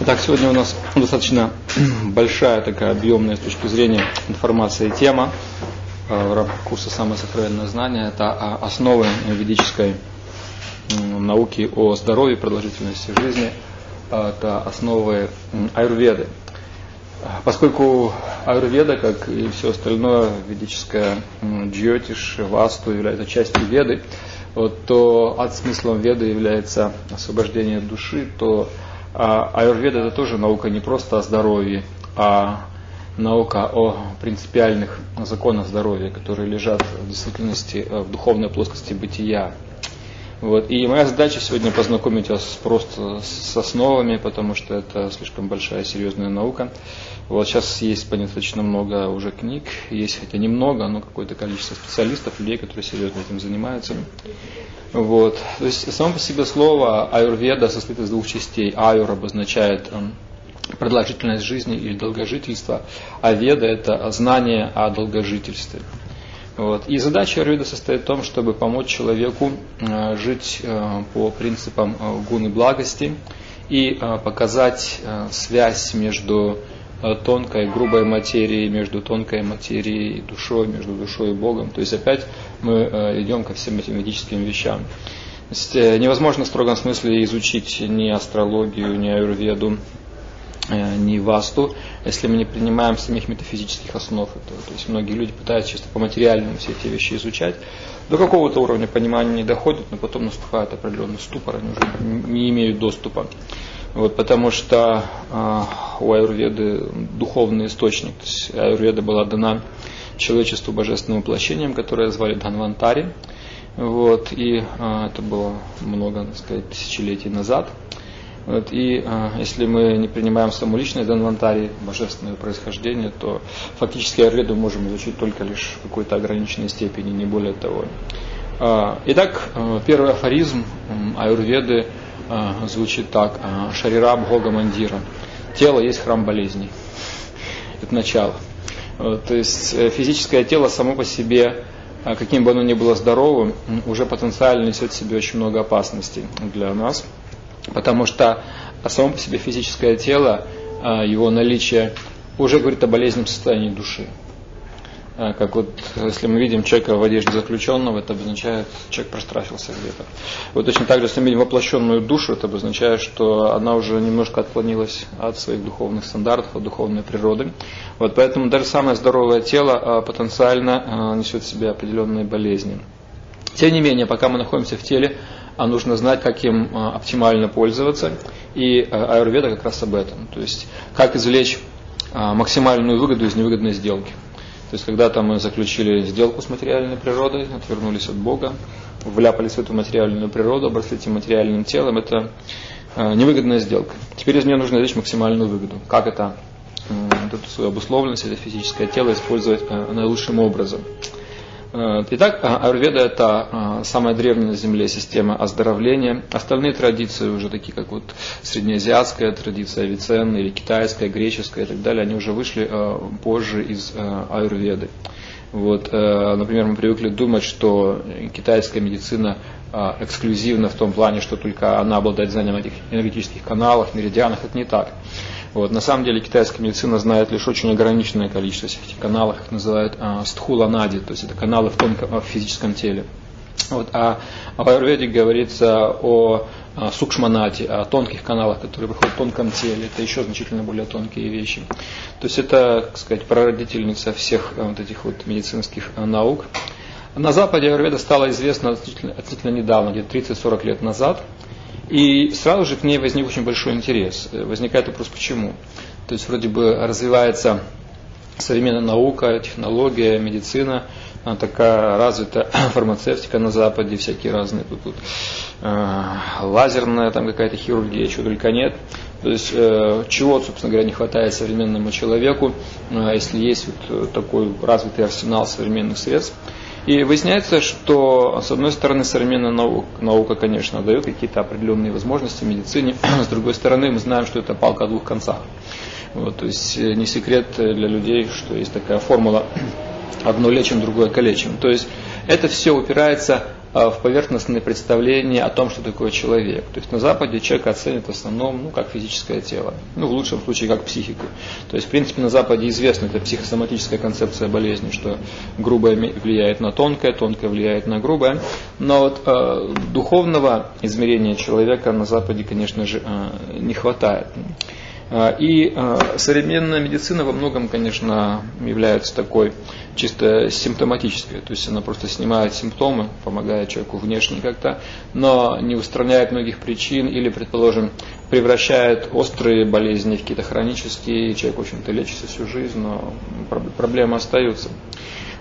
Итак, сегодня у нас достаточно большая такая объемная с точки зрения информации тема э, в рамках курса «Самое сокровенное знание». Это а, основы ведической науки о здоровье, продолжительности жизни. Это основы аюрведы. Поскольку аюрведа, как и все остальное ведическое джьотиш, васту является частью веды, то от смыслом веды является освобождение души, то а аюрведа это тоже наука не просто о здоровье, а наука о принципиальных законах здоровья, которые лежат в действительности э, в духовной плоскости бытия. Вот. И моя задача сегодня познакомить вас просто с основами, потому что это слишком большая серьезная наука. Вот сейчас есть достаточно много уже книг, есть хотя немного, но какое-то количество специалистов, людей, которые серьезно этим занимаются. Вот. То есть само по себе слово аюрведа состоит из двух частей. Аюр обозначает эм, продолжительность жизни или долгожительство, а веда это знание о долгожительстве. Вот. И задача аюрведа состоит в том, чтобы помочь человеку э, жить э, по принципам э, гуны благости и показать связь между тонкой, грубой материи, между тонкой материей и душой, между душой и Богом. То есть опять мы идем ко всем этим ведическим вещам. То есть невозможно в строгом смысле изучить ни астрологию, ни аюрведу, ни васту, если мы не принимаем самих метафизических основ этого. То есть многие люди пытаются чисто по материальному все эти вещи изучать. До какого-то уровня понимания не доходят, но потом наступает определенный ступор, они уже не имеют доступа. Вот, потому что э, у аюрведы духовный источник. То есть аюрведа была дана человечеству божественным воплощением, которое звали Дханвантари. Вот, и э, это было много, так сказать, тысячелетий назад. Вот, и э, если мы не принимаем саму личность Дханвантари, божественное происхождение, то фактически аюрведу можем изучить только лишь в какой-то ограниченной степени, не более того. Э, итак, э, первый афоризм аюрведы – а, звучит так. А, Шарираб Гога Мандира. Тело есть храм болезней. Это начало. То есть э, физическое тело само по себе, каким бы оно ни было здоровым, уже потенциально несет в себе очень много опасностей для нас. Потому что само по себе физическое тело, его наличие уже говорит о болезненном состоянии души. А, как вот, если мы видим человека в одежде заключенного, это обозначает, человек прострафился где-то. Вот точно так же, если мы видим воплощенную душу, это обозначает, что она уже немножко отклонилась от своих духовных стандартов, от духовной природы. Вот поэтому даже самое здоровое тело а, потенциально а, несет в себе определенные болезни. Тем не менее, пока мы находимся в теле, нужно знать, как им оптимально пользоваться. И аюрведа как раз об этом. То есть, как извлечь максимальную выгоду из невыгодной сделки. То есть когда-то мы заключили сделку с материальной природой, отвернулись от Бога, вляпались в эту материальную природу, обросли этим материальным телом, это невыгодная сделка. Теперь из нее нужно извлечь максимальную выгоду. Как это, вот эту свою обусловленность, это физическое тело использовать наилучшим образом. Э, итак, а, аюрведа – это а, самая древняя на Земле система оздоровления. Остальные традиции, уже такие как вот среднеазиатская традиция, Авиценна или китайская, греческая и так далее, они уже вышли э, позже из э, аюрведы. Вот, например, мы привыкли думать, что китайская медицина эксклюзивна в том плане, что только она обладает знанием этих энергетических каналах, меридианах. Это не так. Вот. На самом деле китайская медицина знает лишь очень ограниченное количество этих каналов, их называют а, стхула-нади, то есть это каналы в, тонком, в физическом теле. Вот. А в аюрведе говорится о а, сукшманате, о тонких каналах, которые выходят в тонком теле. Это еще значительно более тонкие вещи. То есть это, так сказать, прародительница всех а, вот этих вот медицинских а, наук. На Западе аюрведа стала известна относительно недавно, где-то 30-40 лет назад. И сразу же к ней возник очень большой интерес. Возникает вопрос, почему? То есть вроде бы развивается современная наука, технология, медицина, она такая развитая фармацевтика на Западе, всякие разные тут, тут э, лазерная там какая-то хирургия, чего только нет. То есть э, чего, собственно говоря, не хватает современному человеку, э, если есть вот такой развитый арсенал современных средств. И выясняется, что, с одной стороны, современная наука, наука, конечно, дает какие-то определенные возможности медицине, с другой стороны, мы знаем, что это палка о двух концах. Вот, то есть э, не секрет для людей, что есть такая формула одно лечим, другое калечим. То есть это все упирается в поверхностные представления о том, что такое человек. То есть на Западе человек оценит в основном ну, как физическое тело, ну в лучшем случае как психику. То есть в принципе на Западе известна эта психосоматическая концепция болезни, что грубое влияет на тонкое, тонкое влияет на грубое. Но вот э, духовного измерения человека на Западе, конечно же, э, не хватает. Э, и э, современная медицина во многом, конечно, является такой чисто симптоматической, то есть она просто снимает симптомы, помогает человеку внешне как-то, но не устраняет многих причин или, предположим, превращает острые болезни в какие-то хронические, человек, в общем-то, лечится всю жизнь, но проблемы остаются.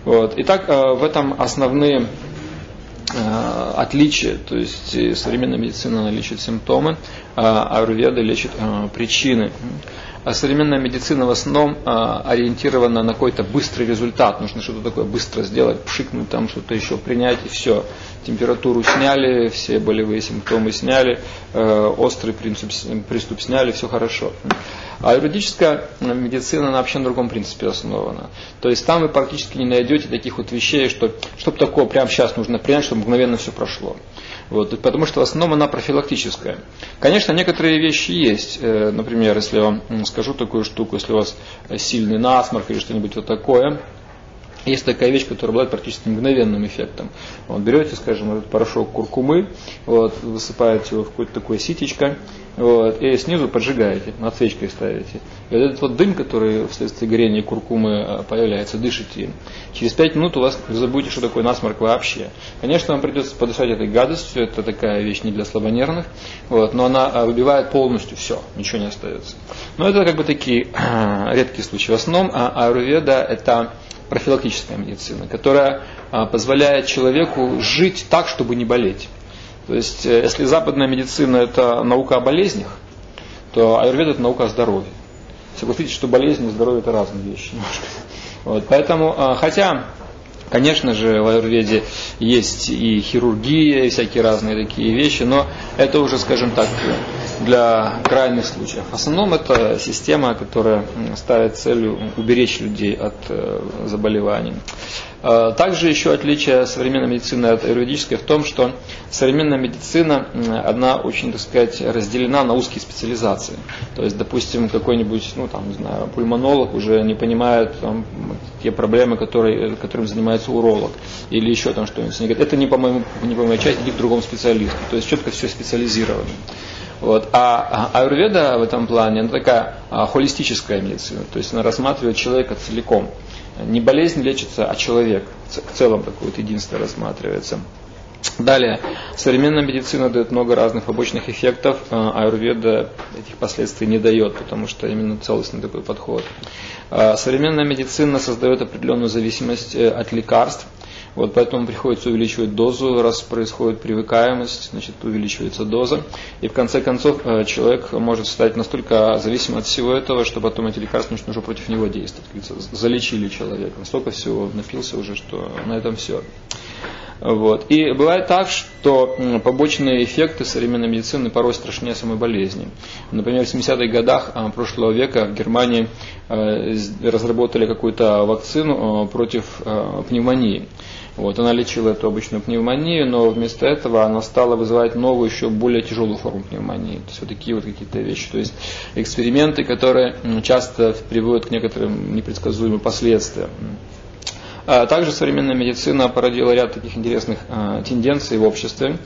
Вот. Итак, э, в этом основные отличие, то есть современная медицина лечит симптомы, а аюрведа лечит э, причины. А современная медицина в основном ориентирована на какой-то быстрый результат. Нужно что-то такое быстро сделать, пшикнуть там что-то еще, принять и все. Температуру сняли, все болевые симптомы сняли, острый приступ, приступ сняли, все хорошо. А юридическая медицина на вообще на другом принципе основана. То есть там вы практически не найдете таких вот вещей, что чтобы такое прямо сейчас нужно принять, чтобы мгновенно все прошло. Вот, потому что в основном она профилактическая. Конечно, некоторые вещи есть. Э, например, если я вам скажу такую штуку, если у вас сильный насморк или что-нибудь вот такое, есть такая вещь, которая обладает практически мгновенным эффектом. Вот, берете, скажем, этот порошок куркумы, вот, высыпаете его в какое-то такое ситечко, вот, и снизу поджигаете, над свечкой ставите. И вот этот вот дым, который вследствие горения куркумы а, появляется, дышите им. Через 5 минут у вас вы забудете, что такое насморк вообще. Конечно, вам придется подышать этой гадостью, это такая вещь не для слабонервных, вот, но она а, выбивает полностью все, ничего не остается. Но это как бы такие редкие случаи. В основном а, аюрведа это профилактическая медицина, которая позволяет человеку жить так, чтобы не болеть. То есть, э, если западная медицина это наука о болезнях, то аюрведа это наука о здоровье. Согласитесь, что болезни и здоровье это разные вещи. Вот, поэтому, а, хотя, конечно же, в аюрведе есть и хирургия, и всякие разные такие вещи, но это уже, скажем так, для крайних случаев. В основном это система, которая ставит целью уберечь людей от э, заболеваний. А, также еще отличие современной медицины от юридической в том, что современная медицина, одна очень, так сказать, разделена на узкие специализации. То есть, допустим, какой-нибудь, ну там, не знаю, пульмонолог уже не понимает там, те проблемы, которые, которым занимается уролог. Или еще там что-нибудь. Это не по, моему, не по моей части, иди к другому специалисту. То есть четко все специализировано. Вот. А, а аюрведа в этом плане, она такая а, холистическая медицина, то есть она рассматривает человека целиком. Не болезнь лечится, а человек. В целом такое вот единство рассматривается. Далее, современная медицина дает много разных побочных эффектов, а аюрведа этих последствий не дает, потому что именно целостный такой подход. А современная медицина создает определенную зависимость э, от лекарств, вот поэтому приходится увеличивать дозу, раз происходит привыкаемость, значит увеличивается доза. И в конце концов э, человек может стать настолько зависимым от всего этого, что потом эти лекарства начнут уже против него действовать. Залечили человека. Настолько всего напился уже, что на этом все. Вот. И бывает так, что побочные эффекты современной медицины порой страшнее самой болезни. Например, в 70-х годах а, прошлого века в Германии э, разработали какую-то вакцину э, против пневмонии. Вот, она лечила эту обычную пневмонию, но вместо этого она стала вызывать новую, еще более тяжелую форму пневмонии. То есть вот такие вот какие-то вещи. То есть эксперименты, которые часто приводят к некоторым непредсказуемым последствиям. А также современная медицина породила ряд таких интересных а, тенденций в обществе.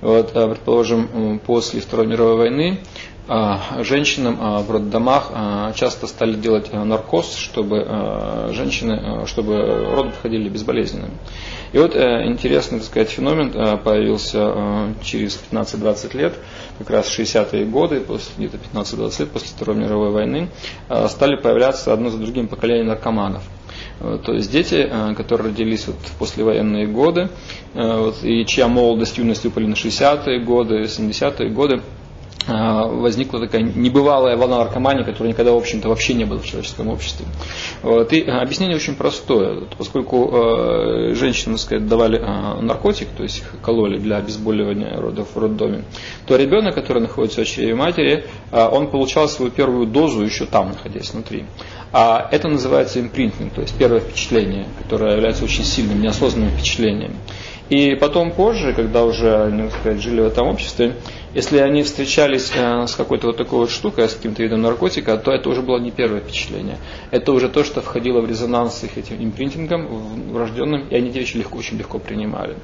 Вот, а, предположим, после Второй мировой войны женщинам а, в роддомах а, часто стали делать наркоз, чтобы женщины, чтобы роды проходили безболезненными. И вот э, интересный, так сказать, феномен появился через 15-20 лет, как раз 60-е годы, после, где-то 15-20 лет после Второй мировой войны, стали появляться одно за другим поколения наркоманов. То есть дети, которые родились вот в послевоенные годы, и чья молодость, юность выпали на 60-е годы, 70-е годы, а, возникла такая небывалая волна наркомании, которая никогда, в общем-то, вообще не было в человеческом обществе. Вот. И объяснение очень простое. Поскольку э, женщинам, сказать, давали э, наркотик, то есть их кололи для обезболивания родов в роддоме, то ребенок, который находится в чреве матери, э, он получал свою первую дозу еще там, находясь внутри. А это называется импринтинг, то есть первое впечатление, которое является очень сильным, неосознанным впечатлением. И потом позже, когда уже, ну, сказать, жили в этом обществе, если они встречались э, с какой-то вот такой вот штукой, с каким-то видом наркотика, то это уже было не первое впечатление. Это уже то, что входило в резонанс с их этим импринтингом врожденным, и они вещи легко, очень легко принимали.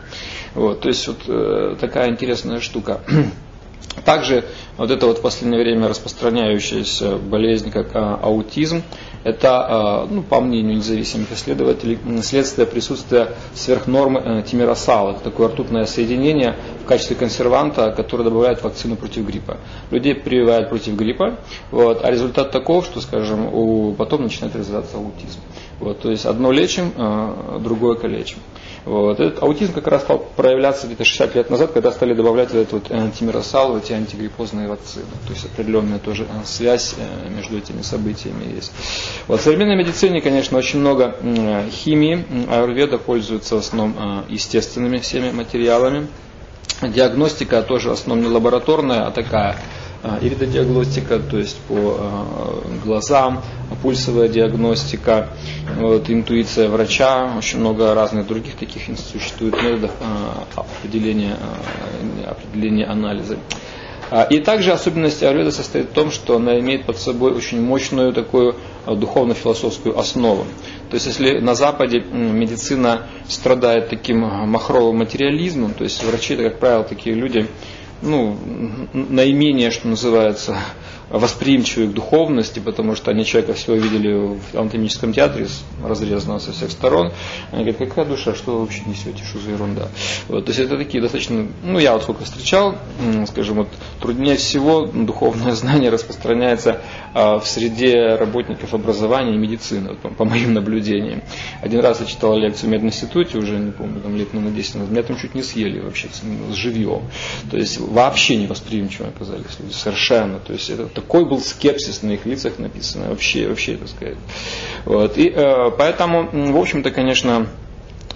Вот, то есть вот э, такая интересная штука. Также вот эта вот в последнее время распространяющаяся болезнь, как а, аутизм, это, а, ну, по мнению независимых исследователей, следствие присутствия сверхнормы э, тимиросала. Это такое ртутное соединение в качестве консерванта, которое добавляет вакцину против гриппа. Людей прививают против гриппа, вот, а результат таков, что, скажем, у, потом начинает развиваться аутизм. Вот, то есть одно лечим, а, другое калечим. Вот. Этот аутизм как раз стал проявляться где-то 60 лет назад, когда стали добавлять вот этот вот антимиросал эти антигриппозные вакцины. То есть определенная тоже э, связь э, между этими событиями есть. Вот в современной медицине, конечно, очень много химии. Аюрведа пользуется в основном э, естественными всеми материалами. Диагностика тоже в основном не лабораторная, а такая иридодиагностика, то есть по а, глазам, пульсовая диагностика, вот, интуиция врача, очень много разных других таких существует методов а, определения, определения анализа. И также особенность аюрведы состоит в том, что она имеет под собой очень мощную такую духовно-философскую основу. То есть если на Западе медицина страдает таким махровым материализмом, то есть врачи, это, как правило, такие люди, ну, наименее, что называется, восприимчивы к духовности, потому что они человека всего видели в анатомическом театре, разрезанного со всех сторон. Они говорят, какая душа, что вы вообще несете, что за ерунда. Вот, то есть это такие достаточно, ну я вот сколько встречал, скажем, вот труднее всего духовное знание распространяется а, в среде работников образования и медицины, вот, по, по моим наблюдениям. Один раз я читал лекцию в мединституте, уже не помню, там лет на 10 назад, меня там чуть не съели вообще с живьем. То есть вообще невосприимчивы оказались люди, совершенно. То есть это такой был скепсис на их лицах написано, вообще, вообще, так сказать. Вот. И э, поэтому, в общем-то, конечно,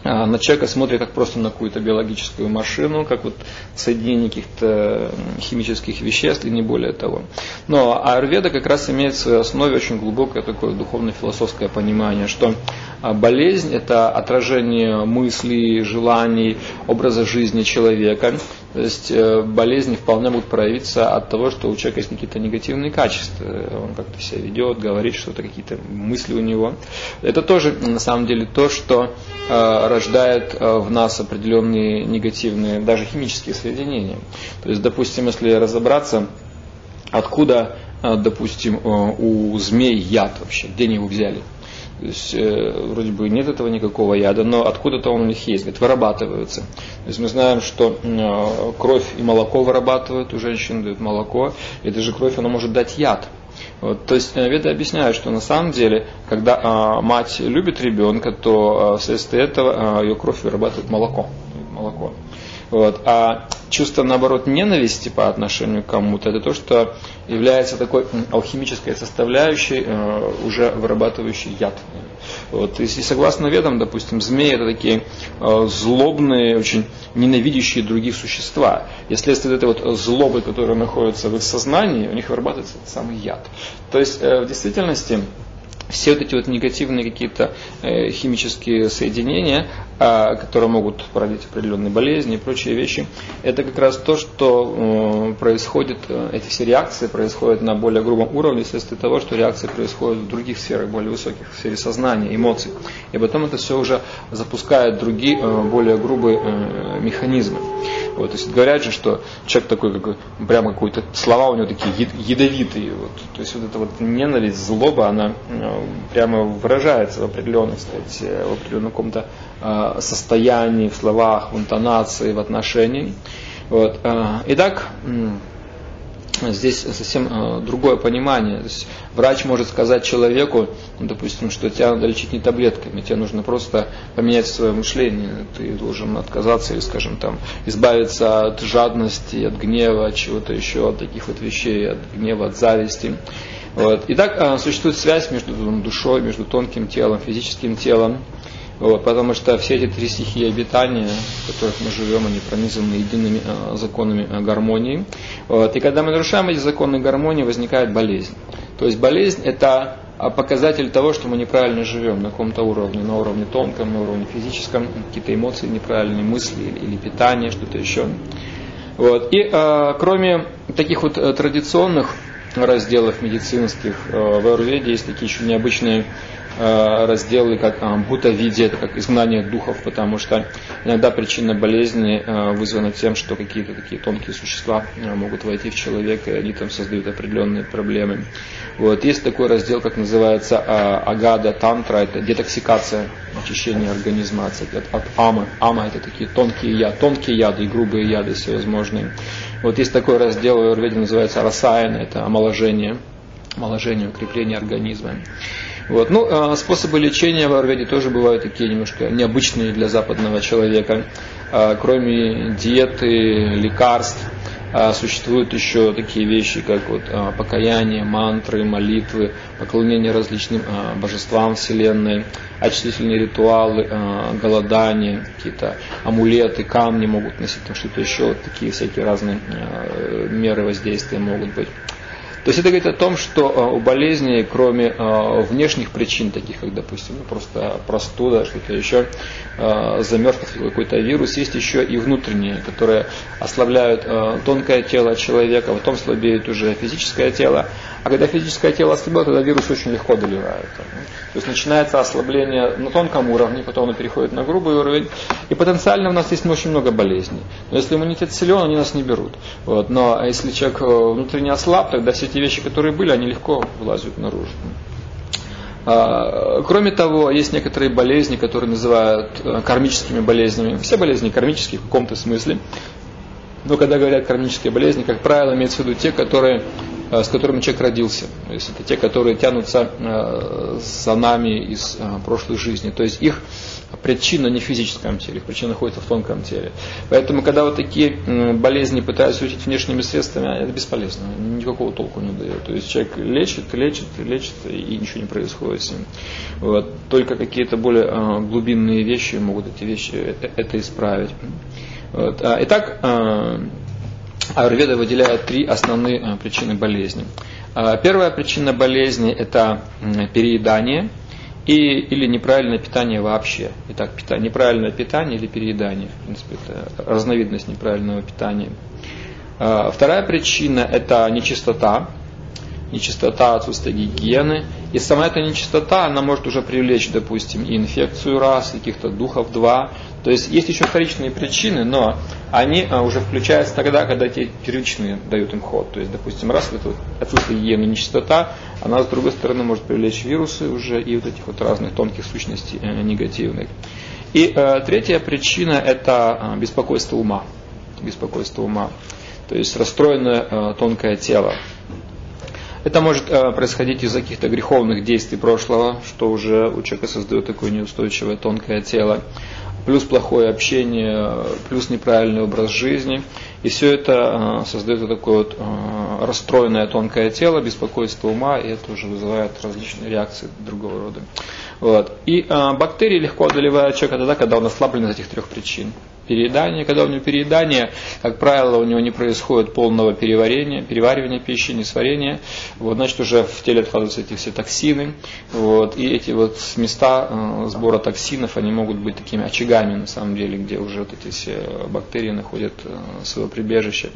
э, на человека смотрит как просто на какую-то биологическую машину, как вот соединение каких-то химических веществ и не более того. Но аюрведа как раз имеет в своей основе очень глубокое такое духовно-философское понимание, что а болезнь – это отражение мыслей, желаний, образа жизни человека. То есть э, болезни вполне могут проявиться от того, что у человека есть какие-то негативные качества. Он как-то себя ведет, говорит что-то, какие-то мысли у него. Это тоже на самом деле то, что э, рождает э, в нас определенные негативные, даже химические соединения. То есть, допустим, если разобраться, откуда, допустим, у змей яд вообще, где они его взяли – то есть, э, вроде бы нет этого никакого яда, но откуда-то он у них есть, говорит, вырабатываются. То есть мы знаем, что э, кровь и молоко вырабатывают, у женщин дают молоко, и эта же кровь, она может дать яд. Вот, то есть э, веды объясняют, что на самом деле, когда э, мать любит ребенка, то э, вследствие этого э, ее кровь вырабатывает молоко. молоко. Вот. А чувство, наоборот, ненависти по отношению к кому-то, это то, что является такой алхимической составляющей, э, уже вырабатывающей яд. Вот. И согласно ведам, допустим, змеи это такие э, злобные, очень ненавидящие других существа. И вследствие этой вот злобы, которая находится в их сознании, у них вырабатывается этот самый яд. То есть, э, в действительности, все вот эти вот негативные какие-то э, химические соединения, э, которые могут породить определенные болезни и прочие вещи, это как раз то, что э, происходит, э, эти все реакции происходят на более грубом уровне вследствие того, что реакции происходят в других сферах, более высоких, в сфере сознания, эмоций. И потом это все уже запускает другие, более грубые механизмы. Вот, то есть говорят же, что человек такой, как, прямо какой-то, слова у него такие ядовитые. Вот. То есть вот эта вот ненависть, злоба, она э, прямо выражается в определенном, кстати, в определенном каком-то э, состоянии, в словах, в интонации, в отношении. Вот. Э, итак, здесь совсем э, другое понимание. То есть врач может сказать человеку, ну, допустим, что тебя надо лечить не таблетками, тебе нужно просто поменять свое мышление, ты должен отказаться или, скажем, там, избавиться от жадности, от гнева, от чего-то еще, от таких вот вещей, от гнева, от зависти. Вот. Итак, э, существует связь между душой, между тонким телом, физическим телом. Вот, потому что все эти три стихии обитания, в которых мы живем, они пронизаны едиными э, законами э, гармонии. Вот, и когда мы нарушаем эти законы гармонии, возникает болезнь. То есть болезнь это показатель того, что мы неправильно живем на каком-то уровне, на уровне тонком, на уровне физическом, какие-то эмоции неправильные, мысли или, или питание, что-то еще. Вот. И э, кроме таких вот э, традиционных разделов медицинских э, в Аюрведе есть такие еще необычные разделы, как бутовидие, это как изгнание духов, потому что иногда причина болезни э, вызвана тем, что какие-то такие тонкие существа э, могут войти в человека, и они там создают определенные проблемы. Вот. Есть такой раздел, как называется агада тантра, это детоксикация, очищение организма от, от амы. Ама это такие тонкие яды, тонкие яды и грубые яды всевозможные. Вот есть такой раздел в Аюрведе, называется расаяна, это омоложение, омоложение, укрепление организма. Вот. Ну, а способы лечения в аюрведе тоже бывают такие немножко необычные для западного человека. А, кроме диеты, лекарств, а, существуют еще такие вещи, как вот покаяние, мантры, молитвы, поклонение различным божествам Вселенной, очистительные ритуалы, голодание, какие-то амулеты, камни могут носить, там что-то еще, вот такие всякие разные меры воздействия могут быть. То есть это говорит о том, что э, у болезни, кроме э, внешних причин, таких как, допустим, ну, просто простуда, что-то еще, э, замерзший какой-то вирус, есть еще и внутренние, которые ослабляют тонкое тело человека, потом слабеет уже физическое тело. А когда физическое тело ослабело, тогда вирус очень легко доливает. То есть начинается ослабление на тонком уровне, потом оно переходит на грубый уровень. И потенциально у нас есть очень много болезней. Но если иммунитет силен, они нас не берут. Вот. Но если человек внутренне ослаб, тогда все эти вещи, которые были, они легко вылазят наружу. А, кроме того, есть некоторые болезни, которые называют э, кармическими болезнями. Все болезни кармические в каком-то смысле. Но когда говорят кармические болезни, как правило, имеется в виду те, которые, э, с которыми человек родился. То есть это те, которые тянутся э, за нами из прошлых жизней. То есть их причина не в физическом теле, их причина находится в тонком теле. Поэтому, когда вот такие болезни пытаются лечить внешними средствами, это бесполезно, никакого толку не дает. То есть человек лечит, лечит, лечит, и ничего не происходит с ним. Вот. Только какие-то более а, глубинные вещи могут эти вещи э, э, это исправить. Вот. А, итак, а, Аюрведа выделяет три основные причины болезни. Первая причина болезни – это переедание – и, или неправильное питание вообще. Итак, питание, неправильное питание или переедание. В принципе, это разновидность неправильного питания. А, вторая причина – это нечистота. Нечистота, отсутствие гигиены. И сама эта нечистота, она может уже привлечь, допустим, и инфекцию раз, каких-то духов два. То есть есть еще вторичные причины, но они а, уже включаются тогда, когда эти первичные дают им ход. То есть, допустим, раз это отсутствие гигиены, нечистота, она с другой стороны может привлечь вирусы уже и вот этих вот разных тонких сущностей э, негативных. И э, третья причина это э, беспокойство ума. Беспокойство ума. То есть расстроенное э, тонкое тело. Это может э, происходить из-за каких-то греховных действий прошлого, что уже у человека создает такое неустойчивое тонкое тело, плюс плохое общение, плюс неправильный образ жизни. И все это э, создает такое вот э, расстроенное тонкое тело, беспокойство ума, и это уже вызывает различные реакции другого рода. Вот. И бактерии легко одолевают человека тогда, когда он ослаблен из этих трех причин переедание. Когда у него переедание, как правило, у него не происходит полного переварения, переваривания пищи, несварения. Вот, значит, уже в теле откладываются эти все токсины. Вот, и эти вот места э, сбора токсинов, они могут быть такими очагами, на самом деле, где уже вот эти все бактерии находят э, свое прибежище.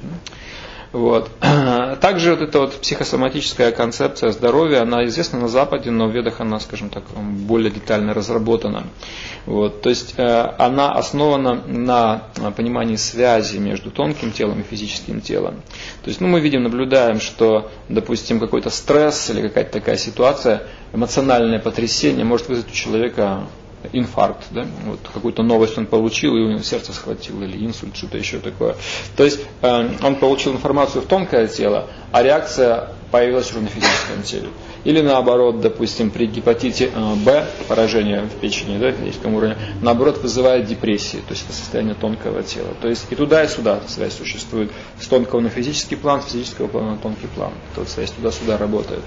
Вот. Также вот эта вот психосоматическая концепция здоровья, она известна на Западе, но в ведах она, скажем так, более детально разработана. Вот. То есть э, она основана на понимании связи между тонким телом и физическим телом. То есть ну, мы видим, наблюдаем, что, допустим, какой-то стресс или какая-то такая ситуация, эмоциональное потрясение может вызвать у человека инфаркт, да, вот какую-то новость он получил, и у него сердце схватило, или инсульт, что-то еще такое. То есть э, он получил информацию в тонкое тело, а реакция появилась уже на физическом теле. Или наоборот, допустим, при гепатите э, Б, поражение в печени, да, физическом уровне, наоборот вызывает депрессию, то есть это состояние тонкого тела. То есть и туда, и сюда связь существует. С тонкого на физический план, с физического плана на тонкий план. То есть связь туда-сюда работает.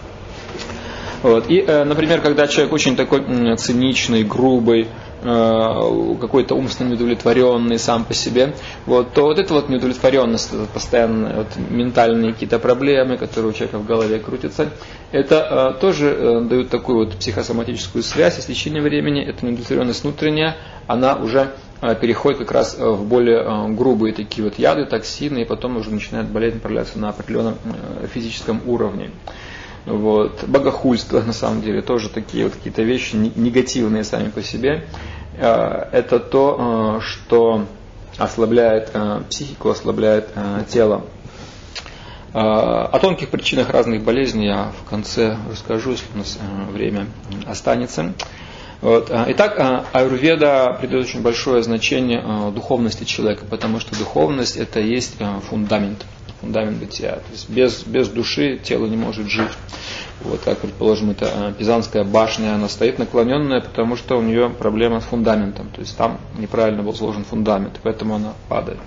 Вот. И, э, например, когда человек очень такой циничный, грубый, э, какой-то умственно неудовлетворенный сам по себе, вот, то вот эта вот неудовлетворенность, это постоянно вот, ментальные какие-то проблемы, которые у человека в голове крутятся, это э, тоже э, дают такую вот психосоматическую связь, и с течением времени эта неудовлетворенность внутренняя, она уже э, переходит как раз в более грубые такие вот яды, токсины, и потом уже начинает болезнь проявляться на определенном физическом уровне. Вот. Богохульство, на самом деле, тоже такие вот какие-то вещи негативные сами по себе. Это то, что ослабляет психику, ослабляет тело. О тонких причинах разных болезней я в конце расскажу, если у нас э, время останется. Вот. Итак, аюрведа придает очень большое значение э, духовности человека, потому что духовность это есть э, фундамент, фундамент бытия. То есть без, без души тело не может жить. Вот так, предположим, это э, Пизанская башня, она стоит наклоненная, потому что у нее проблема с фундаментом. То есть там неправильно был сложен фундамент, поэтому она падает.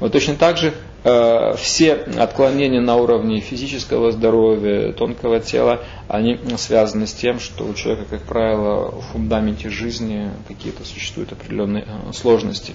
Вот точно так же э, все отклонения на уровне физического здоровья, тонкого тела, они связаны с тем, что у человека, как правило, в фундаменте жизни какие-то существуют определенные э, сложности.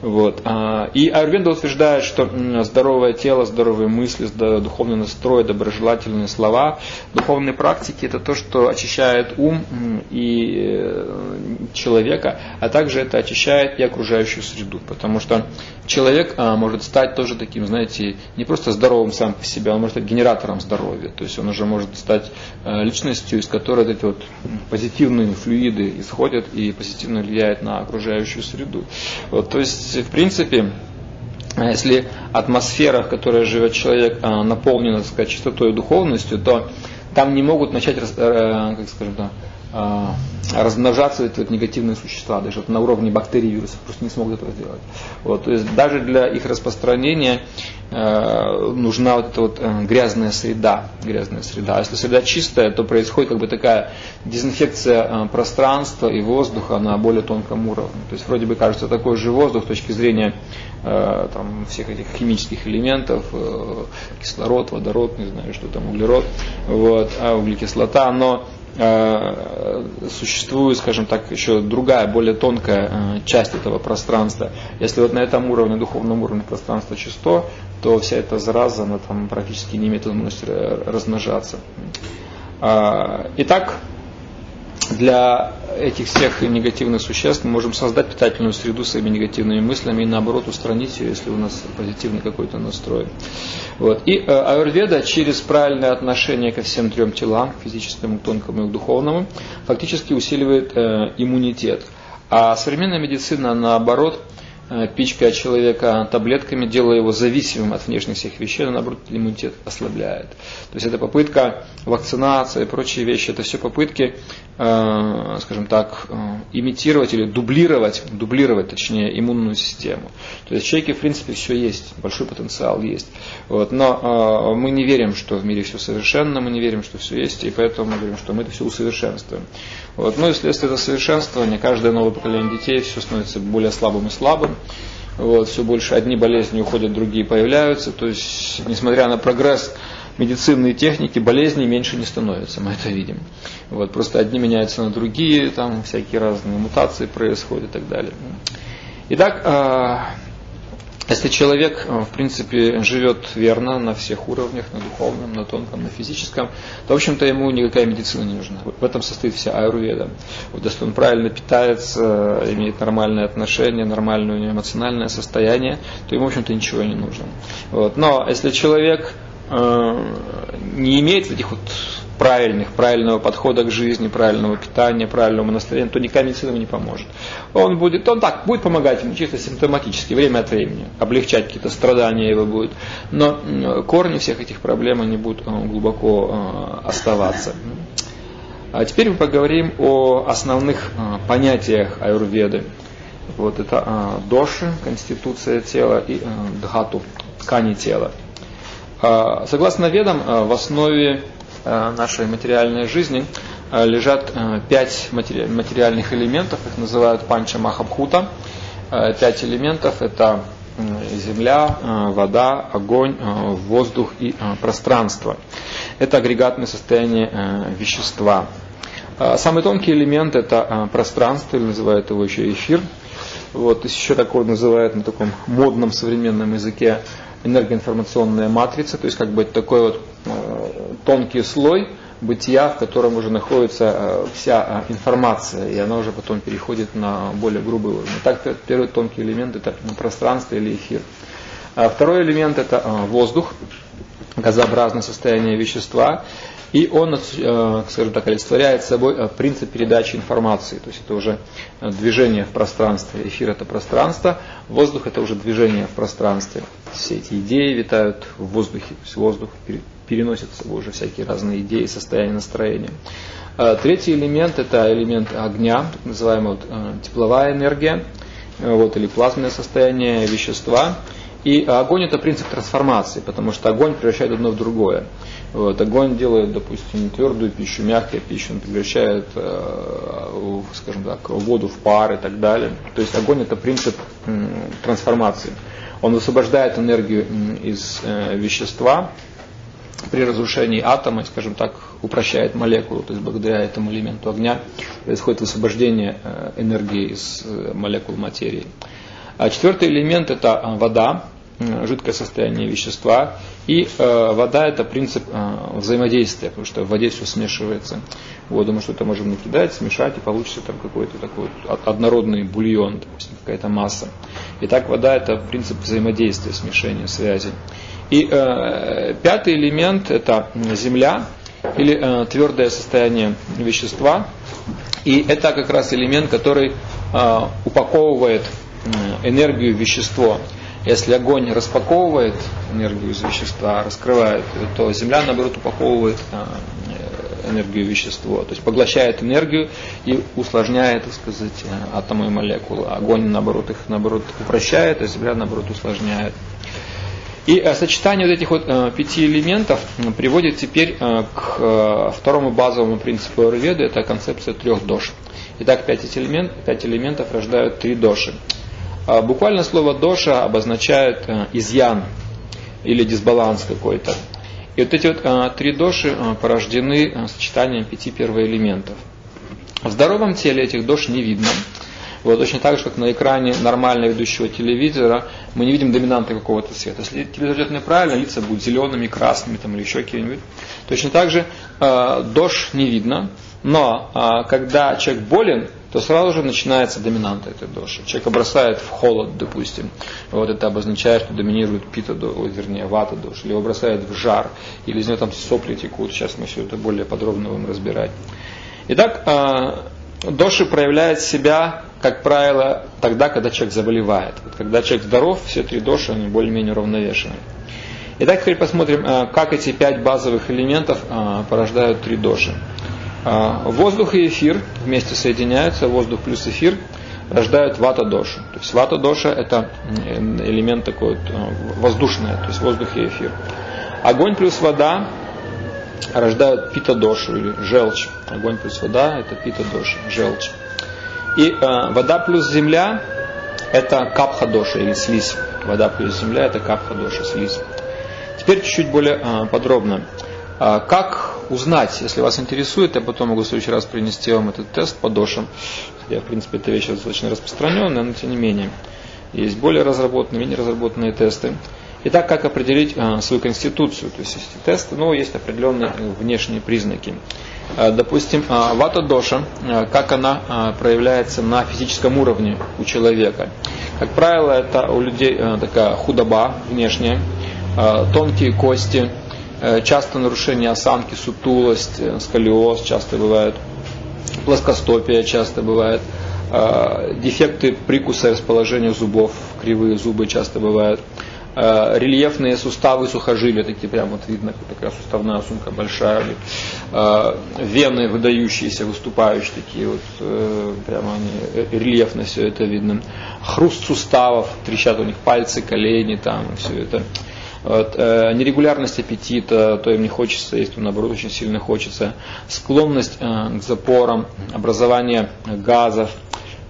Вот. А, и Аюрведа утверждает, что здоровое тело, здоровые мысли, духовный настрой, доброжелательные слова, духовные практики – это то, что очищает ум и э, человека, а также это очищает и окружающую среду. Потому что человек а, может стать тоже таким, знаете, не просто здоровым сам по себе, он может стать генератором здоровья. То есть он уже может стать э, личностью, из которой эти вот позитивные флюиды исходят и позитивно влияют на окружающую среду. Вот, то есть, в принципе, если атмосфера, в которой живет человек, наполнена, так сказать, чистотой и духовностью, то там не могут начать, э, как скажем, а, размножаться эти вот негативные существа, даже вот на уровне бактерий, вирусов просто не смогут этого сделать. Вот, то есть даже для их распространения э, нужна вот эта вот э, грязная среда, грязная среда. А если среда чистая, то происходит как бы такая дезинфекция э, пространства и воздуха на более тонком уровне. То есть вроде бы кажется такой же воздух с точки зрения э, там, всех этих химических элементов, э, кислород, водород, не знаю, что там, углерод, вот, а углекислота, но существует, скажем так, еще другая, более тонкая э, часть этого пространства. Если вот на этом уровне, духовном уровне пространства чисто, то вся эта зараза, она там практически не имеет возможности размножаться. А, итак, для этих всех негативных существ мы можем создать питательную среду своими негативными мыслями и наоборот устранить ее, если у нас позитивный какой-то настрой. Вот. И э, аюрведа через правильное отношение ко всем трем телам, физическому, тонкому и духовному, фактически усиливает э, иммунитет. А современная медицина, наоборот, пичкая человека таблетками, делая его зависимым от внешних всех вещей, но наоборот иммунитет ослабляет. То есть это попытка вакцинация и прочие вещи, это все попытки, э, скажем так, э, имитировать или дублировать, дублировать точнее иммунную систему. То есть в человеке в принципе все есть, большой потенциал есть. Вот, но мы не верим, что в мире все совершенно, мы не верим, что все есть, и поэтому мы говорим, что мы это все усовершенствуем. Вот. Ну и вследствие этого совершенствования каждое новое поколение детей все становится более слабым и слабым. Вот, все больше одни болезни уходят, другие появляются. То есть, несмотря на прогресс медицины и техники, болезней меньше не становится, мы это видим. Вот, просто одни меняются на другие, там всякие разные мутации происходят и так далее. Итак, а, если человек, э, в принципе, живет верно на всех уровнях, на духовном, на тонком, на физическом, то, в общем-то, ему никакая медицина не нужна. В этом состоит вся аюрведа. Вот если он правильно питается, имеет нормальные отношения, нормальное эмоциональное состояние, то ему, в общем-то, ничего не нужно. Вот. Но если человек э, не имеет этих вот правильных, правильного подхода к жизни, правильного питания, правильного настроения, то никакая медицина ему не поможет. Он будет, он так, будет помогать ему чисто симптоматически, время от времени, облегчать какие-то страдания его будет, но корни всех этих проблем, они будут э, глубоко э, оставаться. А теперь мы поговорим о основных э, понятиях аюрведы. Вот это доши, конституция тела, и дхату, ткани тела. Согласно ведам, в основе нашей материальной жизни э, лежат э, пять материальных элементов, их называют панча махабхута. Пять элементов это земля, вода, огонь, воздух и пространство. Это агрегатное состояние вещества. Самый тонкий элемент это пространство, или называют его еще эфир. Вот, еще такой называют на таком модном современном языке энергоинформационная матрица, то есть как бы такой вот тонкий слой, бытия, в котором уже находится э, вся э, информация, и она уже потом переходит на более грубый уровень. Так, первый тонкий элемент это пространство или эфир. А второй элемент это э, воздух, газообразное состояние вещества. И он, скажем так, олицетворяет собой принцип передачи информации. То есть это уже движение в пространстве. Эфир это пространство, воздух это уже движение в пространстве. Все эти идеи витают в воздухе. То есть воздух переносит с собой уже всякие разные идеи, состояния, настроения. Третий элемент – это элемент огня, так называемая вот, э, тепловая энергия, э, вот, или плазменное состояние вещества. И огонь – это принцип трансформации, потому что огонь превращает одно в другое. Вот, огонь делает, допустим, твердую пищу, мягкую пищу, он превращает, э, скажем так, воду в пар и так далее. То есть огонь – это принцип трансформации. Он высвобождает энергию из вещества, при разрушении атома, скажем так, упрощает молекулу, то есть благодаря этому элементу огня происходит высвобождение э, энергии из э, молекул материи. А четвертый элемент это э, вода, жидкое состояние вещества. И э, вода это принцип э, взаимодействия, потому что в воде все смешивается. Воду мы что-то можем накидать, смешать, и получится там какой-то такой вот однородный бульон, какая-то масса. Итак, вода это принцип взаимодействия, смешения, связи. И э, пятый элемент это земля или э, твердое состояние вещества. И это как раз элемент, который э, упаковывает э, энергию в вещество. Если огонь распаковывает энергию из вещества, раскрывает, то земля, наоборот, упаковывает э, энергию в вещество, то есть поглощает энергию и усложняет, так сказать, э, атомы и молекулы. Огонь, наоборот, их наоборот упрощает, а земля, наоборот, усложняет. И э, сочетание вот этих вот пяти элементов приводит теперь к второму базовому принципу Аюрведы, это концепция трех дош. Итак, пять, элемент, пять элементов рождают три доши. Буквально слово доша обозначает изъян или дисбаланс какой-то. И вот эти вот три доши порождены сочетанием пяти первоэлементов. В здоровом теле этих дош не видно. Вот точно так же, как на экране нормально ведущего телевизора, мы не видим доминанты какого-то цвета. Если телевизор идет неправильно, лица будут зелеными, красными там, или еще какие-нибудь. Точно так же э, дождь не видно, но э, когда человек болен, то сразу же начинается доминанта этой доши. Человек бросает в холод, допустим. Вот это обозначает, что доминирует пита, вернее, вата доши. Или его бросает в жар, или из него там сопли текут. Сейчас мы все это более подробно будем разбирать. Итак, э, доши проявляет себя как правило, тогда, когда человек заболевает. Когда человек здоров, все три доши, они более-менее уравновешены. Итак, теперь посмотрим, э, как эти пять базовых элементов э, порождают три доши. Э, воздух и эфир вместе соединяются, воздух плюс эфир рождают вата дошу. То есть вата доша это элемент такой вот, воздушный, то есть воздух и эфир. Огонь плюс вода рождают пита дошу или желчь. Огонь плюс вода это пита доша, желчь. И э, вода плюс земля это капха-доша или слизь. Вода плюс земля это капха-доша, слизь. Теперь чуть-чуть более э, подробно. Э, как узнать, если вас интересует, я потом могу в следующий раз принести вам этот тест по дошам. Я, в принципе, эта вещь достаточно распространенная, но тем не менее. Есть более разработанные, менее разработанные тесты. Итак, как определить э, свою конституцию? То есть есть тесты, но есть определенные внешние признаки. Э, допустим, э, вата доша, э, как она проявляется на физическом уровне у человека. Как правило, это у людей такая худоба внешняя, тонкие кости, часто нарушение осанки, сутулость, сколиоз часто бывает, плоскостопие часто бывает, дефекты прикуса и расположения зубов, кривые зубы часто бывают. Э, рельефные суставы сухожилия, такие прям вот видно, такая суставная сумка большая, э, вены выдающиеся, выступающие такие вот, э, прямо они, рельефно все это видно. Хруст суставов, трещат у них пальцы, колени там, все это. Вот, нерегулярность аппетита, то им не хочется есть, то наоборот очень сильно хочется. Склонность к запорам, образование газов,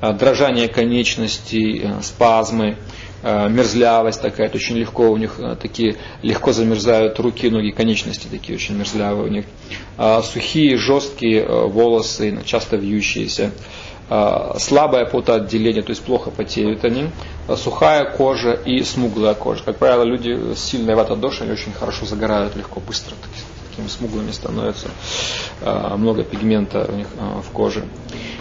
дрожание конечностей, спазмы, мерзлявость такая, очень легко у них такие, легко замерзают руки, ноги, конечности такие очень мерзлявые у них. Сухие, жесткие волосы, часто вьющиеся. Слабое потоотделение, то есть плохо потеют они. Сухая кожа и смуглая кожа. Как правило, люди с сильной ватадошей они очень хорошо загорают легко, быстро такими смуглыми становятся, а, много пигмента у них а, в коже.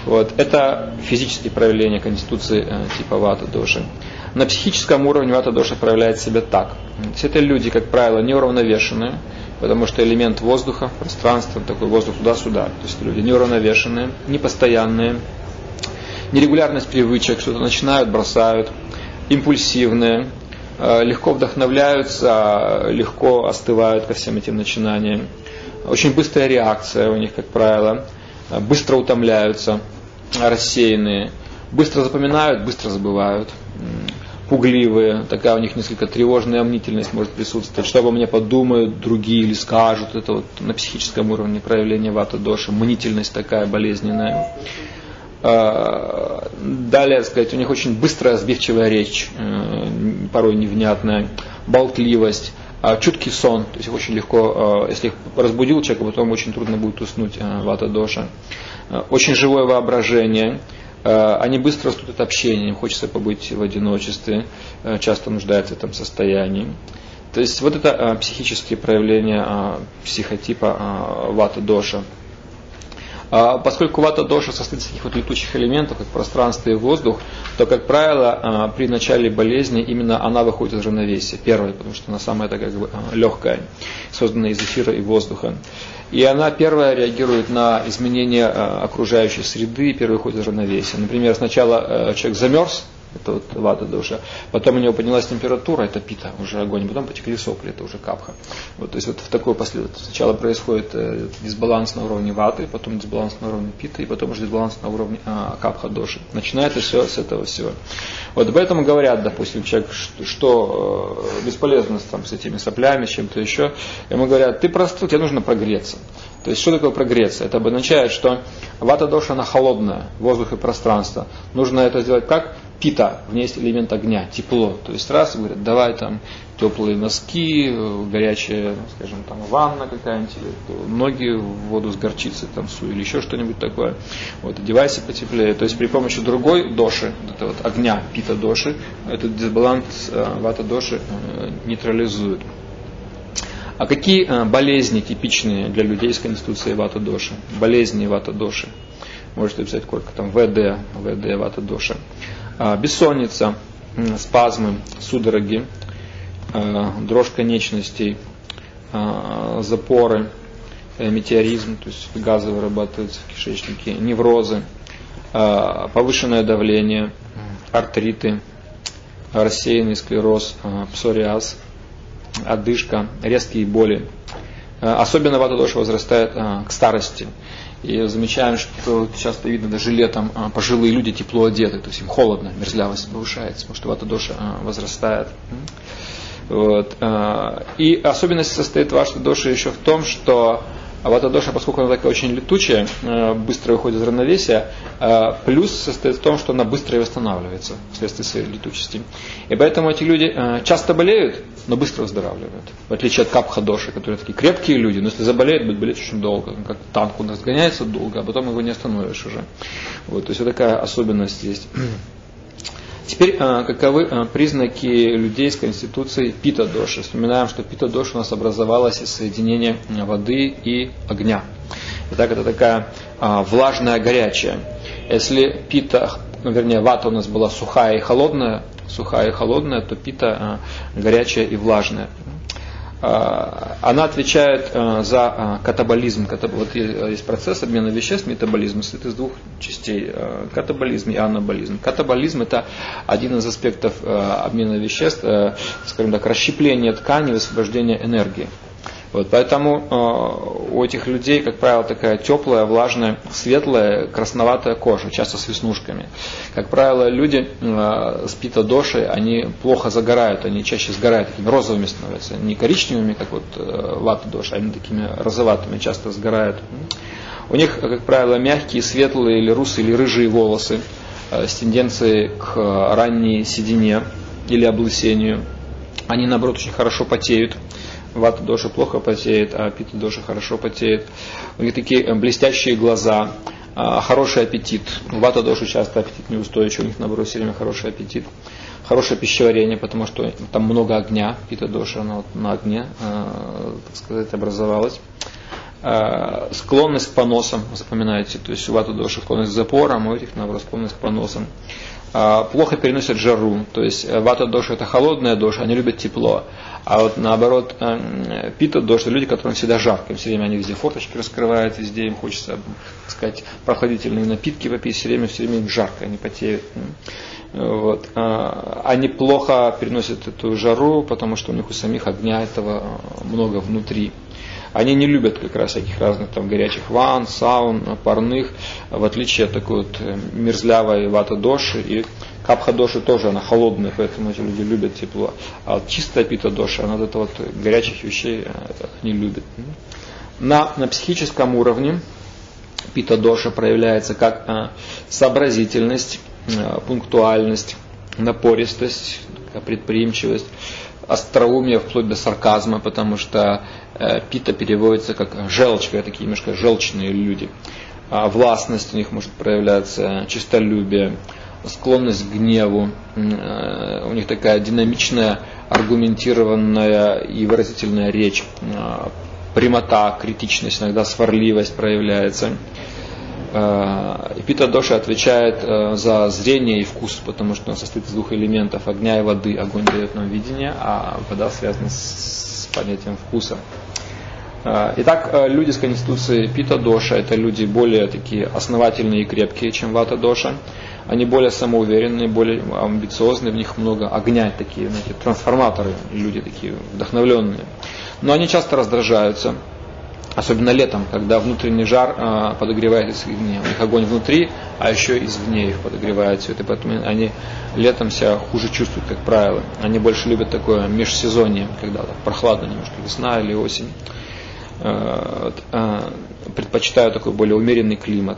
Вот. Это физические проявления конституции э, типа вата доши. На психическом уровне вата доша проявляет себя так. Есть это люди, как правило, неуравновешенные, потому что элемент воздуха, пространства, такой воздух туда-сюда. То есть люди неуравновешенные, непостоянные, нерегулярность привычек, что-то начинают, бросают, импульсивные, Э, легко вдохновляются, легко остывают ко всем этим начинаниям. Очень быстрая реакция у них, как правило. Быстро утомляются, рассеянные. Быстро запоминают, быстро забывают. Пугливые, такая у них несколько тревожная мнительность может присутствовать. Что обо мне подумают другие или скажут. Это вот на психическом уровне проявление вата доши. Мнительность такая болезненная. А, далее, сказать, у них очень быстрая, сбивчивая речь, э, порой невнятная, болтливость, а, чуткий сон, то есть их очень легко, а, если их разбудил человека, потом очень трудно будет уснуть э, вата доша. Очень живое воображение, они быстро растут от общения, им хочется побыть в одиночестве, э, часто нуждаются в этом состоянии. То есть вот это психические проявления психотипа вата доша. А, поскольку вата доша состоит из таких вот летучих элементов, как пространство и воздух, то, как правило, а, при начале болезни именно она выходит из равновесия. Первая, потому что она самая такая как бы, а, легкая, созданная из эфира и воздуха. И она первая реагирует на изменения окружающей среды, и первая выходит из равновесия. Например, сначала человек замерз, это вот вата душа. Потом у него поднялась температура, это пита, уже огонь, потом потекли сопли, это уже капха. Вот, то есть вот в такой последовательности. Сначала происходит э, дисбаланс на уровне ваты, потом дисбаланс на уровне пита, и потом уже дисбаланс на уровне а, капха доши. Начинается все с этого всего. Вот поэтому говорят, допустим, человек, что, э, бесполезно там, с этими соплями, с чем-то еще. Ему говорят, ты простыл, тебе нужно прогреться. То есть что такое прогреться? Это обозначает, что вата доша она холодная, воздух и пространство. Нужно это сделать как? пита, в ней есть элемент огня, тепло. То есть раз говорят, давай там теплые носки, горячая, скажем, там ванна какая-нибудь, ноги в воду с горчицей там су, или еще что-нибудь такое. Вот, одевайся потеплее. То есть при помощи другой доши, это вот огня, пита доши, этот дисбаланс э, вата доши э, нейтрализует. А какие э, болезни типичные для людей с конституцией вата доши? Болезни вата доши. Можете написать коротко, там ВД, ВД вата доши. А, бессонница, спазмы, судороги, а, дрожь конечностей, а, запоры, э, метеоризм, то есть газы вырабатываются в кишечнике, неврозы, повышенное давление, артриты, рассеянный склероз, псориаз, одышка, резкие боли. Особенно ватадоша возрастает к старости. И замечаем, что часто видно даже летом а, пожилые люди тепло одеты, то есть им холодно, мерзлявость повышается, потому что вата-доша возрастает. Вот. И особенность состоит ваша доша еще в том, что а вата доша, поскольку она такая очень летучая, э, быстро выходит из равновесия, э, плюс состоит в том, что она быстро и восстанавливается вследствие своей летучести. И поэтому эти люди э, часто болеют, но быстро выздоравливают. В отличие от капха доши, которые такие крепкие люди, но если заболеют, будут болеть очень долго. Как танк у нас гоняется долго, а потом его не остановишь уже. Вот, то есть вот такая особенность есть. Теперь, а, каковы а, признаки людей с конституцией пита-доши? Вспоминаем, что пита-доша у нас образовалась из соединения воды и огня. Итак, это такая а, влажная, горячая. Если пита, ну, вернее, вата у нас была сухая и холодная, сухая и холодная, то пита горячая и влажная. А, она отвечает а, за а, катаболизм. Вот есть процесс обмена веществ, метаболизм, состоит из двух частей. Катаболизм и анаболизм. Катаболизм это один из аспектов обмена веществ, скажем так, расщепление ткани, высвобождение энергии. Вот, поэтому э, у этих людей, как правило, такая теплая, влажная, светлая, красноватая кожа, часто с веснушками. Как правило, люди э, с питодошей, они плохо загорают, они чаще сгорают, такими розовыми становятся, не коричневыми, как вот э, вата доша, а они такими розоватыми часто сгорают. У них, как правило, мягкие, светлые или русые или рыжие волосы э, с тенденцией к ранней седине. или облысению. Они, наоборот, очень хорошо потеют. Вата доши плохо потеет, а пита доши хорошо потеет. У них такие блестящие глаза, а, хороший аппетит. Вата доши часто аппетит неустойчивый, у них, наоборот, все время хороший аппетит хорошее пищеварение, потому что там много огня, пита доша, она вот на огне, э, так сказать, образовалась. Э, склонность к поносам, запоминайте, то есть у вата доши склонность к запорам, у этих, наоборот, склонность к поносам. Э, плохо переносят жару, то есть э, вата доша это холодная доша, они любят тепло. А вот наоборот, э, пита доша, люди, которым всегда жарко, им все время они везде форточки раскрывают, везде им хочется, так сказать, прохладительные напитки попить, все время, все время им жарко, они потеют. Вот. А, они плохо переносят эту жару, потому что у них у самих огня этого много внутри. Они не любят как раз всяких разных там горячих ванн, саун, парных, в отличие от такой вот э, мерзлявой вата доши. И капха доши тоже, она холодная, поэтому эти люди любят тепло. А чистая пита доши, она вот это вот горячих вещей э, не любит. На, на психическом уровне пита доша проявляется как а, сообразительность, Э, пунктуальность, напористость, предприимчивость, остроумие вплоть до сарказма, потому что э, пита переводится как желчка, такие немножко желчные люди. А властность у них может проявляться, чистолюбие, склонность к гневу, э, у них такая динамичная, аргументированная и выразительная речь, прямота, критичность, иногда сварливость проявляется. Э, Пита Доши отвечает э, за зрение и вкус, потому что он состоит из двух элементов, огня и воды. Огонь дает нам видение, а вода связана с понятием вкуса. Э, итак, люди с конституцией Пита Доша, это люди более такие основательные и крепкие, чем Вата Доша. Они более самоуверенные, более амбициозные, в них много огня, такие знаете, трансформаторы, люди такие вдохновленные. Но они часто раздражаются, Особенно летом, когда внутренний жар э, подогревает извне. У них огонь внутри, а еще извне их подогревает все это. Поэтому они летом себя хуже чувствуют, как правило. Они больше любят такое межсезонье, когда так, прохладно немножко, весна или осень. Э, э, предпочитаю такой более умеренный климат.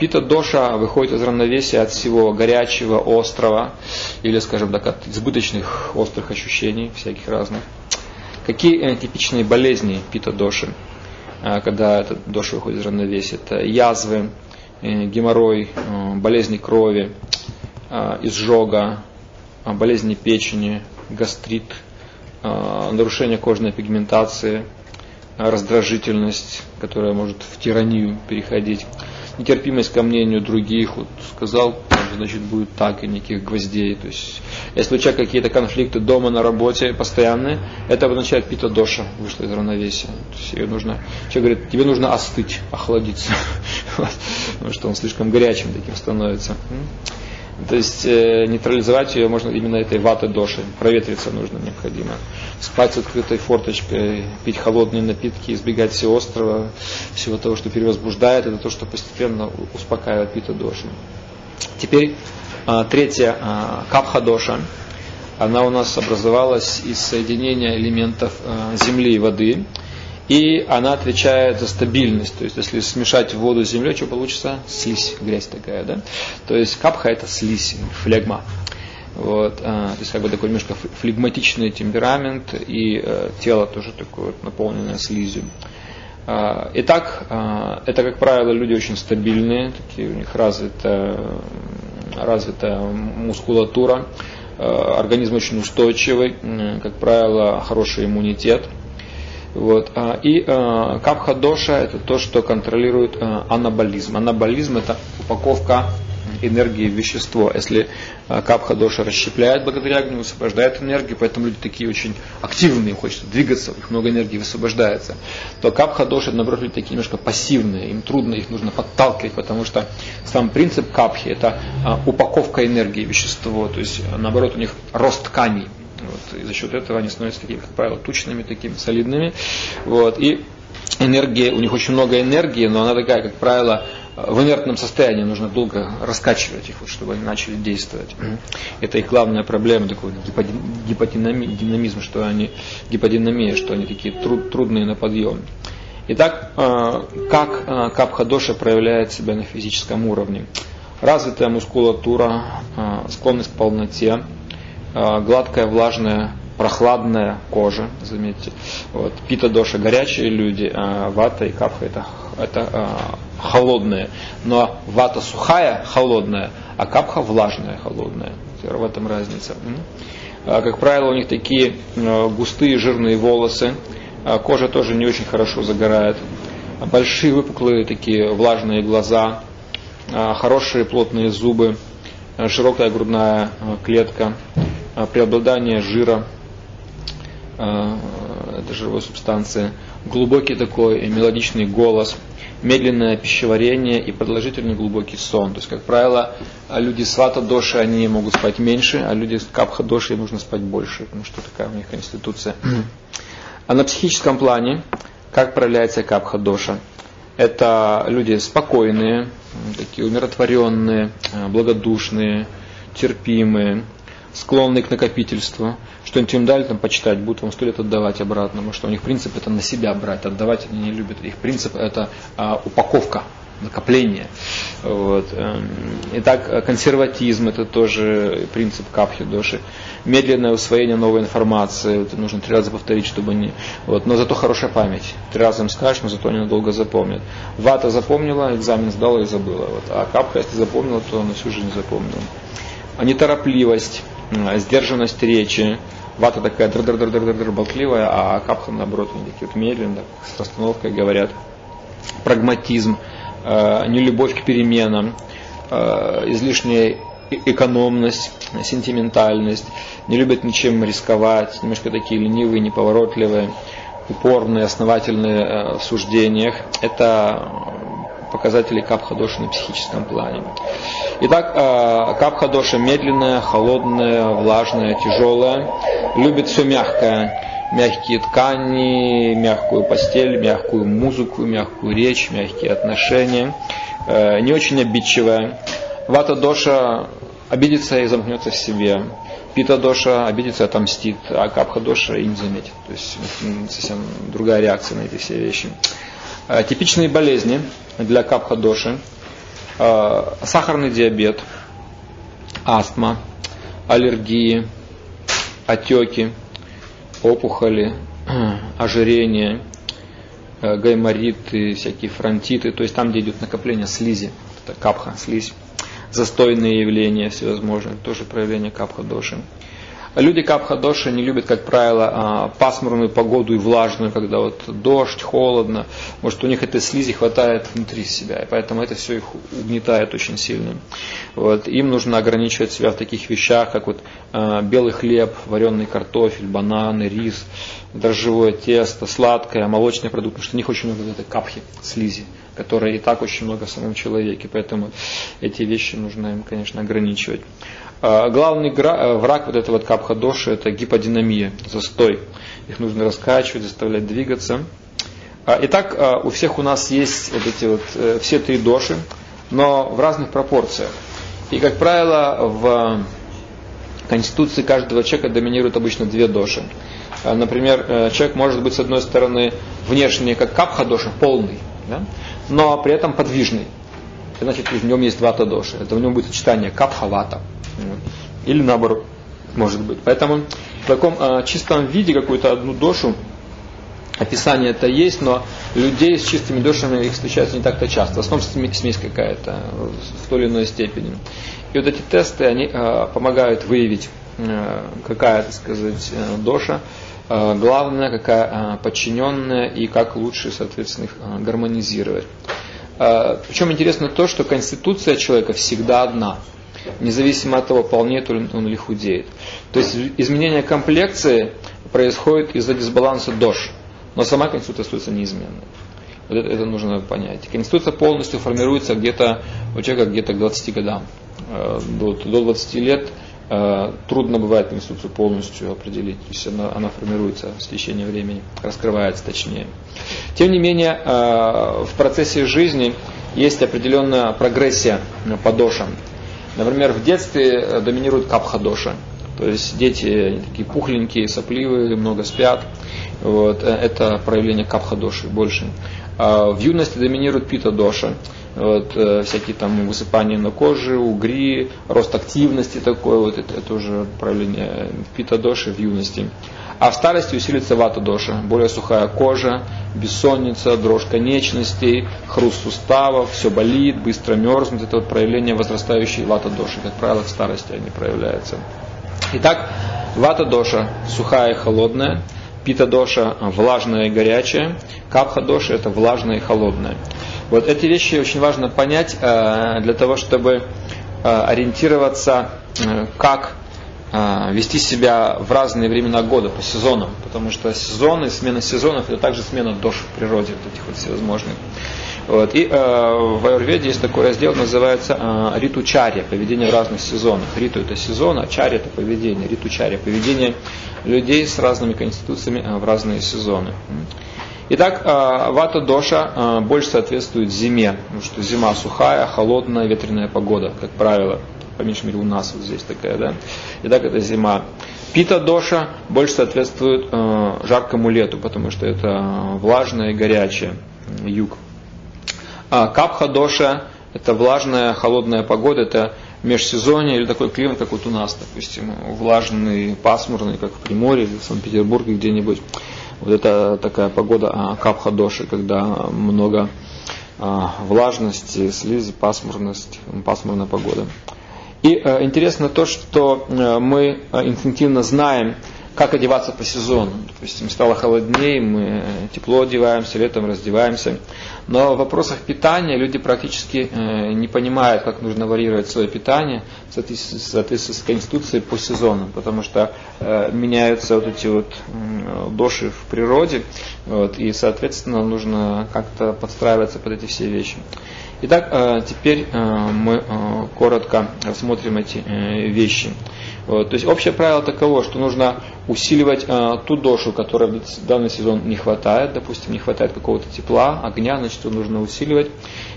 Пита Доша выходит из равновесия от всего горячего, острого, или, скажем так, от избыточных острых ощущений, всяких разных. Какие э, типичные болезни пита-доши, э, когда этот доша выходит из равновесия? Это язвы, э, геморрой, болезни крови, изжога, болезни печени, гастрит, нарушение кожной пигментации, раздражительность, которая может в тиранию переходить, нетерпимость ко мнению других, вот сказал, значит будет так, и никаких гвоздей. То есть, если у человека какие-то конфликты дома, на работе постоянные, это означает пита доша, вышла из равновесия. То есть, ее нужно, человек говорит, тебе нужно остыть, охладиться, потому что он слишком горячим таким становится. То есть э, нейтрализовать ее можно именно этой ваты доши. Проветриться нужно необходимо. Спать с открытой форточкой, пить холодные напитки, избегать всего острова, всего того, что перевозбуждает, это то, что постепенно успокаивает пита доши. Теперь э, третья э, капха доша. Она у нас образовалась из соединения элементов э, земли и воды. И она отвечает за стабильность. То есть, если смешать воду с землей, что получится? Слизь, грязь такая, да? То есть, капха это слизь, флегма. Вот, а, то есть как бы такой немножко флегматичный темперамент и э, тело тоже такое вот, наполненное слизью. А, итак, а, это, как правило, люди очень стабильные, такие у них развита, развитая мускулатура, а, организм очень устойчивый, как правило, хороший иммунитет – вот. А, и э, капха-доша это то, что контролирует э, анаболизм. Анаболизм это упаковка энергии в вещество. Если капха-доша расщепляет благодаря огню, высвобождает энергию, поэтому люди такие очень активные, хочется двигаться, у них много энергии высвобождается, то капха-доша, наоборот, люди такие немножко пассивные, им трудно, их нужно подталкивать, потому что сам принцип капхи – это упаковка энергии в вещество, то есть, наоборот, у них рост тканей, вот, и за счет этого они становятся такими, как правило, тучными, такими солидными. Вот, и энергия, у них очень много энергии, но она такая, как правило, в инертном состоянии нужно долго раскачивать их, вот, чтобы они начали действовать. Это их главная проблема, такой гиподинамизм, что они, гиподинамия, что они такие труд, трудные на подъем. Итак, э, как э, капха-доша проявляет себя на физическом уровне? Развитая мускулатура, э, склонность к полноте, гладкая, влажная, прохладная кожа, заметьте. Вот. Пита доша горячие люди, а вата и капха это, это а, холодные. Но вата сухая, холодная, а капха влажная, холодная. В этом разница. А, как правило, у них такие а, густые жирные волосы, а, кожа тоже не очень хорошо загорает, большие выпуклые такие влажные глаза, а, хорошие плотные зубы, а, широкая грудная а, клетка, а, преобладание жира, а, это жировой субстанции, глубокий такой мелодичный голос, медленное пищеварение и продолжительный глубокий сон. То есть, как правило, люди с вата доши, они могут спать меньше, а люди с капха доши, им нужно спать больше, потому что такая у них конституция. А на психическом плане, как проявляется капха доша? Это люди спокойные, такие умиротворенные, благодушные, терпимые, склонные к накопительству, что-нибудь им дали там почитать, будут вам сто лет отдавать обратно, потому что у них принцип это на себя брать, отдавать они не любят. Их принцип это а, упаковка, накопление. Вот. Эм, итак, консерватизм это тоже принцип капхи доши. Медленное усвоение новой информации, это нужно три раза повторить, чтобы не... Вот. Но зато хорошая память. Три раза им скажешь, но зато надолго запомнят. Вата запомнила, экзамен сдала и забыла. Вот. А капха, если запомнила, то на всю жизнь запомнила. А неторопливость, сдержанность речи. Вата такая др др др др др, др болтливая, а капха наоборот, они такие вот медленно, с расстановкой говорят. Прагматизм, э, нелюбовь к переменам, э, излишняя экономность, сентиментальность, не любят ничем рисковать, немножко такие ленивые, неповоротливые, упорные, основательные э, в суждениях. Это показатели капха-доши на психическом плане. Итак, э, капха-доша медленная, холодная, влажная, тяжелая, любит все мягкое. Мягкие ткани, мягкую постель, мягкую музыку, мягкую речь, мягкие отношения. Э, не очень обидчивая. Вата-доша обидится и замкнется в себе. Пита-доша обидится и отомстит, а капха-доша и не заметит. То есть совсем другая реакция на эти все вещи. Э, типичные болезни для капха-доши. Э, сахарный диабет, астма, аллергии, отеки, опухоли, ожирение, э, гаймориты, всякие фронтиты, то есть там, где идет накопление слизи, это капха, слизь, застойные явления всевозможные, тоже проявление капха-доши. Люди капха-доши не любят, как правило, а, пасмурную погоду и влажную, когда вот дождь, холодно. Может, у них этой слизи хватает внутри себя, и поэтому это все их угнетает очень сильно. Вот. Им нужно ограничивать себя в таких вещах, как вот а, белый хлеб, вареный картофель, бананы, рис, дрожжевое тесто, сладкое, молочные продукты, потому что у них очень много этой капхи, слизи которая и так очень много в самом человеке, поэтому эти вещи нужно им, конечно, ограничивать. А, главный э, враг вот этого вот капха-доши это гиподинамия, застой. Их нужно раскачивать, заставлять двигаться. А, итак, а, у всех у нас есть вот эти вот э, все три доши, но в разных пропорциях. И, как правило, в конституции каждого человека доминируют обычно две доши. Например, э, человек может быть, с одной стороны, внешне как капха-доша, полный, да? но при этом подвижный. Значит, в нем есть вата доши. Это в нем будет сочетание капха-вата. Или наоборот, может быть. Поэтому в таком э, чистом виде какую-то одну дошу описание это есть, но людей с чистыми душами их встречается не так-то часто. В основном смесь какая-то в той или иной степени. И вот эти тесты, они э, помогают выявить, э, какая, так сказать, э, доша, э, главная, какая э, подчиненная и как лучше, соответственно, их э, гармонизировать. Причем интересно то, что конституция человека всегда одна – независимо от того, полнеет он или худеет. То есть изменение комплекции происходит из-за дисбаланса ДОЖ, но сама конституция остается неизменной. Вот это, это нужно понять. Конституция полностью формируется где-то у человека где-то к 20 годам. Э, до, до 20 лет э, трудно бывает конституцию полностью определить. То есть она, она формируется с течением времени, раскрывается точнее. Тем не менее, э, в процессе жизни есть определенная прогрессия по дошам. Например, в детстве э, доминирует капхадоша. То есть дети такие пухленькие, сопливые, много спят. Вот, э, это проявление капхадоши больше. А в юности доминирует пита-доша. вот, э, всякие там высыпания на коже, угри, рост активности такой, вот это, это уже проявление пита-доши в юности. А в старости усилится вата-доша, более сухая кожа, бессонница, дрожь конечностей, хруст суставов, все болит, быстро мерзнет. Это вот проявление возрастающей вата-доши. Как правило, в старости они проявляются. Итак, вата-доша сухая и холодная, пита-доша влажная и горячая, капха-доша это влажная и холодная. Вот эти вещи очень важно понять э, для того, чтобы э, ориентироваться, э, как вести себя в разные времена года по сезонам, потому что сезоны, смена сезонов это также смена дош в природе, вот этих вот всевозможных. Вот. И э, в Аюрведе есть такой раздел, называется э, риту чарья, поведение в разных сезонах. Риту это сезон, а чарья это поведение. Риту чарья, поведение людей с разными конституциями э, в разные сезоны. Итак, вата доша больше соответствует зиме, потому что зима сухая, холодная, ветреная погода, как правило. По меньшей мере у нас вот здесь такая, да. Итак, это зима. Пита доша больше соответствует жаркому лету, потому что это влажное и горячее, юг. А капха доша это влажная, холодная погода, это межсезонье или такой климат, как вот у нас, допустим, влажный, пасмурный, как в Приморье или в Санкт-Петербурге где-нибудь. Вот это такая погода а, капха-доши, когда много а, влажности, слизи, пасмурность, пасмурная погода. И э, интересно то, что э, мы э, инстинктивно знаем, как одеваться по сезону. Допустим, стало холоднее, мы тепло одеваемся, летом раздеваемся. Но в вопросах питания люди практически э, не понимают, как нужно варьировать свое питание в соответствии с Конституцией по сезонам, потому что э, меняются вот эти вот доши в природе, вот, и, соответственно, нужно как-то подстраиваться под эти все вещи. Итак, э, теперь мы коротко рассмотрим эти вещи. Вот, то есть общее правило таково, что нужно усиливать э, ту дошу, которая в данный сезон не хватает, допустим, не хватает какого-то тепла, огня, значит, его нужно усиливать,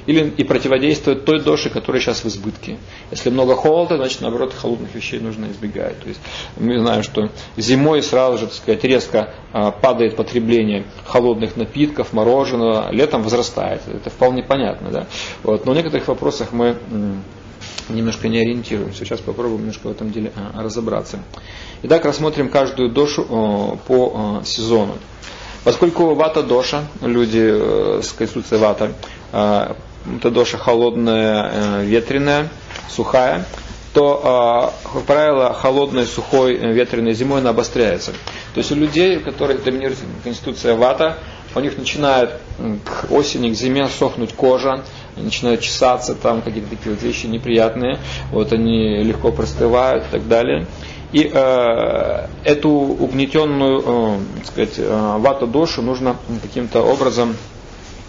или и противодействовать той доше, которая сейчас в избытке. Если много холода, значит, наоборот, холодных вещей нужно избегать. То есть мы знаем, что зимой сразу же, так сказать, резко э, падает потребление холодных напитков, мороженого, летом возрастает. Это вполне понятно, да. Вот. Но в некоторых вопросах мы немножко не ориентируемся. Сейчас попробуем немножко в этом деле а, разобраться. Итак, рассмотрим каждую дошу по сезону. Поскольку вата доша, люди э, с конституцией вата, а, это доша холодная, э, ветреная, сухая, то, а, как правило, холодной, сухой, э, ветреной зимой она обостряется. То есть у людей, у которых доминирует конституция вата, у них начинает к осени, к зиме сохнуть кожа, начинают чесаться, там какие-то такие вот вещи неприятные, вот они легко простывают и так далее. И э, эту угнетенную, э, сказать, э, вату дошу нужно каким-то образом,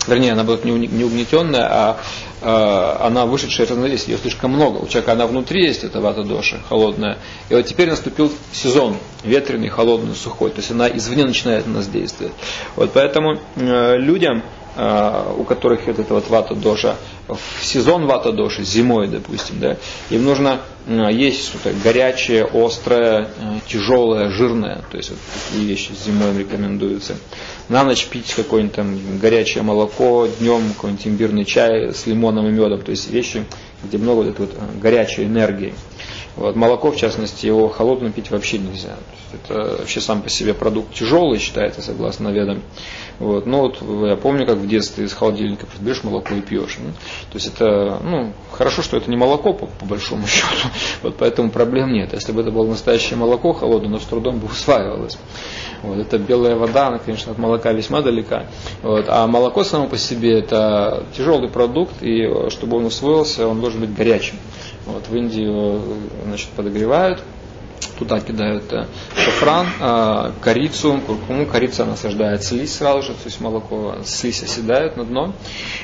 вернее, она будет не, не угнетенная, а она вышедшая из равновесия, ее слишком много. У человека она внутри есть, эта вата доша, холодная. И вот теперь наступил сезон, ветреный, холодный, сухой. То есть она извне начинает на нас действовать. Вот поэтому э, людям Э, у которых вот эта вот вата доша, в сезон вата доши, зимой, допустим, да, им нужно э, есть что-то горячее, острое, э, тяжелое, жирное, то есть вот такие вещи зимой рекомендуются. На ночь пить какое-нибудь там горячее молоко, днем какой-нибудь имбирный чай с лимоном и медом, то есть вещи, где много вот этой вот горячей энергии. Вот, молоко, в частности, его холодным пить вообще нельзя. Это вообще сам по себе продукт тяжелый считается, согласно ведам. Вот. Но вот я помню, как в детстве из холодильника берешь молоко и пьешь. Ну, то есть это, ну, хорошо, что это не молоко, по, по большому счету. Вот поэтому проблем нет. Если бы это было настоящее молоко холодное, но с трудом бы усваивалось. Вот. Это белая вода, она, конечно, от молока весьма далека. Вот. А молоко само по себе это тяжелый продукт, и чтобы он усвоился, он должен быть горячим. Вот, в Индии его значит, подогревают, туда кидают э, шафран, э, корицу, куркуму. Корица насаждает слизь сразу же, то есть молоко, слизь оседает на дно.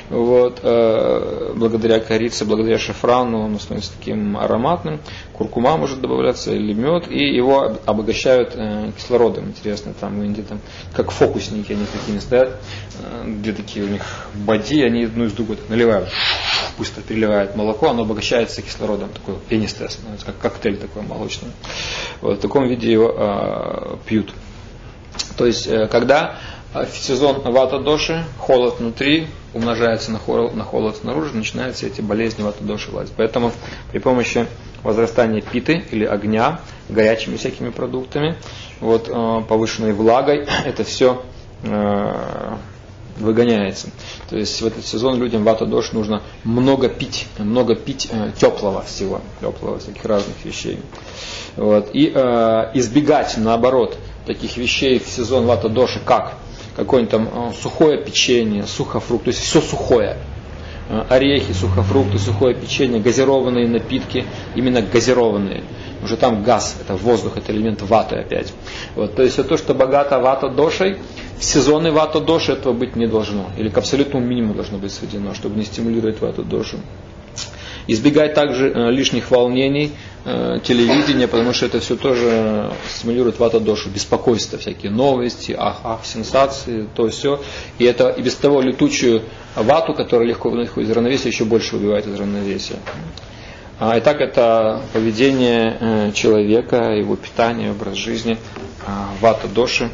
Вот, э, благодаря корице, благодаря шафрану он становится таким ароматным. Куркума может добавляться или мед, и его обогащают кислородом. Интересно, там в Индии там, как фокусники они такими стоят, где такие у них боди, они одну из другой наливают быстро переливает молоко, оно обогащается кислородом, такой пенистое становится, как коктейль такой молочный. Вот, в таком виде его э, пьют. То есть, э, когда в сезон вата доши, холод внутри, умножается на холод, на холод снаружи, начинаются эти болезни вата доши лазить. Поэтому при помощи возрастания питы или огня, горячими всякими продуктами, вот, повышенной влагой, это все выгоняется. То есть в этот сезон людям вата дош нужно много пить, много пить э, теплого всего, теплого всяких разных вещей. Вот. И э, избегать, наоборот, таких вещей в сезон вата доши, как какое-нибудь там э, сухое печенье, сухофрукт, то есть все сухое. Э, орехи, сухофрукты, сухое печенье, газированные напитки, именно газированные. Уже там газ, это воздух, это элемент ваты опять. Вот, то есть все то, что богато вата дошей, в сезонный вата доши этого быть не должно. Или к абсолютному минимуму должно быть сведено, чтобы не стимулировать вату дошу. Избегать также э, лишних волнений, э, телевидения, потому что это все тоже стимулирует вата дошу, беспокойство, всякие новости, ах, ах, сенсации, то все. И это и без того летучую вату, которая легко выходит из равновесия, еще больше выбивает из равновесия. А, итак, это поведение э, человека, его питание, образ жизни, а, вата доши,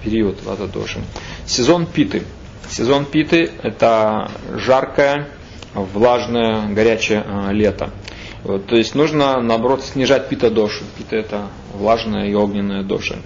в период вата доши. Сезон питы. Сезон питы – это жаркое, влажное, горячее э, лето. Вот, то есть нужно, наоборот, снижать пита дошу. Пита – это влажная и огненная доша.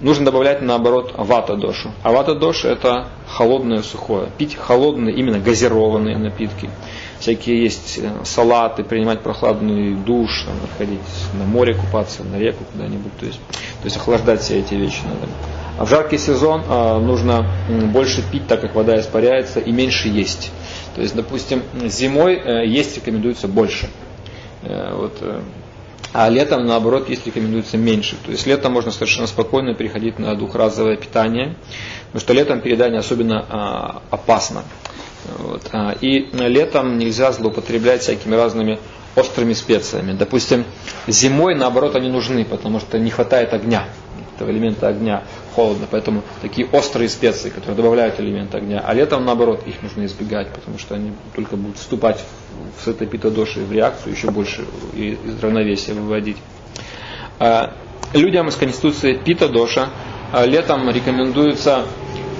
Нужно добавлять, наоборот, вата дошу. А вата доша – это холодное, сухое. Пить холодные, именно газированные напитки. Всякие есть э, салаты, принимать прохладный душ, там, ходить на море купаться, на реку куда-нибудь. То есть, то есть охлаждать все эти вещи надо. А в жаркий сезон э, нужно больше пить, так как вода испаряется, и меньше есть. То есть, допустим, зимой э, есть рекомендуется больше. Э, вот, э, а летом, наоборот, есть рекомендуется меньше. То есть летом можно совершенно спокойно переходить на двухразовое питание, потому что летом переедание особенно а, опасно. Вот. А, и летом нельзя злоупотреблять всякими разными острыми специями. Допустим, зимой, наоборот, они нужны, потому что не хватает огня этого элемента огня холодно, поэтому такие острые специи, которые добавляют элемент огня, а летом наоборот их нужно избегать, потому что они только будут вступать с этой питодоши в реакцию, еще больше из равновесия выводить. А, людям из конституции питодоша а, летом рекомендуется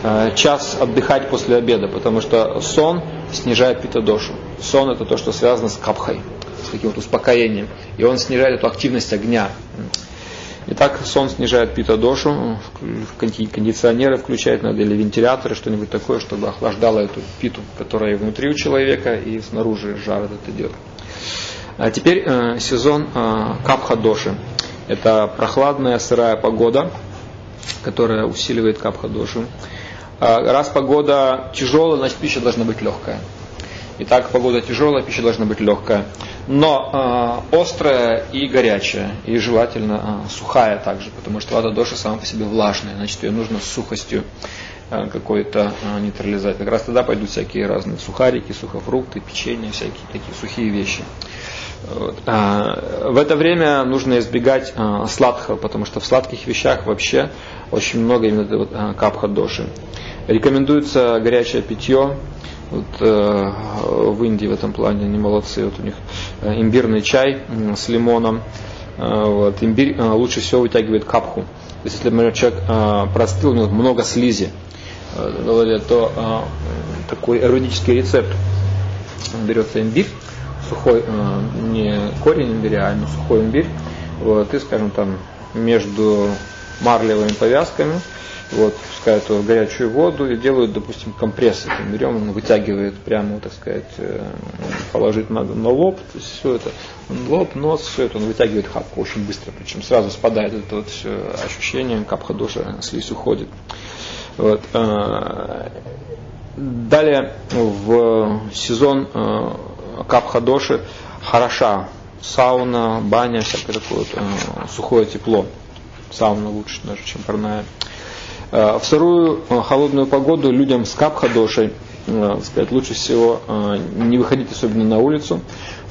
а, час отдыхать после обеда, потому что сон снижает питодошу. Сон это то, что связано с капхой, с таким вот успокоением. И он снижает эту активность огня. Итак, сон снижает пита-дошу, кондиционеры включать надо или вентиляторы, что-нибудь такое, чтобы охлаждало эту питу, которая внутри у человека и снаружи жар этот идет. А теперь э, сезон э, капха-доши. Это прохладная сырая погода, которая усиливает капха-дошу. А раз погода тяжелая, значит пища должна быть легкая. Итак, погода тяжелая, пища должна быть легкая. Но э, острая и горячая, и желательно э, сухая также, потому что вода доша сама по себе влажная, значит ее нужно с сухостью э, какой-то э, нейтрализовать. Как раз тогда пойдут всякие разные сухарики, сухофрукты, печенье, всякие такие сухие вещи. В это время нужно избегать сладкого, потому что в сладких вещах вообще очень много именно капха доши. Рекомендуется горячее питье, вот, э, в Индии в этом плане они молодцы. Вот у них э, имбирный чай с лимоном. Э, вот, имбирь э, лучше всего вытягивает капху. То есть, если, например, человек э, простыл, у него много слизи, э, то э, такой эрудический рецепт. Берется имбирь, сухой, э, не корень имбиря, а именно сухой имбирь. Вот, и, скажем, там между марлевыми повязками – вот, пускают его в горячую воду и делают, допустим, компрессы. Берем, он вытягивает прямо, так сказать, э, положит на, на лоб, то есть все это, лоб, нос, все это он вытягивает хапку очень быстро, причем сразу спадает это вот все ощущение, капха душа, слизь уходит. Вот. Э, далее в сезон э, капха доши хороша сауна, баня, всякое такое вот, сухое тепло. Сауна лучше даже, чем парная. Э, в сырую э, холодную погоду людям с капхадошей э, сказать, лучше всего не выходить особенно на улицу,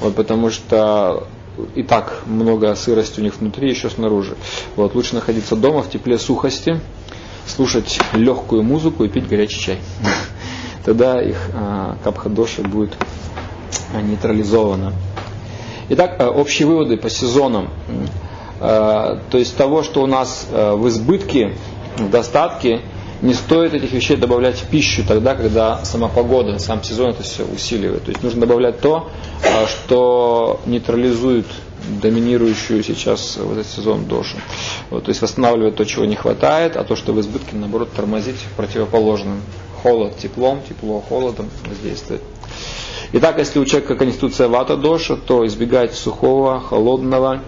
вот, потому что и так много сырости у них внутри, еще снаружи. Вот, лучше находиться дома в тепле сухости, слушать легкую музыку и пить горячий чай. Тогда их капхадоши будет нейтрализована. Итак, общие выводы по сезонам. То есть того, что у нас в избытке в достатке не стоит этих вещей добавлять в пищу тогда, когда сама погода, сам сезон это все усиливает. То есть нужно добавлять то, а, что нейтрализует доминирующую сейчас в этот сезон дошу. Вот, то есть восстанавливает то, чего не хватает, а то, что в избытке, наоборот, тормозить противоположным. Холод теплом, тепло холодом воздействует. Итак, если у человека конституция вата доша, то избегать сухого, холодного,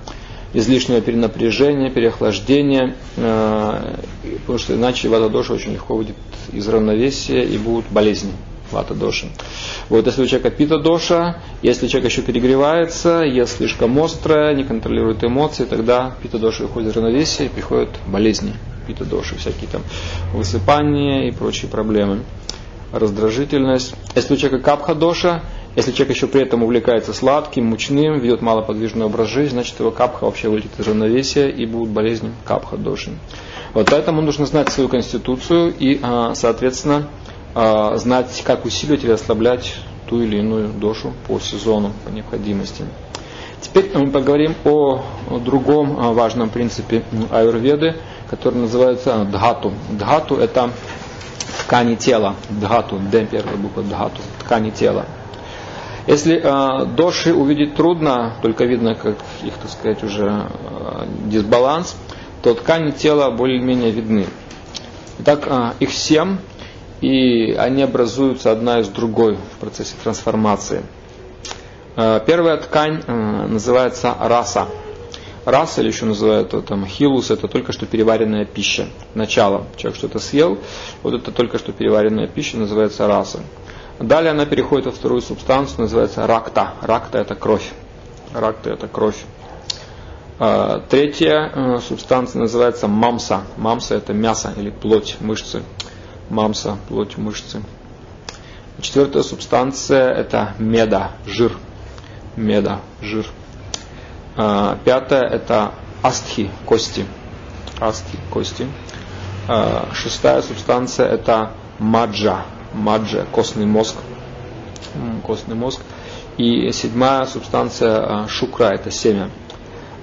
излишнего перенапряжения, переохлаждения, э, потому что иначе вата доша очень легко выйдет из равновесия и будут болезни вата доши. Вот если у человека пита доша, если человек еще перегревается, ест слишком острое, не контролирует эмоции, тогда пита доша выходит из равновесия и приходят болезни пита доши, всякие там высыпания и прочие проблемы. Раздражительность. Если у человека капха доша, если человек еще при этом увлекается сладким, мучным, ведет малоподвижный образ жизни, значит его капха вообще вылетит из равновесия и будут болезни капха доши. Вот поэтому нужно знать свою конституцию и, а, соответственно, а, знать, как усиливать или ослаблять ту или иную дошу по сезону, по необходимости. Теперь мы поговорим о другом а, важном принципе аюрведы, который называется дхату. Дхату – это ткани тела. Дхату, д первая буква дхату, ткани тела. Если э, доши увидеть трудно, только видно, как их, так сказать, уже э, дисбаланс, то ткани тела более-менее видны. Итак, э, их семь, и они образуются одна из другой в процессе трансформации. Э, первая ткань э, называется раса. Раса, или еще называют это, там, хилус, это только что переваренная пища. Начало. Человек что-то съел, вот это только что переваренная пища называется раса. Далее она переходит во вторую субстанцию, называется ракта. Ракта это кровь. Ракта это кровь. А, третья э, субстанция называется мамса. Мамса это мясо или плоть, мышцы. Мамса, плоть, мышцы. Четвертая субстанция это меда, жир. Меда, жир. А, пятая это астхи, кости. Астхи, кости. А, шестая субстанция это маджа, маджа, костный мозг, костный мозг. И седьмая субстанция а, шукра, это семя.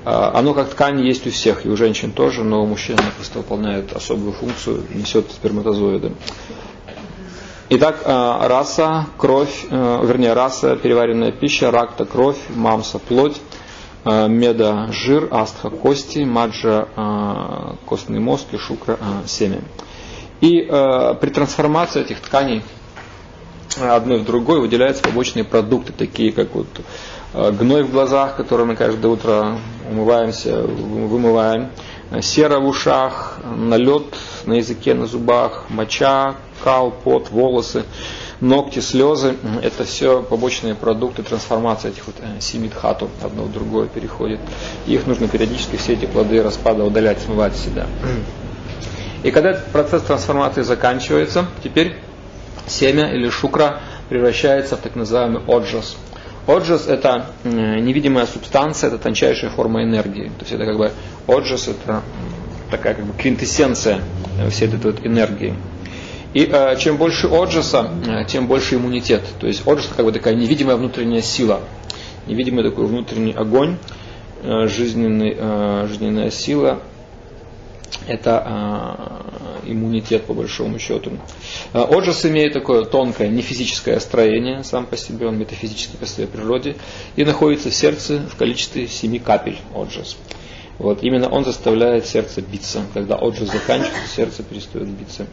А, оно как ткань есть у всех, и у женщин тоже, но у мужчин оно просто выполняет особую функцию, несет сперматозоиды. Итак, а, раса, кровь, вернее, раса, переваренная пища, ракта, кровь, мамса, плоть, меда, жир, астха, кости, маджа, костный мозг и шукра, семя. И э, при трансформации этих тканей одной в другой выделяются побочные продукты, такие как вот э, гной в глазах, который мы каждое утро умываемся, вымываем, сера в ушах, налет на языке, на зубах, моча, кал, пот, волосы, ногти, слезы. Это все побочные продукты трансформации этих вот э, семидхату, одно в другое переходит. Их нужно периодически все эти плоды распада удалять, смывать себя. И когда этот процесс трансформации заканчивается, теперь семя или шукра превращается в так называемый оджас. Оджас – это невидимая субстанция, это тончайшая форма энергии. То есть это как бы оджас – это такая как бы квинтэссенция всей этой вот энергии. И э, чем больше оджаса, э, тем больше иммунитет. То есть оджас как бы такая невидимая внутренняя сила, невидимый такой внутренний огонь, э, жизненный, э, жизненная сила, это э, иммунитет по большому счету. Э, Оджас имеет такое тонкое, не физическое строение, сам по себе, он метафизический по своей природе, и находится в сердце в количестве семи капель Оджас. Вот, именно он заставляет сердце биться. Когда Оджас заканчивается, сердце перестает биться.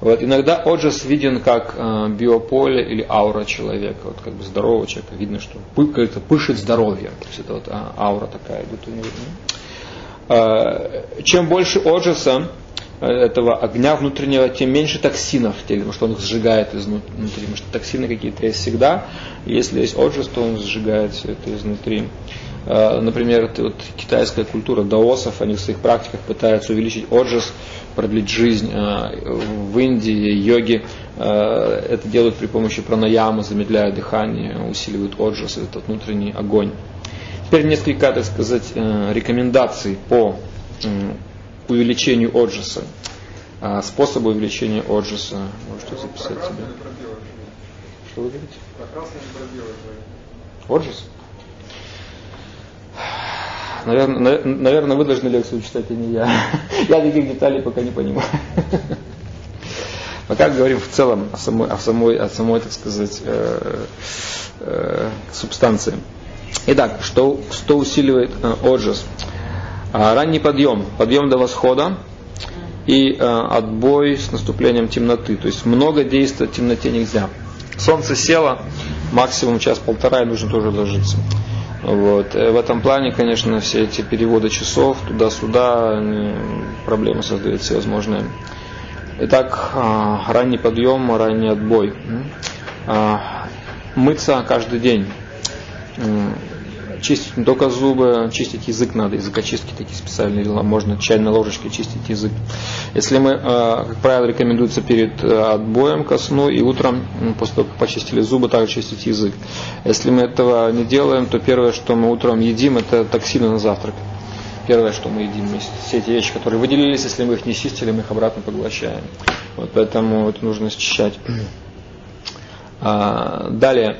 Вот, иногда Оджас виден как э, биополе или аура человека, вот как бы здорового человека, видно, что пы, пышет здоровье. То есть это вот а, аура такая идет у него. Э, чем больше оджаса, э, этого огня внутреннего, тем меньше токсинов в теле, потому что он их сжигает изнутри. Потому что токсины какие-то есть всегда. Если есть оджас, то он сжигает все это изнутри. Э, например, вот китайская культура даосов, они в своих практиках пытаются увеличить оджас, продлить жизнь. В Индии йоги это делают при помощи пранаямы, замедляя дыхание, усиливают оджас, этот внутренний огонь. Теперь несколько, так сказать, э, рекомендаций по увеличению отжиса. А, способы увеличения отжиса. Можете записать себе. Что вы говорите? Отжис? Наверное, наверное, вы должны лекцию читать, а не я. Я таких деталей пока не понимаю. Пока говорим в целом о самой, о самой, о самой так сказать, э, э, субстанции. Итак, что, что усиливает э, оджас? Ранний подъем, подъем до восхода и э, отбой с наступлением темноты. То есть много действовать в темноте нельзя. Солнце село, максимум час-полтора и нужно тоже ложиться. Вот. Э, в этом плане, конечно, все эти переводы часов туда-сюда, проблемы создают всевозможные. Итак, а, ранний подъем, ранний отбой. А, мыться каждый день чистить не только зубы, чистить язык надо, языкочистки такие специальные дела, можно чайной ложечкой чистить язык. Если мы, э, как правило, рекомендуется перед э, отбоем ко сну и утром, после того, как почистили зубы, также чистить язык. Если мы этого не делаем, то первое, что мы утром едим, это токсины на завтрак. Первое, что мы едим, все эти вещи, которые выделились, если мы их не чистили, мы их обратно поглощаем. Вот поэтому это нужно счищать. А, далее,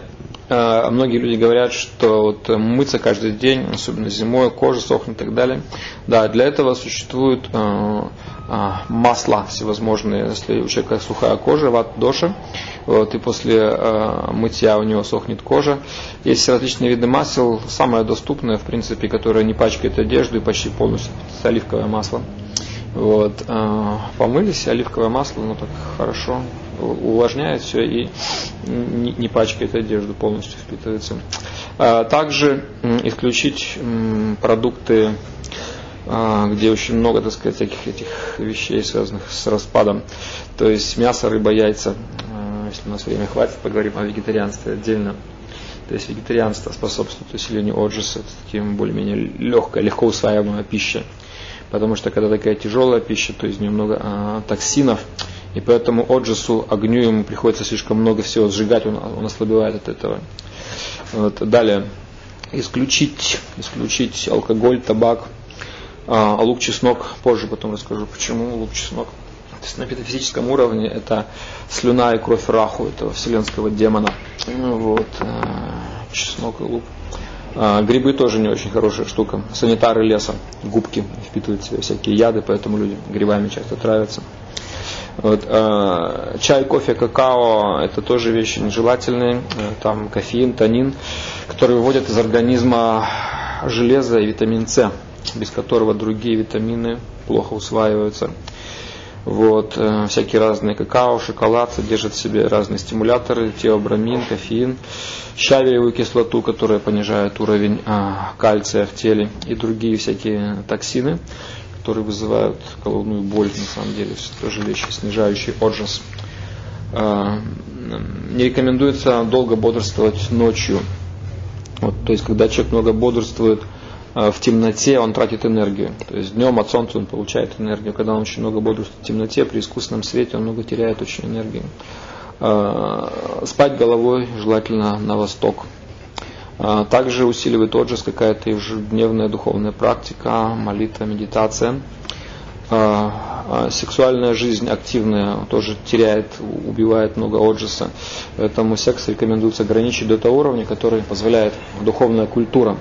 многие люди говорят, что вот мыться каждый день, особенно зимой, кожа сохнет и так далее. Да, для этого существуют а, а, масла всевозможные, если у человека сухая кожа, ват доша, вот, и после мытья у него сохнет кожа. Есть различные виды масел, самое доступное, в принципе, которое не пачкает одежду и почти полностью оливковое масло. Вот, помылись, оливковое масло, ну так хорошо увлажняет все и не, пачкает одежду, полностью впитывается. А также исключить продукты, а, где очень много, так сказать, всяких этих вещей, связанных с распадом. То есть мясо, рыба, яйца. А, если у нас время хватит, поговорим о вегетарианстве отдельно. То есть вегетарианство способствует усилению отжиса, это таким более-менее легкая, легко усваиваемая пища. Потому что когда такая тяжелая пища, то из нее много а, токсинов, и поэтому Оджису, огню ему приходится слишком много всего сжигать, он, он ослабевает от этого. Вот. Далее, исключить, исключить алкоголь, табак, а, лук, чеснок, позже потом расскажу, почему лук, чеснок. То есть на метафизическом уровне это слюна и кровь раху, этого вселенского демона. Вот, а, чеснок и лук. А, грибы тоже не очень хорошая штука. Санитары леса, губки впитывают в себя всякие яды, поэтому люди грибами часто травятся. Вот, э, чай, кофе, какао – это тоже вещи нежелательные. Э, там кофеин, танин, которые выводят из организма железо и витамин С, без которого другие витамины плохо усваиваются. Вот, э, всякие разные какао, шоколад содержат в себе разные стимуляторы, теобрамин, кофеин, щавелевую кислоту, которая понижает уровень э, кальция в теле и другие всякие токсины которые вызывают головную боль, на самом деле, все тоже вещи, снижающие отжас. А, не рекомендуется долго бодрствовать ночью. Вот, то есть, когда человек много бодрствует в темноте, он тратит энергию. То есть днем от солнца он получает энергию. Когда он очень много бодрствует в темноте, при искусственном свете, он много теряет очень энергию. А, спать головой желательно на восток. А, также усиливает отжас какая-то ежедневная духовная практика, молитва, медитация. Сексуальная жизнь активная тоже теряет, убивает много отжаса. Поэтому секс рекомендуется ограничить до того уровня, который позволяет духовная культура.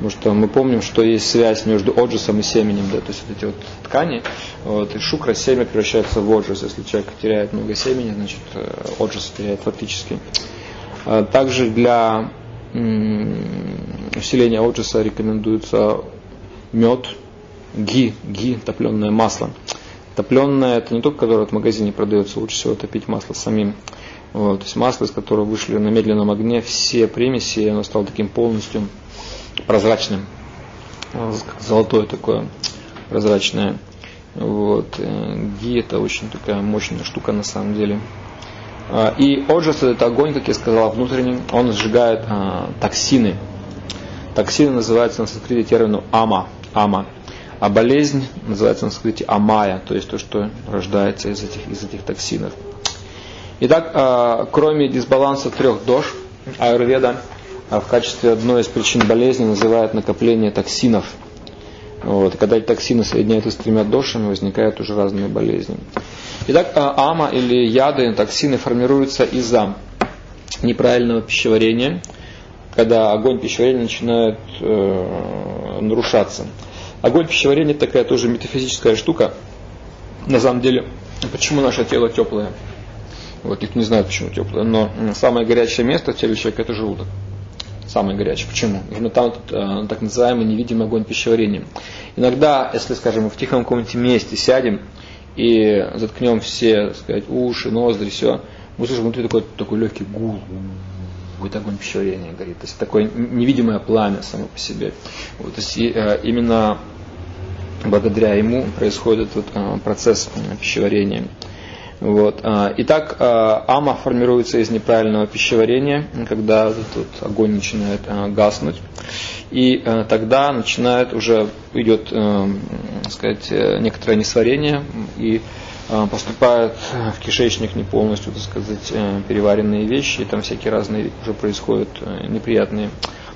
Потому что мы помним, что есть связь между отжасом и семенем. Да, то есть вот эти вот ткани, вот, и шукра, семя превращается в отжас. Если человек теряет много семени, значит э, отжас теряет фактически. Также для усиления отжиса рекомендуется мед, ги, ги, топленое масло. Топленое это не только которое в магазине продается, лучше всего топить масло самим. Вот, то есть масло, из которого вышли на медленном огне все примеси, и оно стало таким полностью прозрачным. Золотое такое прозрачное. Вот. Э, ги это очень такая мощная штука на самом деле. А, и оджас это огонь, как я сказал, внутренний, он сжигает а, токсины. Токсины называются на санскрите термину ама, ама. А болезнь называется на санскрите амая, то есть то, что рождается из этих, из этих токсинов. Итак, а, кроме дисбаланса трех дож, аюрведа в качестве одной из причин болезни называет накопление токсинов. Вот. Когда эти токсины соединяются с тремя дошами, возникают уже разные болезни. Итак, а, ама или яды, токсины формируются из-за неправильного пищеварения, когда огонь пищеварения начинает э, нарушаться. Огонь пищеварения такая тоже метафизическая штука. На самом деле, почему наше тело теплое? Вот, никто не знает, почему теплое. Но самое горячее место в теле человека это желудок. Самое горячее. Почему? Именно там э, так называемый невидимый огонь пищеварения. Иногда, если, скажем, в тихом каком-нибудь месте сядем и заткнем все, так сказать, уши, ноздри, все, мы слышим внутри такой, такой легкий гул, будет огонь пищеварения горит. То есть такое невидимое пламя само по себе. Вот, то есть э, именно благодаря ему происходит вот, э, процесс пищеварения. Вот. А, итак, а, ама формируется из неправильного пищеварения, когда этот огонь начинает а, гаснуть. И тогда начинает уже идет, сказать, э, некоторое несварение и поступают в кишечник не полностью, так сказать, э, переваренные вещи, и там всякие разные уже происходят э, неприятные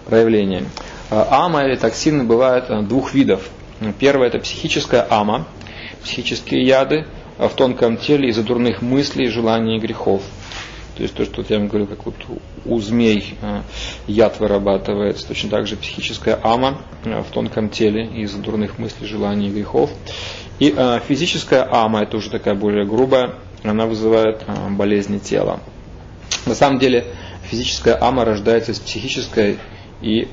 проявления. Ама или токсины бывают двух видов. Первое это психическая ама, психические яды, в тонком теле из-за дурных мыслей, желаний и грехов. То есть то, что я вам говорил, как вот у змей э, яд вырабатывается, точно так же психическая ама э, в тонком теле из-за дурных мыслей, желаний и грехов. И э, физическая ама, это уже такая более грубая, она вызывает болезни тела. На самом деле физическая ама рождается из психической, и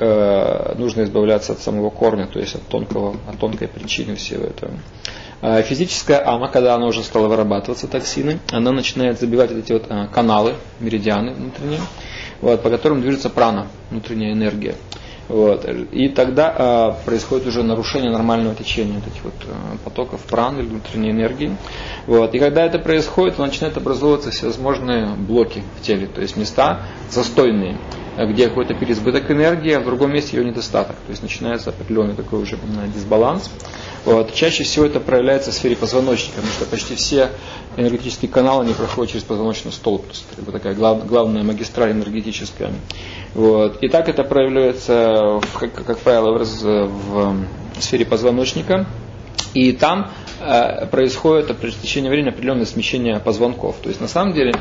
нужно избавляться от самого корня, то есть от, тонкого, от тонкой причины всего этого. А физическая ама, когда она уже стала вырабатываться, токсины, она начинает забивать эти вот а, каналы, меридианы внутренние, вот, по которым движется прана, внутренняя энергия. Вот. И тогда а, происходит уже нарушение нормального течения вот этих вот а, потоков праны или внутренней энергии. Вот. И когда это происходит, начинают образовываться всевозможные блоки в теле, то есть места застойные где какой-то переизбыток энергии, а в другом месте ее недостаток. То есть начинается определенный такой уже дисбаланс. Вот. Чаще всего это проявляется в сфере позвоночника, потому что почти все энергетические каналы не проходят через позвоночный столб. То есть это такая глав, главная магистраль энергетическая. Вот. И так это проявляется, в, как, как правило, в, в, в сфере позвоночника. И там э, происходит в течение времени определенное смещение позвонков. То есть на самом деле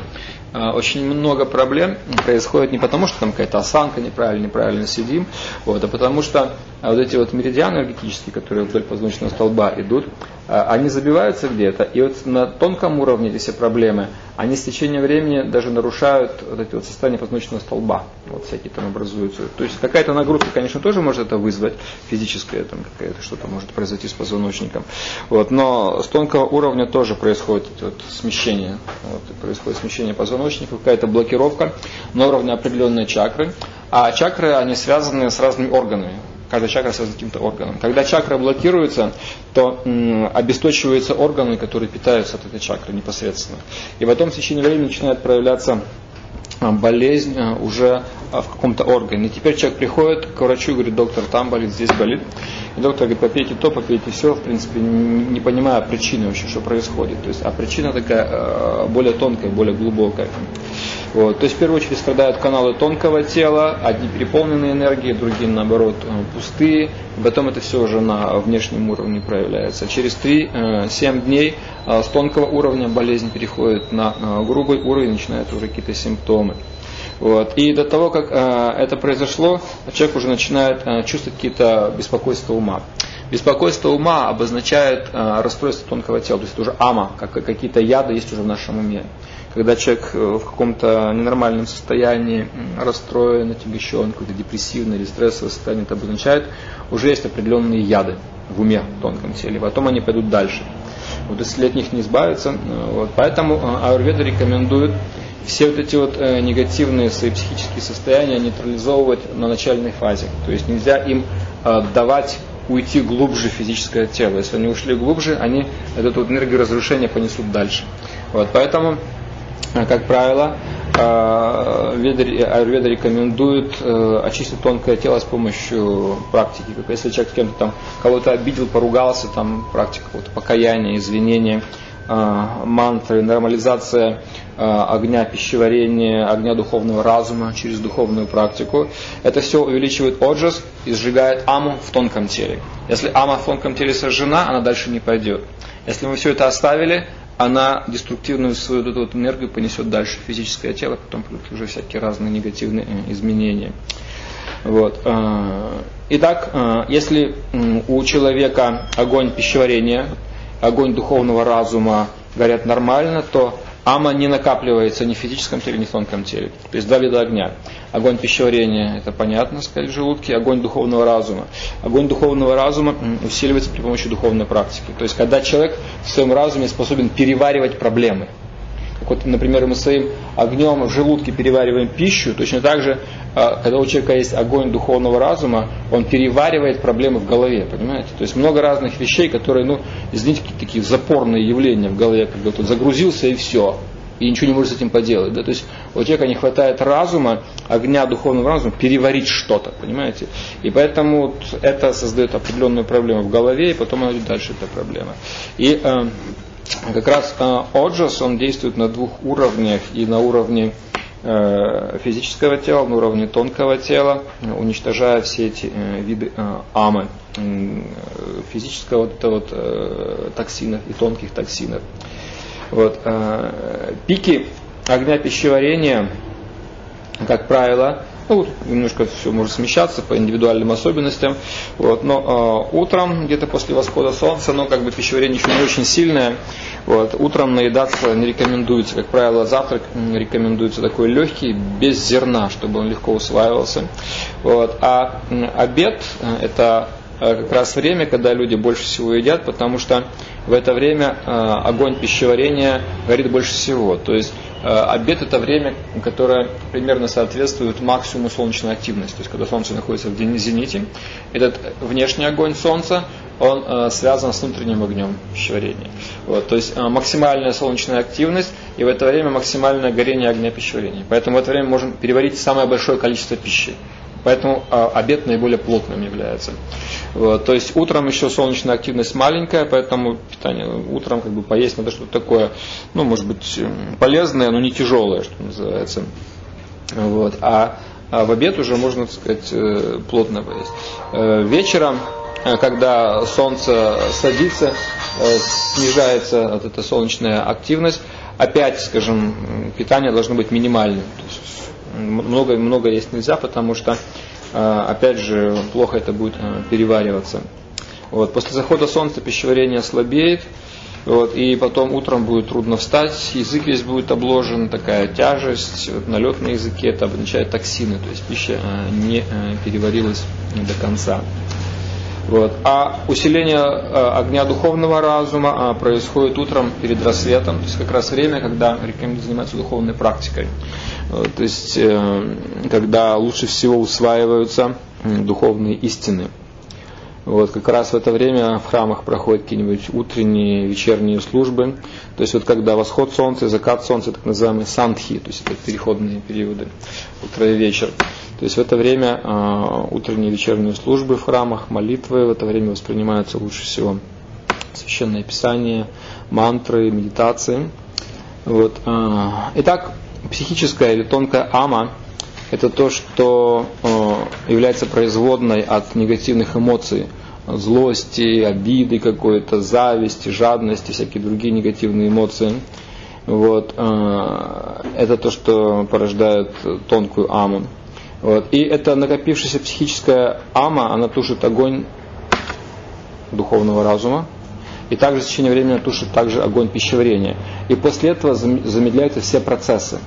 очень много проблем происходит не потому, что там какая-то осанка неправильно, неправильно сидим, вот, а потому что а, вот эти вот меридианы энергетические, которые вдоль позвоночного столба идут, а, они забиваются где-то, и вот на тонком уровне эти все проблемы, они с течением времени даже нарушают вот эти вот состояния позвоночного столба, вот всякие там образуются. То есть какая-то нагрузка, конечно, тоже может это вызвать, физическое там какая-то что-то может произойти с позвоночником, вот, но с тонкого уровня тоже происходит вот смещение, вот, происходит смещение позвоночника, какая-то блокировка на уровне определенной чакры, а чакры, они связаны с разными органами каждая чакра связана с каким-то органом. Когда чакра блокируется, то м, обесточиваются органы, которые питаются от этой чакры непосредственно. И потом в течение времени начинает проявляться болезнь а, уже а, в каком-то органе. И теперь человек приходит к врачу и говорит, доктор, там болит, здесь болит. И доктор говорит, попейте то, попейте все, в принципе, не понимая причины вообще, что происходит. То есть, а причина такая более тонкая, более глубокая. Вот. То есть в первую очередь страдают каналы тонкого тела, одни переполненные энергией, другие наоборот э, пустые. Потом это все уже на внешнем уровне проявляется. Через 3-7 э, дней э, с тонкого уровня болезнь переходит на грубый уровень, начинают уже какие-то симптомы. Вот. И до того, как это произошло, человек уже начинает чувствовать какие-то беспокойства ума. Беспокойство ума обозначает расстройство тонкого тела, то есть это уже ама, как, какие-то яды есть уже в нашем уме когда человек э, в каком-то ненормальном состоянии, расстроен, отягощен, какое-то депрессивное или стрессовое состояние, это обозначает, уже есть определенные яды в уме, в тонком теле. Потом они пойдут дальше. Вот если от них не избавиться, э, вот, поэтому э, Аюрведа рекомендует все вот эти вот негативные свои психические состояния нейтрализовывать на начальной фазе. То есть нельзя им давать уйти глубже в физическое тело. Если они ушли глубже, они эту вот энергию разрушения понесут дальше. Вот, поэтому как правило, э, Аюрведа рекомендует э, очистить тонкое тело с помощью практики. Как если человек кем-то там кого-то обидел, поругался, там практика вот, покаяния, извинения, мантры, нормализация огня пищеварения, огня духовного разума через духовную практику. Это все увеличивает отжас и сжигает аму в тонком теле. Если ама в тонком теле сожжена, она дальше не пойдет. Если мы все это оставили, она деструктивную свою эту вот энергию понесет дальше в физическое тело, потом будут уже всякие разные негативные э, изменения. Вот. Э, итак, э, если у человека огонь пищеварения, огонь духовного разума горят нормально, то ама не накапливается ни в физическом теле, ни в тонком теле. То есть два вида огня. Огонь пищеварения, это понятно, сказать, в желудке, огонь духовного разума. Огонь духовного разума усиливается при помощи духовной практики. То есть когда человек в своем разуме способен переваривать проблемы – вот, например, мы своим огнем в желудке перевариваем пищу, точно так же, а, когда у человека есть огонь духовного разума, он переваривает проблемы в голове, понимаете? То есть много разных вещей, которые, ну, извините, такие запорные явления в голове, когда тут загрузился и все, и ничего не может с этим поделать. Да? То есть у человека не хватает разума, огня духовного разума, переварить что-то, понимаете? И поэтому вот это создает определенную проблему в голове, и потом она идет дальше, эта проблема. И э, как раз э, Оджас, он действует на двух уровнях, и на уровне э, физического тела, на уровне тонкого тела, уничтожая все эти э, виды амы, физического вот вот токсинов и тонких токсинов. Вот, пики огня пищеварения, как правило, ну, немножко все может смещаться по индивидуальным особенностям. Вот, но э, утром, где-то после восхода солнца, но как бы пищеварение еще не очень сильное. Вот, утром наедаться не рекомендуется. Как правило, завтрак рекомендуется такой легкий, без зерна, чтобы он легко усваивался. Вот, а обед это как раз время, когда люди больше всего едят, потому что в это время э, огонь пищеварения горит больше всего. То есть Э, обед это время, которое примерно соответствует максимуму солнечной активности. То есть когда солнце находится в зените, этот внешний огонь солнца, он э, связан с внутренним огнем пищеварения. Вот, то есть э, максимальная солнечная активность и в это время максимальное горение огня пищеварения. Поэтому в это время можем переварить самое большое количество пищи. Поэтому э, обед наиболее плотным является. Вот, то есть утром еще солнечная активность маленькая, поэтому питание утром как бы поесть надо что-то такое, ну, может быть, полезное, но не тяжелое, что называется. Вот, а, а в обед уже можно, так сказать, э, плотно поесть. Э, вечером, э, когда солнце садится, снижается вот эта солнечная активность, опять, скажем, питание должно быть минимальным. То есть много, много есть нельзя, потому что, а, опять же, плохо это будет а, перевариваться. Вот. После захода солнца пищеварение слабеет, вот, и потом утром будет трудно встать, язык весь будет обложен, такая тяжесть, вот, налет на языке, это обозначает токсины, то есть пища а, не переварилась до конца. Вот. А усиление огня духовного разума происходит утром перед рассветом, то есть как раз время, когда рекомендую заниматься духовной практикой. Э, то есть э, когда лучше всего усваиваются духовные истины. Вот, как раз в это время в храмах проходят какие-нибудь утренние, вечерние службы. То есть вот когда восход солнца закат солнца, так называемые сандхи, то есть это переходные периоды, утро и вечер. То есть в это время э, утренние вечерние службы в храмах, молитвы в это время воспринимаются лучше всего. Священное Писание, мантры, медитации. Вот, итак, психическая или тонкая ама – это то, что э, является производной от негативных эмоций, злости, обиды какой-то, зависти, жадности, всякие другие негативные эмоции. Вот, э, это то, что порождает тонкую аму. Вот. И эта накопившаяся психическая ама, она тушит огонь духовного разума, и также в течение времени тушит также огонь пищеварения. И после этого замедляются все процессы.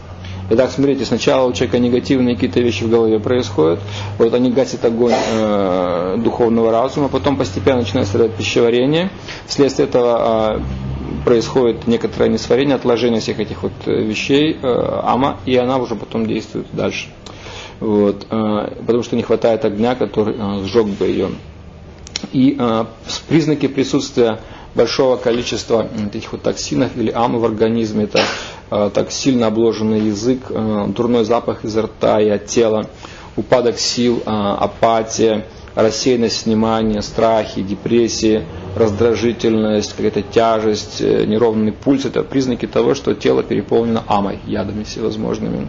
Итак, смотрите, сначала у человека негативные какие-то вещи в голове происходят, вот они гасят огонь э, духовного разума, потом постепенно начинает страдать пищеварение, вследствие этого э, происходит некоторое несварение, отложение всех этих вот э, вещей, э, ама, и она уже потом действует дальше. Вот, э, потому что не хватает огня, который э, сжег бы ее. И э, признаки присутствия большого количества этих вот токсинов или амы в организме. Это э, так сильно обложенный язык, э, дурной запах изо рта и от тела, упадок сил, э, апатия, рассеянность внимания, страхи, депрессии, раздражительность, какая-то тяжесть, э, неровный пульс. Это признаки того, что тело переполнено амой, ядами всевозможными.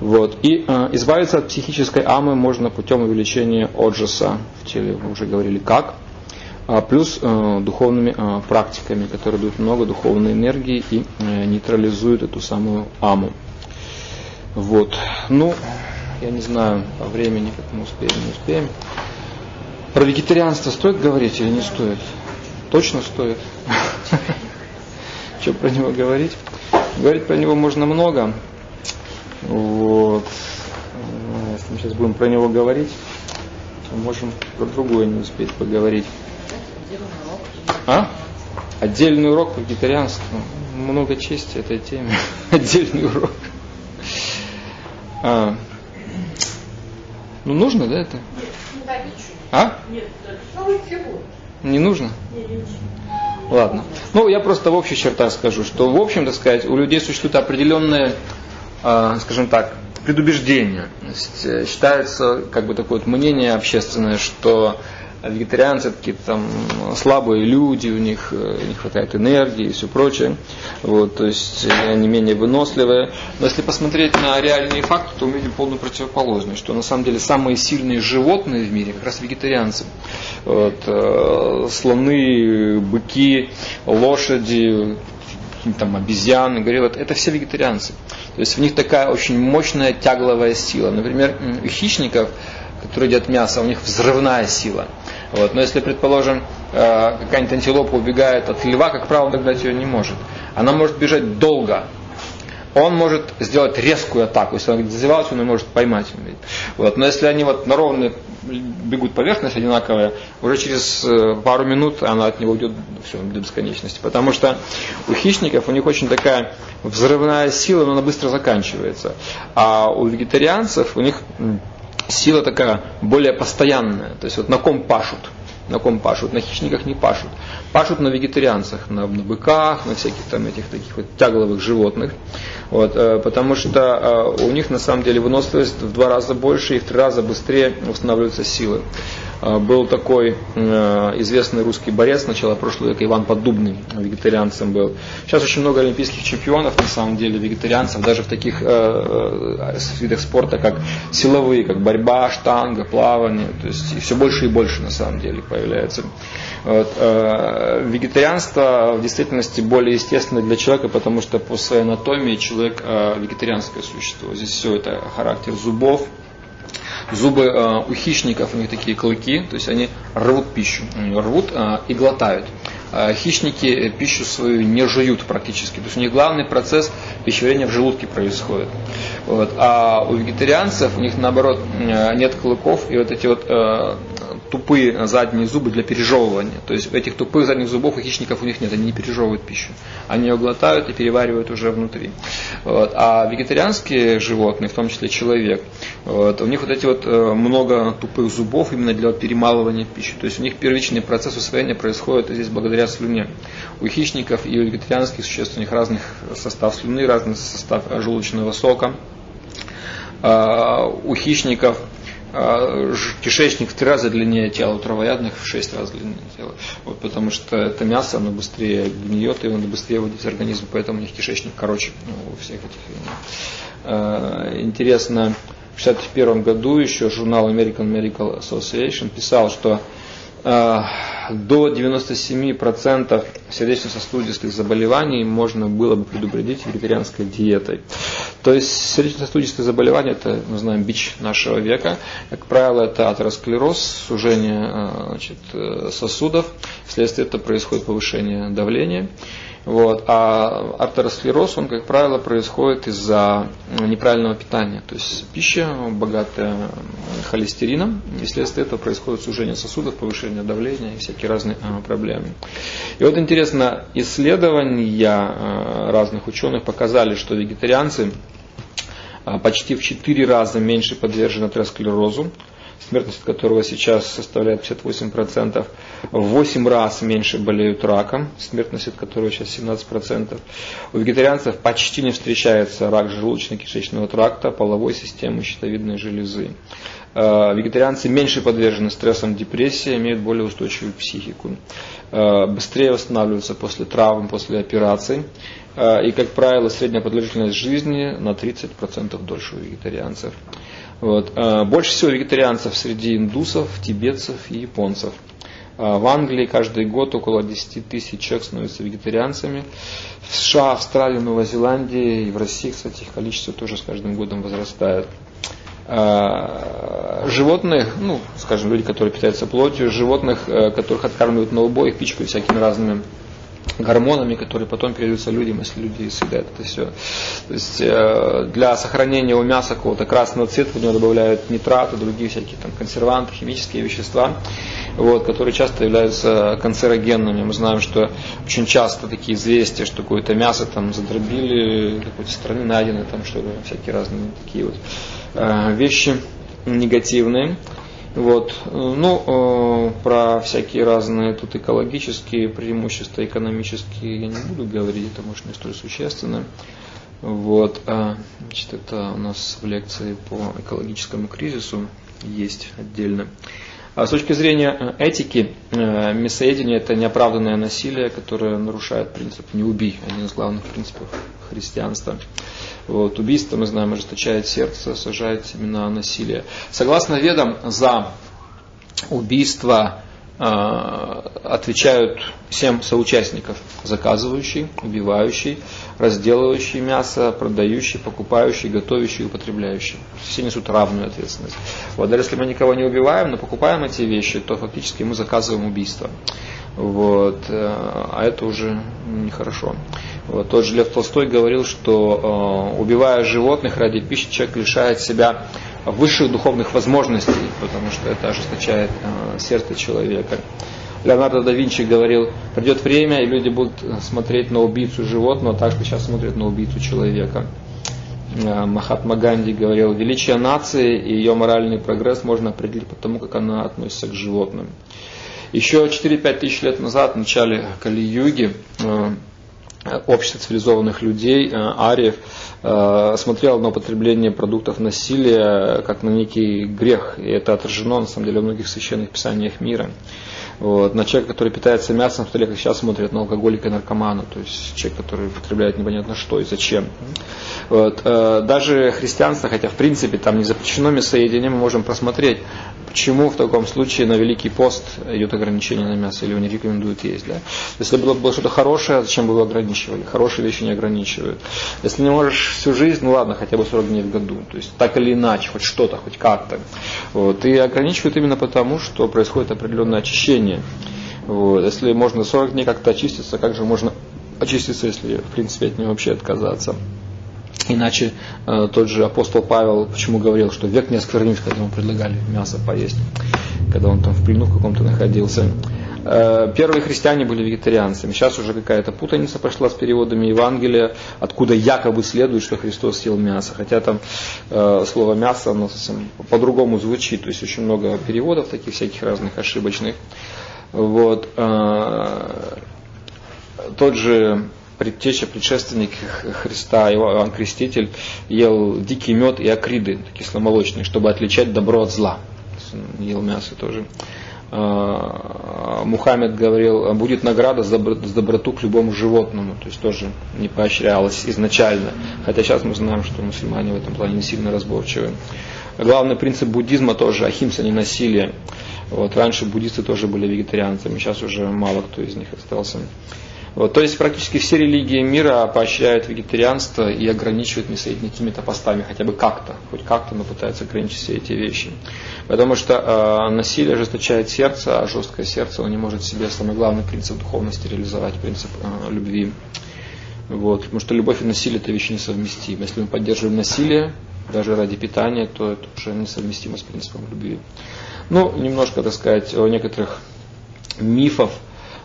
Вот. И э, избавиться от психической амы можно путем увеличения оджаса в теле. Мы уже говорили как плюс э, духовными э, практиками, которые дают много духовной энергии и э, нейтрализуют эту самую аму. Вот. Ну, я не знаю по времени, как мы успеем, не успеем. Про вегетарианство стоит говорить или не стоит? Точно стоит. Что про него говорить? Говорить про него можно много. Вот. Если мы сейчас будем про него говорить, то можем про другое не успеть поговорить. А? Отдельный урок по вегетарианству. Много чести этой теме. Отдельный урок. А. Ну нужно, да, это? А? Не нужно? Ладно. Ну, я просто в общих чертах скажу, что в общем, так сказать, у людей существует определенное, э, скажем так, предубеждение. Э, считается, как бы такое вот мнение общественное, что вегетарианцы это какие-то там слабые люди, у них э, не хватает энергии и все прочее. Вот, то есть они менее выносливые. Но если посмотреть на реальные факты, то мы видим полную противоположность, что на самом деле самые сильные животные в мире как раз вегетарианцы. Вот, э, слоны, быки, лошади, там обезьяны, гориллы, это все вегетарианцы. То есть в них такая очень мощная тягловая сила. Например, у хищников которые едят мясо, у них взрывная сила. Вот. Но если, предположим, э, какая-нибудь антилопа убегает от льва, как правило, догнать ее не может. Она может бежать долго. Он может сделать резкую атаку. Если он зазевался, он может поймать. Вот. Но если они вот на ровной бегут поверхность одинаковая, уже через э, пару минут она от него уйдет все, до бесконечности. Потому что у хищников у них очень такая взрывная сила, но она быстро заканчивается. А у вегетарианцев у них сила такая более постоянная. То есть вот на ком пашут, на ком пашут, на хищниках не пашут. Пашут на вегетарианцах, на, на быках, на всяких там этих таких вот тягловых животных. Вот, э, потому что э, у них на самом деле выносливость в два раза больше и в три раза быстрее устанавливаются силы. Э, был такой э, известный русский борец начала прошлого века, Иван Поддубный, вегетарианцем был. Сейчас очень много олимпийских чемпионов, на самом деле, вегетарианцев, даже в таких э, видах спорта, как силовые, как борьба, штанга, плавание. То есть и все больше и больше, на самом деле, появляется. Вот, вегетарианство в действительности более естественно для человека, потому что по своей анатомии человек вегетарианское существо. Здесь все это характер зубов, Зубы э, у хищников, у них такие клыки, то есть они рвут пищу, рвут э, и глотают. Э, хищники пищу свою не жуют практически. То есть у них главный процесс пищеварения в желудке происходит. Вот. А у вегетарианцев у них наоборот нет клыков, и вот эти вот тупые задние зубы для пережевывания. То есть этих тупых задних зубов у хищников у них нет, они не пережевывают пищу. Они ее глотают и переваривают уже внутри. Вот. А вегетарианские животные, в том числе человек, вот, у них вот эти вот э, много тупых зубов именно для перемалывания пищи. То есть у них первичный процесс усвоения происходит здесь благодаря слюне. У хищников и у вегетарианских существ у них разный состав слюны, разный состав желудочного сока. А, у хищников а, кишечник в три раза длиннее тела, у травоядных в шесть раз длиннее тела. Вот, потому что это мясо, оно быстрее гниет, и оно быстрее выйдет из организма, поэтому у них кишечник короче ну, у всех этих. Э, интересно, в 1961 году еще журнал American Medical Association писал, что до 97% сердечно-сосудистых заболеваний можно было бы предупредить вегетарианской диетой. То есть сердечно-сосудистые заболевания, это, мы знаем, бич нашего века. Как правило, это атеросклероз, сужение э, значит, э, сосудов. Вследствие этого происходит повышение давления. Вот. А артеросклероз, он, как правило, происходит из-за неправильного питания. То есть пища богатая холестерином, и вследствие этого происходит сужение сосудов, повышение давления и всякие разные а, проблемы. И вот интересно, исследования а, разных ученых показали, что вегетарианцы а, почти в 4 раза меньше подвержены атеросклерозу, смертность которого сейчас составляет 58%, в 8 раз меньше болеют раком, смертность от которого сейчас 17%. У вегетарианцев почти не встречается рак желудочно-кишечного тракта, половой системы, щитовидной железы. Э, вегетарианцы меньше подвержены стрессам, депрессии, имеют более устойчивую психику. Э, быстрее восстанавливаются после травм, после операций. Э, и, как правило, средняя продолжительность жизни на 30% дольше у вегетарианцев. Вот. А, больше всего вегетарианцев среди индусов, тибетцев и японцев. А, в Англии каждый год около 10 тысяч человек становятся вегетарианцами. В США, Австралии, Новой Зеландии и в России, кстати, их количество тоже с каждым годом возрастает. А, животных, ну, скажем, люди, которые питаются плотью, животных, э, которых откармливают на убой, их пичкают всякими разными гормонами, которые потом передаются людям, если люди съедают это все. То есть э, для сохранения у мяса какого-то красного цвета в него добавляют нитраты, другие всякие там консерванты, химические вещества, вот, которые часто являются канцерогенными. Мы знаем, что очень часто такие известия, что какое-то мясо там задробили, какой-то страны найдены, там что всякие разные такие вот э, вещи негативные. Вот. Ну, э, про всякие разные тут экологические преимущества, экономические я не буду говорить, это может не столь существенно. Вот. А, значит, это у нас в лекции по экологическому кризису есть отдельно. А с точки зрения э, этики, э, мясоедение – это неоправданное насилие, которое нарушает принцип «не убий», один из главных принципов христианства. Вот, убийство, мы знаем, ожесточает сердце, сажает семена насилия. Согласно ведам, за убийство отвечают семь соучастников. Заказывающий, убивающий, разделывающий мясо, продающий, покупающий, готовящий, употребляющий. Все несут равную ответственность. Вот, даже если мы никого не убиваем, но покупаем эти вещи, то фактически мы заказываем убийство. Вот, э, а это уже нехорошо. Вот, тот же Лев Толстой говорил, что э, убивая животных ради пищи, человек лишает себя высших духовных возможностей, потому что это ожесточает э, сердце человека. Леонардо да Винчи говорил, придет время, и люди будут смотреть на убийцу животного так, как сейчас смотрят на убийцу человека. Э, Махатма Ганди говорил, величие нации и ее моральный прогресс можно определить по тому, как она относится к животным. Еще 4-5 тысяч лет назад, в начале Кали-юги, э, общество цивилизованных людей, э, ариев, э, смотрело на употребление продуктов насилия как на некий грех. И это отражено, на самом деле, в многих священных писаниях мира. Вот. На человека, который питается мясом, в как сейчас смотрят на алкоголика и наркомана, то есть человек, который употребляет непонятно что и зачем. Вот. Э, даже христианство, хотя в принципе там не запрещено мясоедение, мы можем просмотреть, почему в таком случае на Великий пост идет ограничение на мясо, или его не рекомендуют есть. Да? Если было, было что-то хорошее, зачем бы его ограничивали? Хорошие вещи не ограничивают. Если не можешь всю жизнь, ну ладно, хотя бы 40 дней в году. То есть так или иначе, хоть что-то, хоть как-то. Вот. И ограничивают именно потому, что происходит определенное очищение. Вот. Если можно 40 дней как-то очиститься, как же можно очиститься, если в принципе от него вообще отказаться? Иначе э, тот же апостол Павел почему говорил, что век не осквернюсь, когда ему предлагали мясо поесть, когда он там в плену каком-то находился. Э, первые христиане были вегетарианцами. Сейчас уже какая-то путаница пошла с переводами Евангелия, откуда якобы следует, что Христос съел мясо. Хотя там э, слово мясо, оно совсем по-другому звучит. То есть очень много переводов таких всяких разных ошибочных. Вот. Э, тот же предтеча, предшественник Христа, Иоанн Креститель, ел дикий мед и акриды кисломолочные, чтобы отличать добро от зла. Ел мясо тоже. А, Мухаммед говорил, будет награда за доброту к любому животному, то есть тоже не поощрялось изначально, хотя сейчас мы знаем, что мусульмане в этом плане не сильно разборчивы. Главный принцип буддизма тоже ахимса, не насилие. Вот, раньше буддисты тоже были вегетарианцами, сейчас уже мало кто из них остался. Вот, то есть практически все религии мира поощряют вегетарианство и ограничивают мясоедение какими-то постами, хотя бы как-то, хоть как-то, но пытаются ограничить все эти вещи. Потому что э, насилие ожесточает сердце, а жесткое сердце, он не может себе самый главный принцип духовности реализовать, принцип э, любви. Вот, потому что любовь и насилие это вещи несовместимы. Если мы поддерживаем насилие, даже ради питания, то это уже несовместимо с принципом любви. Ну, немножко, так сказать, о некоторых мифах,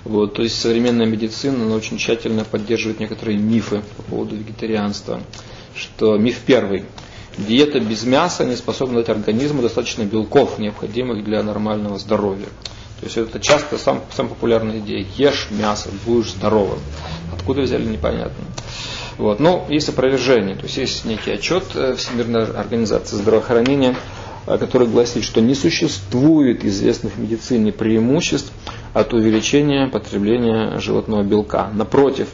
вот, то есть современная медицина она очень тщательно поддерживает некоторые мифы по поводу вегетарианства. Что миф первый. Диета без мяса не способна дать организму достаточно белков, необходимых для нормального здоровья. То есть это часто сам, самая популярная идея. Ешь мясо, будешь здоровым. Откуда взяли, непонятно. Вот. Но есть опровержение. То есть есть некий отчет э, Всемирной организации здравоохранения, э, который гласит, что не существует известных в медицине преимуществ от увеличения потребления животного белка. Напротив,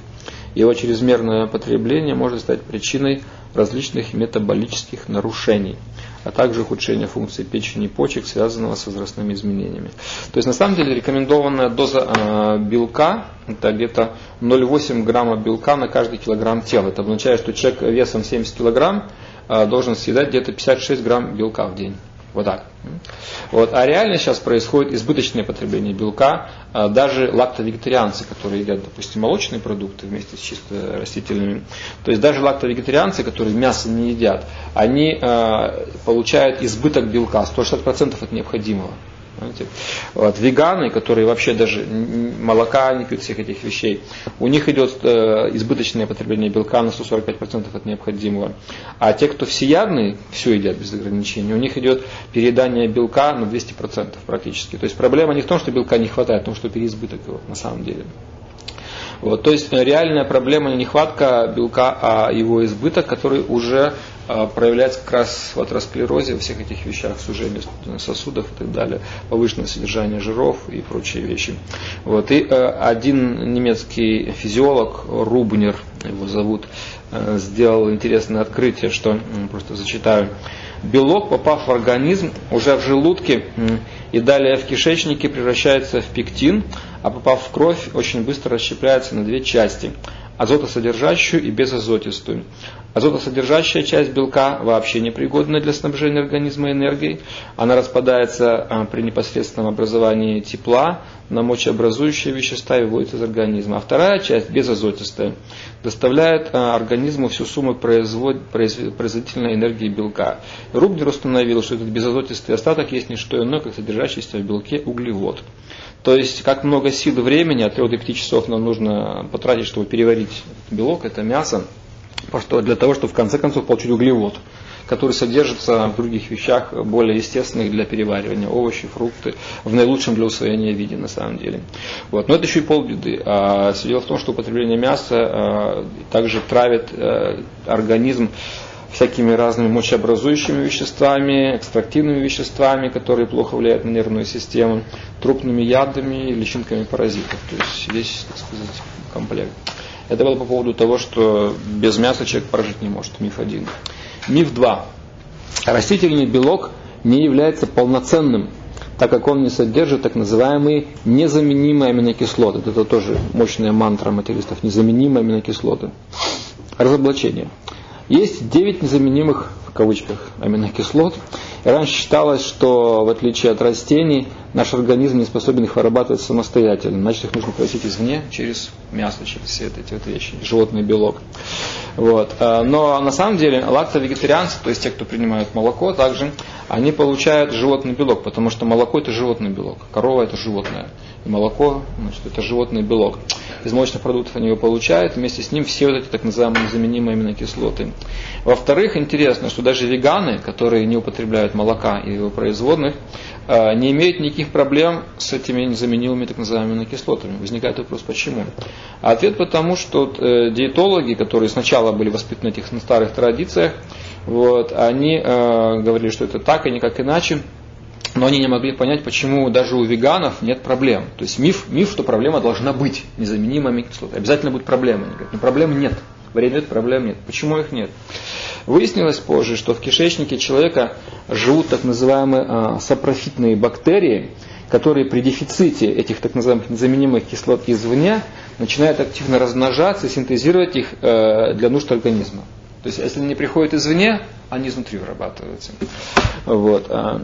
его чрезмерное потребление может стать причиной различных метаболических нарушений, а также ухудшения функций печени и почек, связанного с возрастными изменениями. То есть на самом деле рекомендованная доза э, белка это где-то 0,8 грамма белка на каждый килограмм тела. Это означает, что человек весом 70 килограмм э, должен съедать где-то 56 грамм белка в день. Вот так. Вот. А реально сейчас происходит избыточное потребление белка. А, даже лактовегетарианцы, которые едят, допустим, молочные продукты вместе с чисто растительными, то есть даже лактовегетарианцы, которые мясо не едят, они э, получают избыток белка, 160% от необходимого. Понимаете? Вот, веганы, которые вообще даже молока не пьют, всех этих вещей, у них идет э, избыточное потребление белка на 145% от необходимого. А те, кто всеядные, все едят без ограничений, у них идет переедание белка на 200% практически. То есть проблема не в том, что белка не хватает, а в том, что переизбыток его на самом деле. Вот, то есть э, реальная проблема не нехватка белка, а его избыток, который уже э, проявляется как раз в атеросклерозе, во всех этих вещах, сужение сосудов и так далее, повышенное содержание жиров и прочие вещи. Вот, и э, один немецкий физиолог, Рубнер его зовут, сделал интересное открытие, что, просто зачитаю, белок, попав в организм, уже в желудке и далее в кишечнике превращается в пектин, а попав в кровь, очень быстро расщепляется на две части – азотосодержащую и безазотистую. Азотосодержащая часть белка вообще непригодна для снабжения организма энергией. Она распадается а, при непосредственном образовании тепла на мочеобразующие вещества и выводится из организма. А вторая часть, безазотистая, доставляет а, организму всю сумму производ, производительной энергии белка. Рубнер установил, что этот безазотистый остаток есть не что иное, как содержащийся в белке углевод. То есть, как много сил и времени, от 3 до 5 часов нам нужно потратить, чтобы переварить белок, это мясо, просто для того, чтобы в конце концов получить углевод, который содержится в других вещах, более естественных для переваривания, овощи, фрукты, в наилучшем для усвоения виде на самом деле. Вот. Но это еще и полбеды. А дело в том, что употребление мяса а, также травит а, организм всякими разными мочеобразующими веществами, экстрактивными веществами, которые плохо влияют на нервную систему, трупными ядами, личинками паразитов. То есть весь, так сказать, комплект. Это было по поводу того, что без мяса человек прожить не может. Миф один. Миф два. Растительный белок не является полноценным, так как он не содержит так называемые незаменимые аминокислоты. Это тоже мощная мантра материалистов. Незаменимые аминокислоты. Разоблачение. Есть 9 незаменимых, в кавычках, аминокислот. И раньше считалось, что в отличие от растений, наш организм не способен их вырабатывать самостоятельно. Значит, их нужно просить извне, через мясо, через все эти вот вещи, животный белок. Вот. А, но на самом деле лактовегетарианцы, то есть те, кто принимают молоко, также они получают животный белок, потому что молоко это животный белок, корова это животное. И молоко, значит, это животный белок из молочных продуктов они его получают, вместе с ним все вот эти так называемые незаменимые аминокислоты. Во-вторых, интересно, что даже веганы, которые не употребляют молока и его производных, э, не имеют никаких проблем с этими незаменимыми так называемыми аминокислотами. Возникает вопрос, почему? А ответ потому, что э, диетологи, которые сначала были воспитаны этих старых традициях, вот, они э, говорили, что это так и никак иначе но они не могли понять, почему даже у веганов нет проблем. То есть миф, миф что проблема должна быть, незаменимыми кислоты. Обязательно будет проблема. Они говорят, но проблем нет. Время нет, проблем нет. Почему их нет? Выяснилось позже, что в кишечнике человека живут так называемые а, сапрофитные бактерии, которые при дефиците этих так называемых незаменимых кислот извне начинают активно размножаться и синтезировать их э, для нужд организма. То есть, если они приходят извне, они изнутри вырабатываются. Вот. А,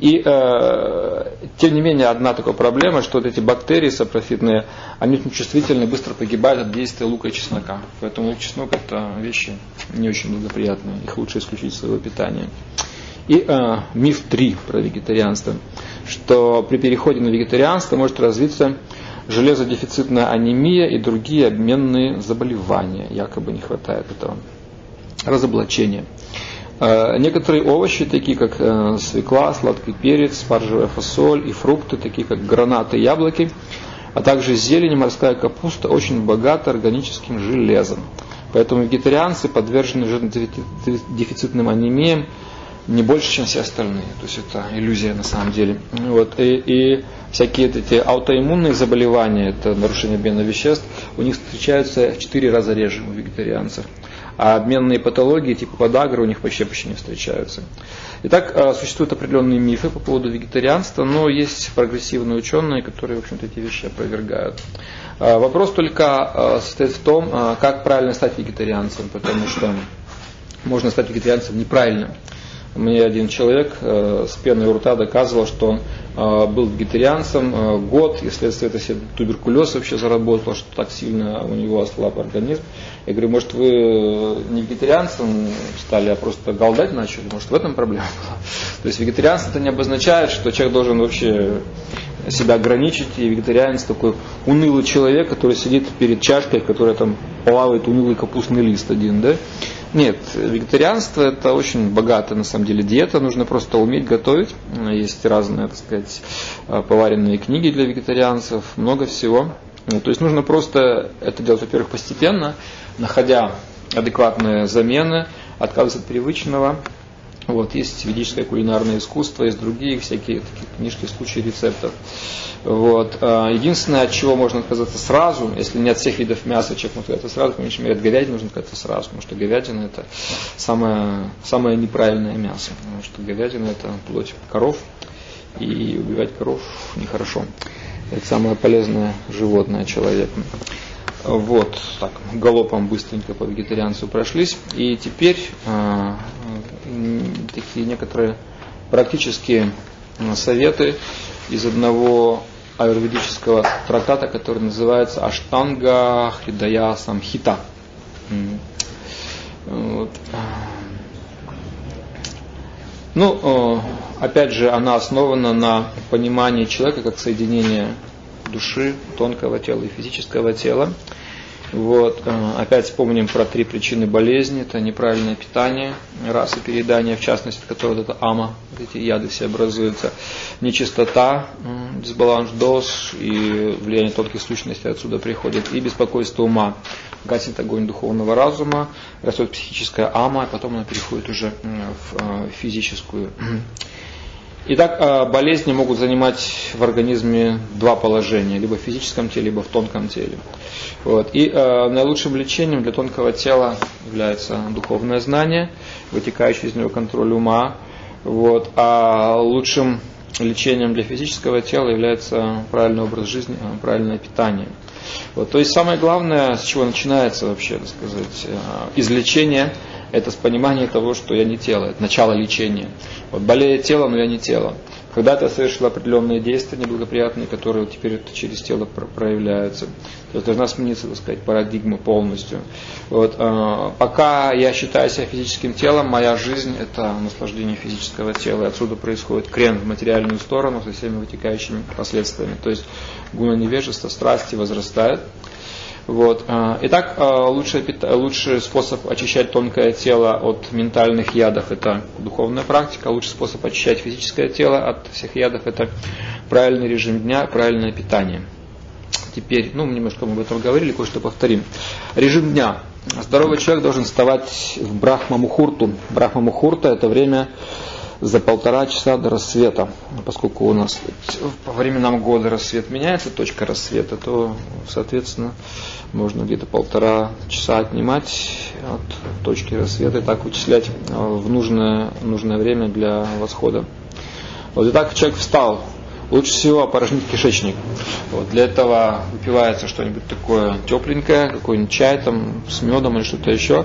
и э, тем не менее, одна такая проблема, что вот эти бактерии сапрофитные, они очень чувствительны, быстро погибают от действия лука и чеснока. Поэтому лук и чеснок это вещи не очень благоприятные, их лучше исключить из своего питания. И э, миф 3 про вегетарианство, что при переходе на вегетарианство может развиться железодефицитная анемия и другие обменные заболевания. Якобы не хватает этого разоблачения. Э, некоторые овощи, такие как э, свекла, сладкий перец, спаржевая фасоль и фрукты, такие как гранаты, яблоки, а также зелень, морская капуста, очень богаты органическим железом. Поэтому вегетарианцы подвержены жиродефицитным анемиям не больше, чем все остальные. То есть это иллюзия на самом деле. Вот. И, и всякие эти аутоиммунные заболевания, это нарушение обмена веществ, у них встречаются в 4 раза реже у вегетарианцев а обменные патологии типа подагры у них вообще почти не встречаются. Итак, а, существуют определенные мифы по поводу вегетарианства, но есть прогрессивные ученые, которые, в общем-то, эти вещи опровергают. А, вопрос только а, состоит в том, как правильно стать вегетарианцем, потому что можно стать вегетарианцем неправильно. Мне один человек э, с пеной у рта доказывал, что он э, был вегетарианцем э, год, и вследствие этого себе туберкулез вообще заработал, что так сильно у него ослаб организм. Я говорю, может вы не вегетарианцем стали, а просто голодать начали? Может в этом проблема была? То есть вегетарианство это не обозначает, что человек должен вообще себя ограничить, и вегетарианец такой унылый человек, который сидит перед чашкой, которая там плавает унылый капустный лист один, да? Нет, вегетарианство это очень богатая на самом деле диета, нужно просто уметь готовить. Есть разные, так сказать, поваренные книги для вегетарианцев, много всего. Ну, то есть нужно просто это делать, во-первых, постепенно, находя адекватные замены, отказываться от привычного, вот, есть ведическое кулинарное искусство, есть другие всякие такие книжки, случаи рецептов. Вот. А, единственное, от чего можно отказаться сразу, если не от всех видов мяса, человек может отказаться сразу, по меньшей мере, от говядины нужно отказаться сразу, потому что говядина это самое, самое неправильное мясо, потому что говядина это плоть коров, и убивать коров нехорошо. Это самое полезное животное человека. Вот, так, галопом быстренько по вегетарианцу прошлись. И теперь э, такие некоторые практические советы из одного аюрведического трактата, который называется Аштанга Хридая Самхита. Вот. Ну, опять же, она основана на понимании человека как соединения души, тонкого тела и физического тела. Вот. Э, опять вспомним про три причины болезни. Это неправильное питание, расы переедания, в частности, которое вот это ама, эти яды все образуются, нечистота, дисбаланс доз и влияние тонких сущностей отсюда приходит, и беспокойство ума. Гасит огонь духовного разума, растет психическая ама, а потом она переходит уже в э, физическую. Итак, э, болезни могут занимать в организме два положения, либо в физическом теле, либо в тонком теле. Вот. И э, наилучшим лечением для тонкого тела является духовное знание, вытекающий из него контроль ума. Вот. А лучшим лечением для физического тела является правильный образ жизни, э, правильное питание. Вот. То есть самое главное, с чего начинается вообще, так сказать, излечение – это с понимания того, что я не тело, это начало лечения. Вот болеет тело, но я не тело. Когда-то совершил определенные действия неблагоприятные, которые теперь через тело проявляются. То есть должна смениться, так сказать, парадигма полностью. Вот, э, пока я считаю себя физическим телом, моя жизнь это наслаждение физического тела. И отсюда происходит крен в материальную сторону со всеми вытекающими последствиями. То есть гуна невежества, страсти возрастают. Вот. А, итак, а, лучший, лучший способ очищать тонкое тело от ментальных ядов – это духовная практика. Лучший способ очищать физическое тело от всех ядов – это правильный режим дня, правильное питание. Теперь, ну, немножко мы об этом говорили, кое-что повторим. Режим дня. Здоровый человек должен вставать в Брахма-Мухурту. Брахма-Мухурта – это время за полтора часа до рассвета. Поскольку у нас по временам года рассвет меняется, точка рассвета, то, соответственно, можно где-то полтора часа отнимать от точки рассвета и так вычислять в нужное, нужное время для восхода. Вот и так человек встал Лучше всего опорожнить кишечник. Вот, для этого выпивается что-нибудь такое тепленькое, какой-нибудь чай там с медом или что-то еще,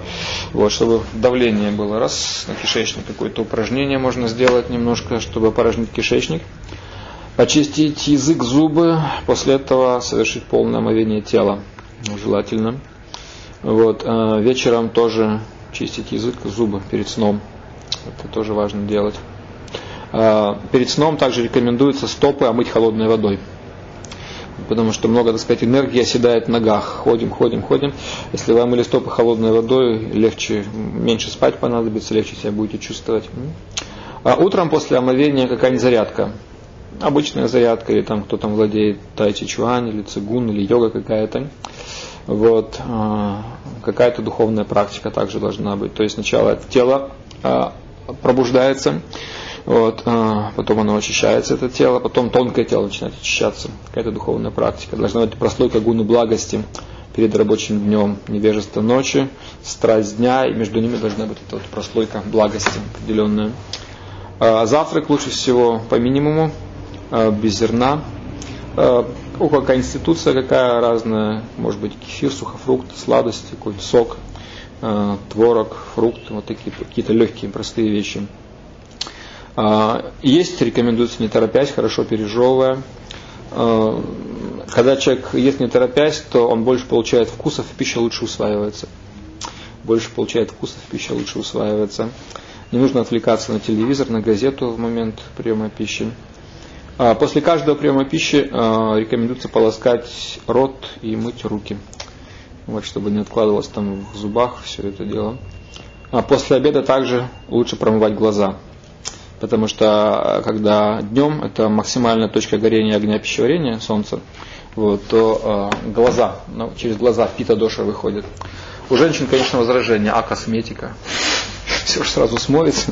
вот, чтобы давление было. Раз на кишечник какое-то упражнение можно сделать немножко, чтобы опорожнить кишечник. Очистить язык, зубы, после этого совершить полное омовение тела, желательно. Вот, а вечером тоже чистить язык, зубы перед сном. Это тоже важно делать. А, перед сном также рекомендуется стопы омыть холодной водой. Потому что много, так сказать, энергии оседает в ногах. Ходим, ходим, ходим. Если вы омыли стопы холодной водой, легче, меньше спать понадобится, легче себя будете чувствовать. А утром после омовения какая-нибудь зарядка. Обычная зарядка, или там кто там владеет тайчи чуань, или цигун, или йога какая-то. Вот. А, какая-то духовная практика также должна быть. То есть сначала тело пробуждается, вот, а, потом оно очищается, это тело, потом тонкое тело начинает очищаться. Какая-то духовная практика. Должна быть прослойка гуны благости перед рабочим днем, невежество ночи, страсть дня, и между ними должна быть эта вот прослойка благости определенная. А, завтрак лучше всего по минимуму, а, без зерна. А, какая институция какая разная, может быть кефир, сухофрукты, сладости, какой-то сок, а, творог, фрукты, вот такие какие-то легкие, простые вещи. Есть рекомендуется не торопясь, хорошо пережевывая. Когда человек ест не торопясь, то он больше получает вкусов, и пища лучше усваивается. Больше получает вкусов, пища лучше усваивается. Не нужно отвлекаться на телевизор, на газету в момент приема пищи. А после каждого приема пищи а, рекомендуется полоскать рот и мыть руки. Вот, чтобы не откладывалось там в зубах все это дело. А после обеда также лучше промывать глаза. Потому что когда днем это максимальная точка горения огня пищеварения, солнца, вот, то э, глаза, ну, через глаза пита доша выходит. У женщин, конечно, возражение, а косметика? Все же сразу смоется.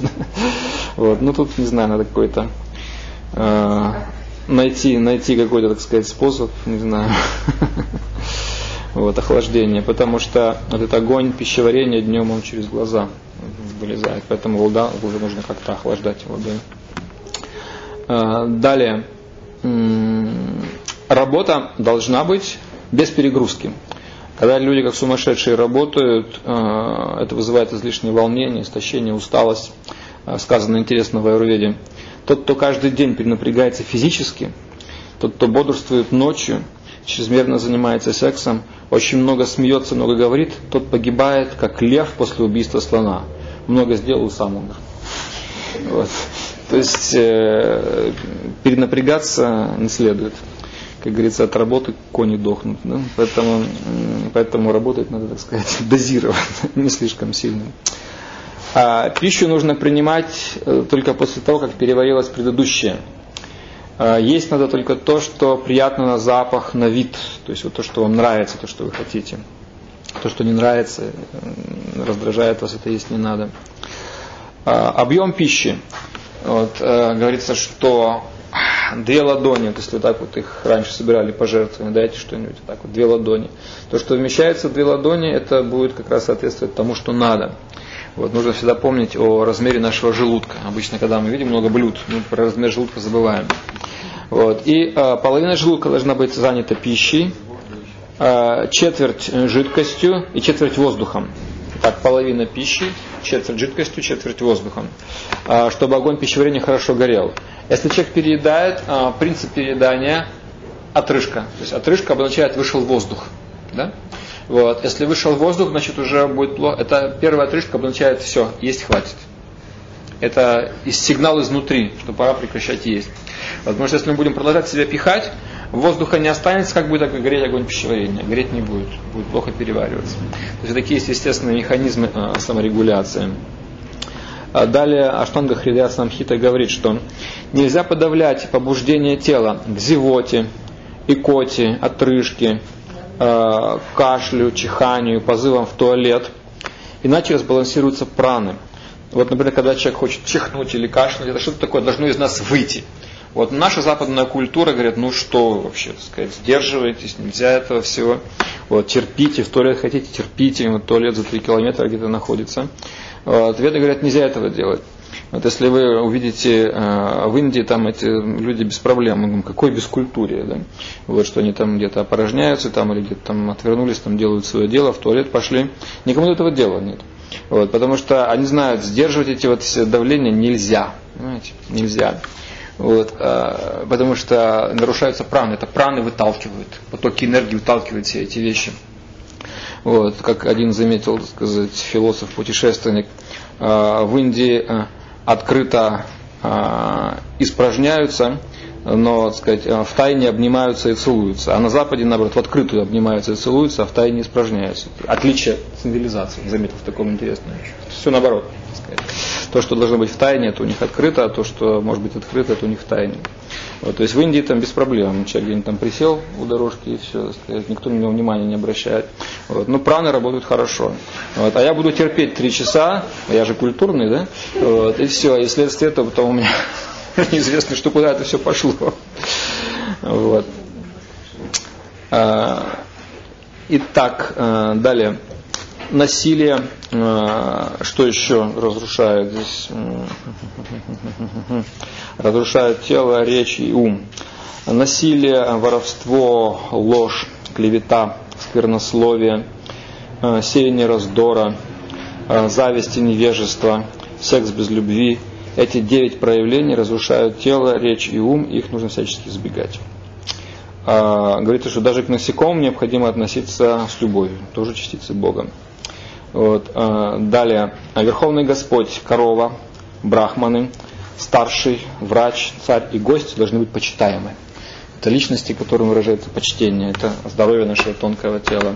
Вот, ну тут, не знаю, надо какой-то э, найти, найти какой-то, так сказать, способ, не знаю, вот, охлаждение, потому что этот огонь пищеварения днем он через глаза вылезает, поэтому вода уже нужно как-то охлаждать водой. Э, далее, работа должна быть без перегрузки. Когда люди как сумасшедшие работают, э, это вызывает излишнее волнение, истощение, усталость. Э, сказано интересно в Аюрведе. Тот, кто каждый день перенапрягается физически, тот, кто бодрствует ночью, чрезмерно занимается сексом, очень много смеется, много говорит, тот погибает, как лев после убийства слона. Много сделал, сам умер. Вот. То есть э, перенапрягаться не следует как говорится, от работы кони дохнут. Да? Поэтому, поэтому работать надо, так сказать, дозированно, не слишком сильно. А пищу нужно принимать э, только после того, как переварилось предыдущее. А есть надо только то, что приятно на запах, на вид. То есть вот то, что вам нравится, то, что вы хотите. То, что не нравится, раздражает вас, это есть не надо. А, объем пищи. Вот, э, говорится, что две ладони, вот если так вот их раньше собирали пожертвования, дайте что-нибудь, так вот, две ладони. То, что вмещается в две ладони, это будет как раз соответствовать тому, что надо. Вот, нужно всегда помнить о размере нашего желудка. Обычно, когда мы видим много блюд, мы про размер желудка забываем. Вот. И э, половина желудка должна быть занята пищей, э, четверть жидкостью и четверть воздухом. Так, половина пищи, четверть жидкостью, четверть воздухом. Э, чтобы огонь пищеварения хорошо горел. Если человек переедает, а, принцип переедания отрыжка. То есть отрыжка обозначает вышел воздух. Да? Вот. Если вышел воздух, значит уже будет плохо. Это первая отрыжка обозначает все, есть хватит. Это сигнал изнутри, что пора прекращать есть. Потому что если мы будем продолжать себя пихать, воздуха не останется, как будет гореть огонь пищеварения. Гореть не будет, будет плохо перевариваться. То есть такие есть естественные механизмы э, саморегуляции. А далее Аштанга Хридая Самхита говорит, что нельзя подавлять побуждение тела к зевоте, икоте, отрыжке, э, кашлю, чиханию, позывам в туалет, иначе разбалансируются праны. Вот, например, когда человек хочет чихнуть или кашлять, это что-то такое должно из нас выйти. Вот наша западная культура говорит, ну что вообще, так сказать, сдерживайтесь, нельзя этого всего. Вот, терпите, в туалет хотите, терпите, вот туалет за три километра где-то находится. Вот, веды говорят, нельзя этого делать. Вот если вы увидите э, в Индии, там эти люди без проблем, говорим, какой бескультурие, да? Вот что они там где-то опорожняются, там или где-то там отвернулись, там делают свое дело, в туалет пошли. Никому этого дела нет. Вот, потому что они знают, сдерживать эти вот давления нельзя. Понимаете? Нельзя. Вот, э, потому что нарушаются праны. Это праны выталкивают. Потоки энергии выталкивают все эти вещи. Вот, как один заметил, сказать, философ-путешественник, э, в Индии э, открыто э, испражняются, но, так сказать, в тайне обнимаются и целуются. А на Западе, наоборот, в открытую обнимаются и целуются, а в тайне испражняются. Отличие цивилизации, заметил в таком интересном. Все наоборот. То, что должно быть в тайне, это у них открыто, а то, что может быть открыто, это у них в тайне. Вот, то есть в Индии там без проблем. Человек где-нибудь там присел у дорожки и все, сказать, никто на него внимания не обращает. Вот. Но праны работают хорошо. Вот. А я буду терпеть три часа, я же культурный, да? Вот. И все. И следствие этого потом у меня неизвестно, что куда это все пошло. Вот. А, итак, а, далее насилие, э, что еще разрушает здесь? Разрушает тело, речь и ум. Насилие, воровство, ложь, клевета, сквернословие, э, сеяние раздора, э, зависть и невежество, секс без любви, Эти девять проявлений разрушают тело, речь и ум, их нужно всячески избегать. А, говорится, что даже к насекомым необходимо относиться с любовью, тоже частицы Бога. Вот. А, далее, Верховный Господь, корова, брахманы, старший, врач, царь и гость должны быть почитаемы. Это личности, которым выражается почтение, это здоровье нашего тонкого тела.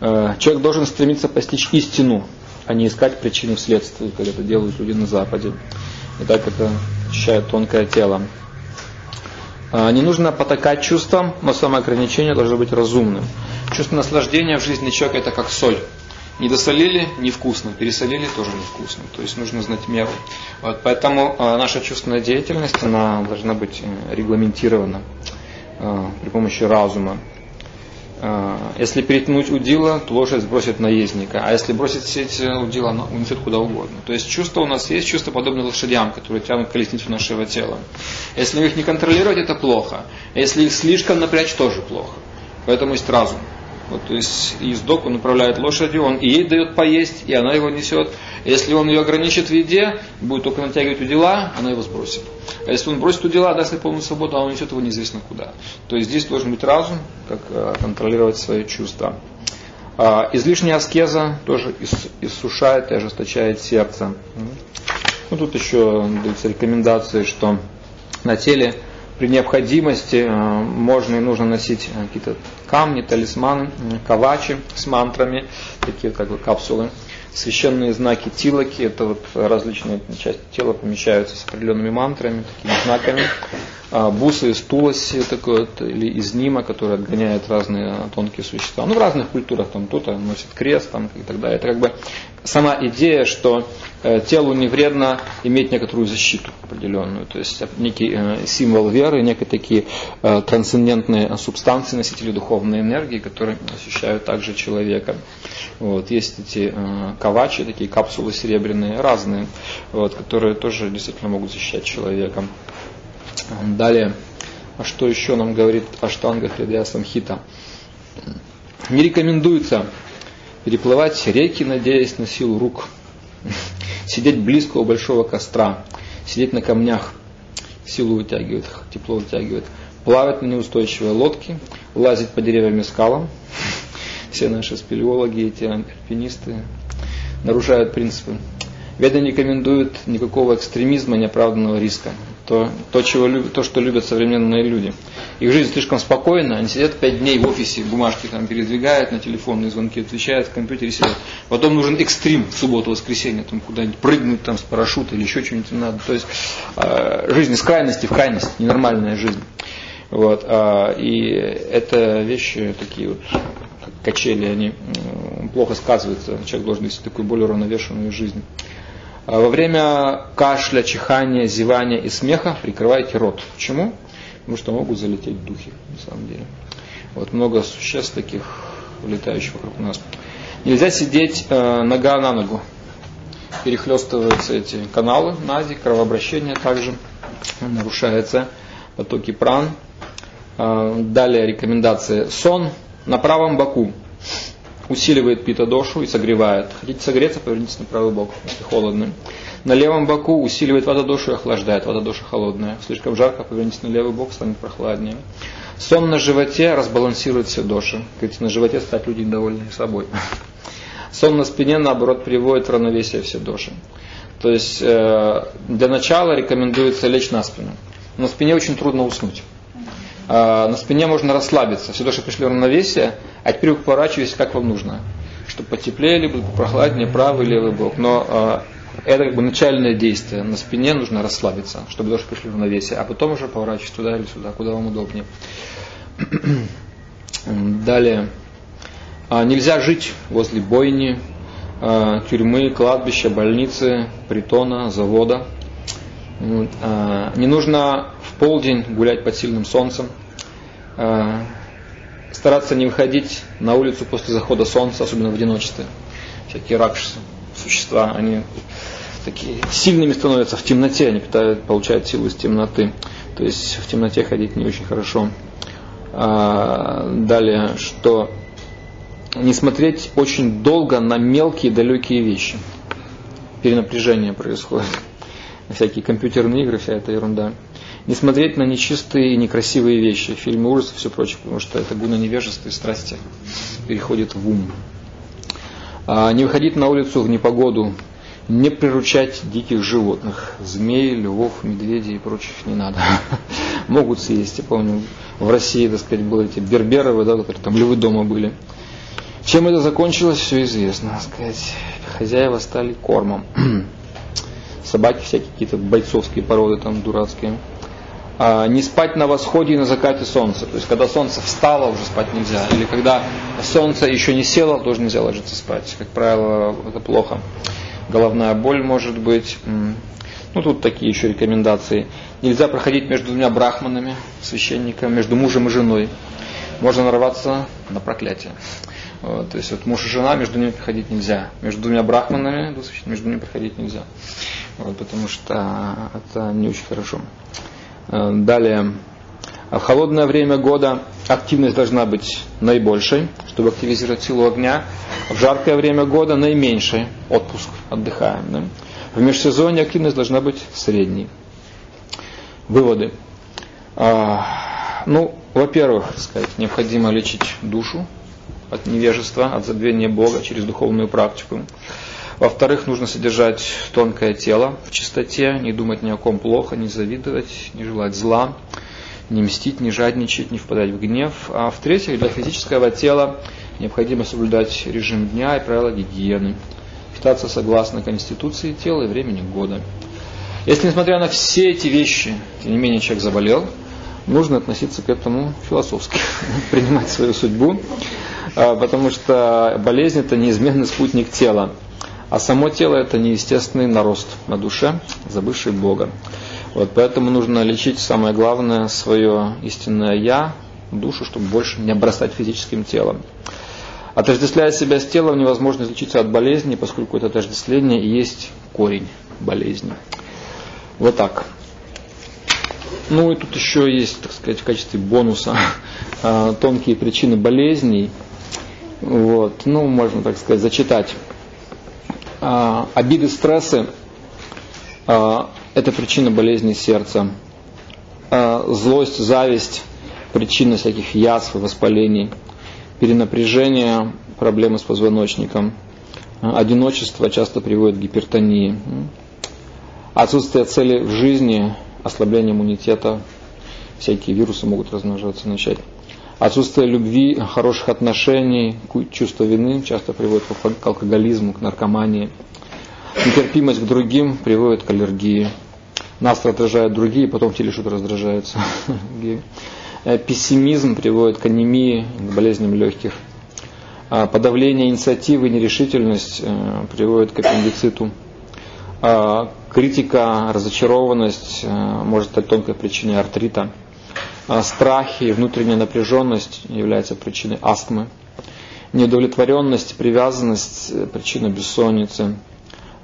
А, человек должен стремиться постичь истину, а не искать причины вследствие, как это делают люди на Западе. И так это ощущает тонкое тело. А, не нужно потакать чувствам, но самоограничение должно быть разумным. Чувство наслаждения в жизни человека это как соль. Не досолили – невкусно, пересолили – тоже невкусно. То есть нужно знать меру. Вот, поэтому э, наша чувственная деятельность она должна быть э, регламентирована э, при помощи разума. Э, если перетянуть удила, то лошадь сбросит наездника, а если бросить сеть удила, она унесет куда угодно. То есть чувства у нас есть, чувства подобные лошадям, которые тянут колесницу нашего тела. Если их не контролировать, это плохо. Если их слишком напрячь, тоже плохо. Поэтому есть разум. Вот, то есть ездок, он управляет лошадью, он и ей дает поесть, и она его несет. Если он ее ограничит в еде, будет только натягивать удила, она его сбросит. А если он бросит удила, даст ей полную свободу, а он несет его неизвестно куда. То есть здесь должен быть разум, как э, контролировать свои чувства. А, излишняя аскеза тоже иссушает и ожесточает сердце. Ну, тут еще даются рекомендации, что на теле при необходимости э, можно и нужно носить э, какие-то камни, талисманы, кавачи с мантрами, такие как бы капсулы. Священные знаки тилоки, это вот различные части тела помещаются с определенными мантрами, такими знаками. А, бусы из тулоси, такой вот, или из нима, который отгоняет разные тонкие существа. Ну, в разных культурах там кто-то носит крест там, и так далее. Это как бы сама идея, что э, телу не вредно иметь некоторую защиту определенную, то есть некий э, символ веры, некие такие э, трансцендентные субстанции, носители духовной энергии, которые ощущают также человека. Вот, есть эти кавачи, такие капсулы серебряные, разные, вот, которые тоже действительно могут защищать человека. Далее, а что еще нам говорит Аштанга Хридая Самхита? Не рекомендуется переплывать реки, надеясь на силу рук, сидеть близко у большого костра, сидеть на камнях, силу вытягивает, тепло вытягивает, плавать на неустойчивой лодке, лазить по деревьям и скалам. Все наши спелеологи, эти альпинисты нарушают принципы. Веда не рекомендует никакого экстремизма, неоправданного риска то, то, чего то, что любят современные люди. Их жизнь слишком спокойна, они сидят пять дней в офисе, бумажки там передвигают, на телефонные звонки отвечают, в компьютере сидят. Потом нужен экстрим в субботу-воскресенье, там куда-нибудь прыгнуть там с парашюта или еще что-нибудь надо. То есть э, жизнь из крайности в крайность, ненормальная жизнь. Вот, э, и это вещи такие вот, качели, они плохо сказываются. Человек должен вести такую более уравновешенную жизнь. А во время кашля, чихания, зевания и смеха прикрывайте рот. Почему? Потому что могут залететь духи, на самом деле. Вот много существ таких, летающих вокруг нас. Нельзя сидеть э, нога на ногу. Перехлестываются эти каналы нази, кровообращение также нарушается, потоки пран. Э, далее рекомендация. Сон на правом боку усиливает пита-дошу и согревает. Хотите согреться, повернитесь на правый бок, если холодно. На левом боку усиливает вата-дошу и охлаждает. Вата-доша холодная. Слишком жарко, повернитесь на левый бок, станет прохладнее. Сон на животе разбалансирует все доши. Говорите, на животе стать люди довольны собой. Сон на спине, наоборот, приводит в равновесие все доши. То есть э, для начала рекомендуется лечь на спину. На спине очень трудно уснуть. Э, на спине можно расслабиться. Все доши пришли в равновесие, а теперь вы поворачиваетесь, как вам нужно. Чтобы потеплее, либо прохладнее, правый, левый бок. Но э, это как бы начальное действие. На спине нужно расслабиться, чтобы доши пришли в равновесие. А потом уже поворачивать туда или сюда, куда вам удобнее. Далее. А, нельзя жить возле бойни, а, тюрьмы, кладбища, больницы, притона, завода. А, не нужно полдень гулять под сильным солнцем стараться не выходить на улицу после захода солнца, особенно в одиночестве. Всякие ракшасы, существа, они такие сильными становятся в темноте, они питают, получают силу из темноты. То есть в темноте ходить не очень хорошо. А, далее, что не смотреть очень долго на мелкие далекие вещи. Перенапряжение происходит. всякие компьютерные игры, вся эта ерунда. Не смотреть на нечистые и некрасивые вещи, фильмы ужасов и все прочее, потому что это гуна невежества и страсти переходит в ум. А не выходить на улицу в непогоду, не приручать диких животных, змей, львов, медведей и прочих не надо. Могут съесть. Я помню, в России, так сказать, были эти берберовы, да, которые там львы дома были. Чем это закончилось, все известно. Так сказать. Хозяева стали кормом. Собаки всякие какие-то бойцовские породы там дурацкие. А, не спать на восходе и на закате солнца. То есть, когда солнце встало, уже спать нельзя. Или когда солнце еще не село, тоже нельзя ложиться спать. Как правило, это плохо головная боль может быть. Ну, тут такие еще рекомендации. Нельзя проходить между двумя брахманами, священником, между мужем и женой. Можно нарваться на проклятие. Вот, то есть вот муж и жена, между ними проходить нельзя. Между двумя брахманами, между ними проходить нельзя. Вот, потому что это не очень хорошо. Э, далее. В холодное время года активность должна быть наибольшей, чтобы активизировать силу огня. В жаркое время года наименьшей, отпуск, отдыхаем. Да? В межсезонье активность должна быть средней. Выводы. А, ну, во-первых, сказать, необходимо лечить душу от невежества, от забвения Бога через духовную практику. Во-вторых, нужно содержать тонкое тело в чистоте, не думать ни о ком плохо, не завидовать, не желать зла не мстить, не жадничать, не впадать в гнев. А в-третьих, для физического тела необходимо соблюдать режим дня и правила гигиены, питаться согласно конституции тела и времени года. Если, несмотря на все эти вещи, тем не менее человек заболел, нужно относиться к этому философски, принимать свою судьбу, а, потому что болезнь это неизменный спутник тела, а само тело это неестественный нарост на душе, забывший Бога. Вот, поэтому нужно лечить самое главное свое истинное я, душу, чтобы больше не обрастать физическим телом. Отождествляя себя с телом, невозможно излечиться от болезни, поскольку это отождествление и есть корень болезни. Вот так. Ну и тут еще есть, так сказать, в качестве бонуса а, тонкие причины болезней. Вот, ну, можно так сказать, зачитать. А, обиды, стрессы а, это причина болезни сердца. А, злость, зависть, причина всяких язв и воспалений. Перенапряжение, проблемы с позвоночником. Одиночество часто приводит к гипертонии. Отсутствие цели в жизни, ослабление иммунитета, всякие вирусы могут размножаться, начать. Отсутствие любви, хороших отношений, чувство вины часто приводит к алкоголизму, к наркомании. Нетерпимость к другим приводит к аллергии. Нас раздражают другие, потом в теле что-то раздражается. Э, пессимизм приводит к анемии, к болезням легких. А подавление инициативы, нерешительность э, приводит к аппендициту. А критика, разочарованность э, может стать тонкой причиной артрита. А страхи, внутренняя напряженность является причиной астмы. Неудовлетворенность, привязанность – причина бессонницы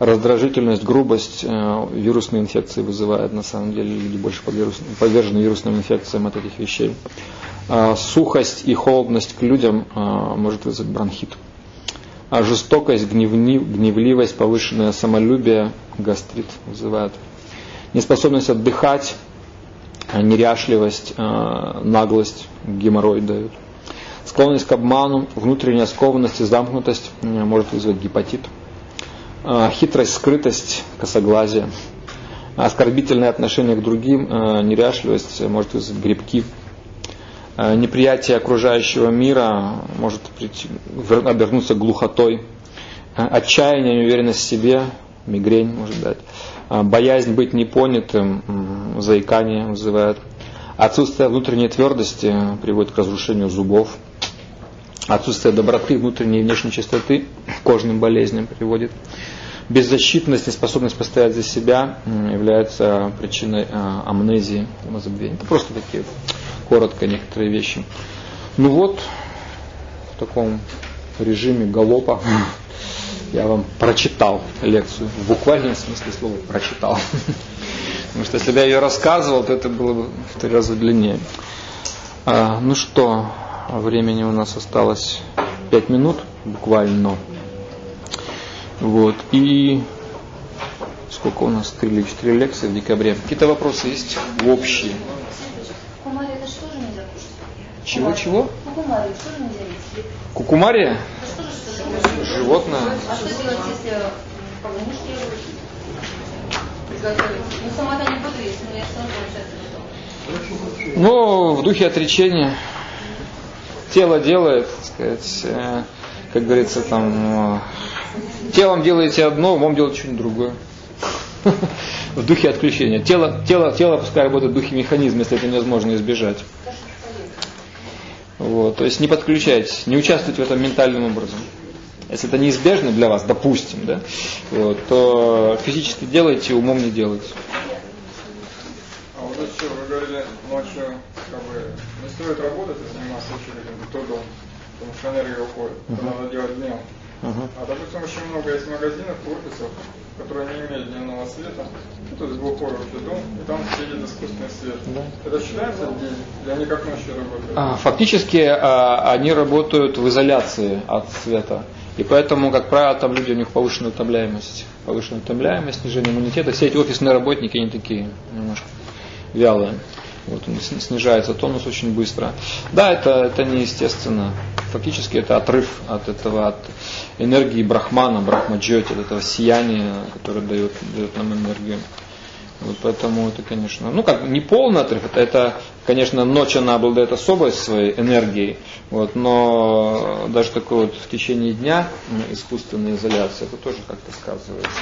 раздражительность, грубость э, вирусные инфекции вызывает, на самом деле люди больше подвержены вирусным инфекциям от этих вещей. А сухость и холодность к людям э, может вызвать бронхит. А жестокость, гневливость, повышенное самолюбие, гастрит вызывает. Неспособность отдыхать, неряшливость, э, наглость, геморрой дают. Склонность к обману, внутренняя скованность и замкнутость может вызвать гепатит. Хитрость, скрытость, косоглазие, оскорбительное отношение к другим, неряшливость может вызвать грибки, неприятие окружающего мира может обернуться глухотой, отчаяние, неуверенность в себе, мигрень может дать, боязнь быть непонятым, заикание вызывает, отсутствие внутренней твердости приводит к разрушению зубов, отсутствие доброты, внутренней и внешней чистоты к кожным болезням приводит. Беззащитность, неспособность постоять за себя является причиной а, амнезии, забвения. Это просто такие коротко некоторые вещи. Ну вот, в таком режиме галопа я вам прочитал лекцию. В буквальном смысле слова прочитал. Потому что если бы я ее рассказывал, то это было бы в три раза длиннее. А, ну что, Времени у нас осталось 5 минут буквально. Вот. И сколько у нас, три или четыре лекции в декабре. Какие-то вопросы есть общие? Кумари это что же нельзя кушать? Чего-чего? Кукумари, что же нельзя есть? Кукумария? Животное. А что делать, если м, полунишки приготовить? Ну, сама-то не буду есть, но я получается готова. Ну, в духе отречения. Тело делает, так сказать, э, как говорится, там, э, телом делаете одно, умом делаете что-нибудь другое. В духе отключения. Тело, тело, тело пускай работает в духе механизма, если это невозможно избежать. Вот, то есть не подключайтесь, не участвуйте в этом ментальным образом. Если это неизбежно для вас, допустим, да, вот, то физически делайте, умом не делайте. А вот еще вы говорили ночью, как бы не стоит работать и заниматься очередью до дом, потому что энергия уходит. Это надо делать днем. Ага. А допустим, очень много есть магазинов, офисов, которые не имеют дневного света, ну, то есть глухой вообще дом, и там светит искусственный свет. Да. Это считается день, или они как ночью работают? А, Фактически а, они работают в изоляции от света. И поэтому, как правило, там люди, у них повышенная утомляемость. Повышенная утомляемость, снижение иммунитета. Все эти офисные работники, они такие немножко вялые. Вот, снижается тонус очень быстро. Да, это, это неестественно. Фактически это отрыв от этого, от энергии брахмана, брахмаджоти, от этого сияния, которое дает, дает нам энергию. Вот поэтому это, конечно, ну как не полный отрыв, это, это, конечно, ночь она обладает особой своей энергией, вот, но даже такой вот в течение дня искусственная изоляция, это тоже как-то сказывается.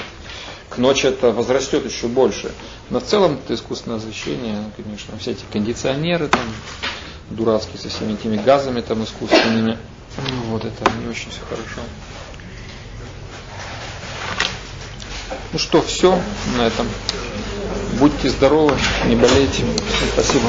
К ночи это возрастет еще больше. Но в целом это искусственное освещение, конечно, все эти кондиционеры там, дурацкие со всеми этими газами там искусственными, ну, вот это не очень все хорошо. Ну что, все на этом. Будьте здоровы, не болейте. Спасибо.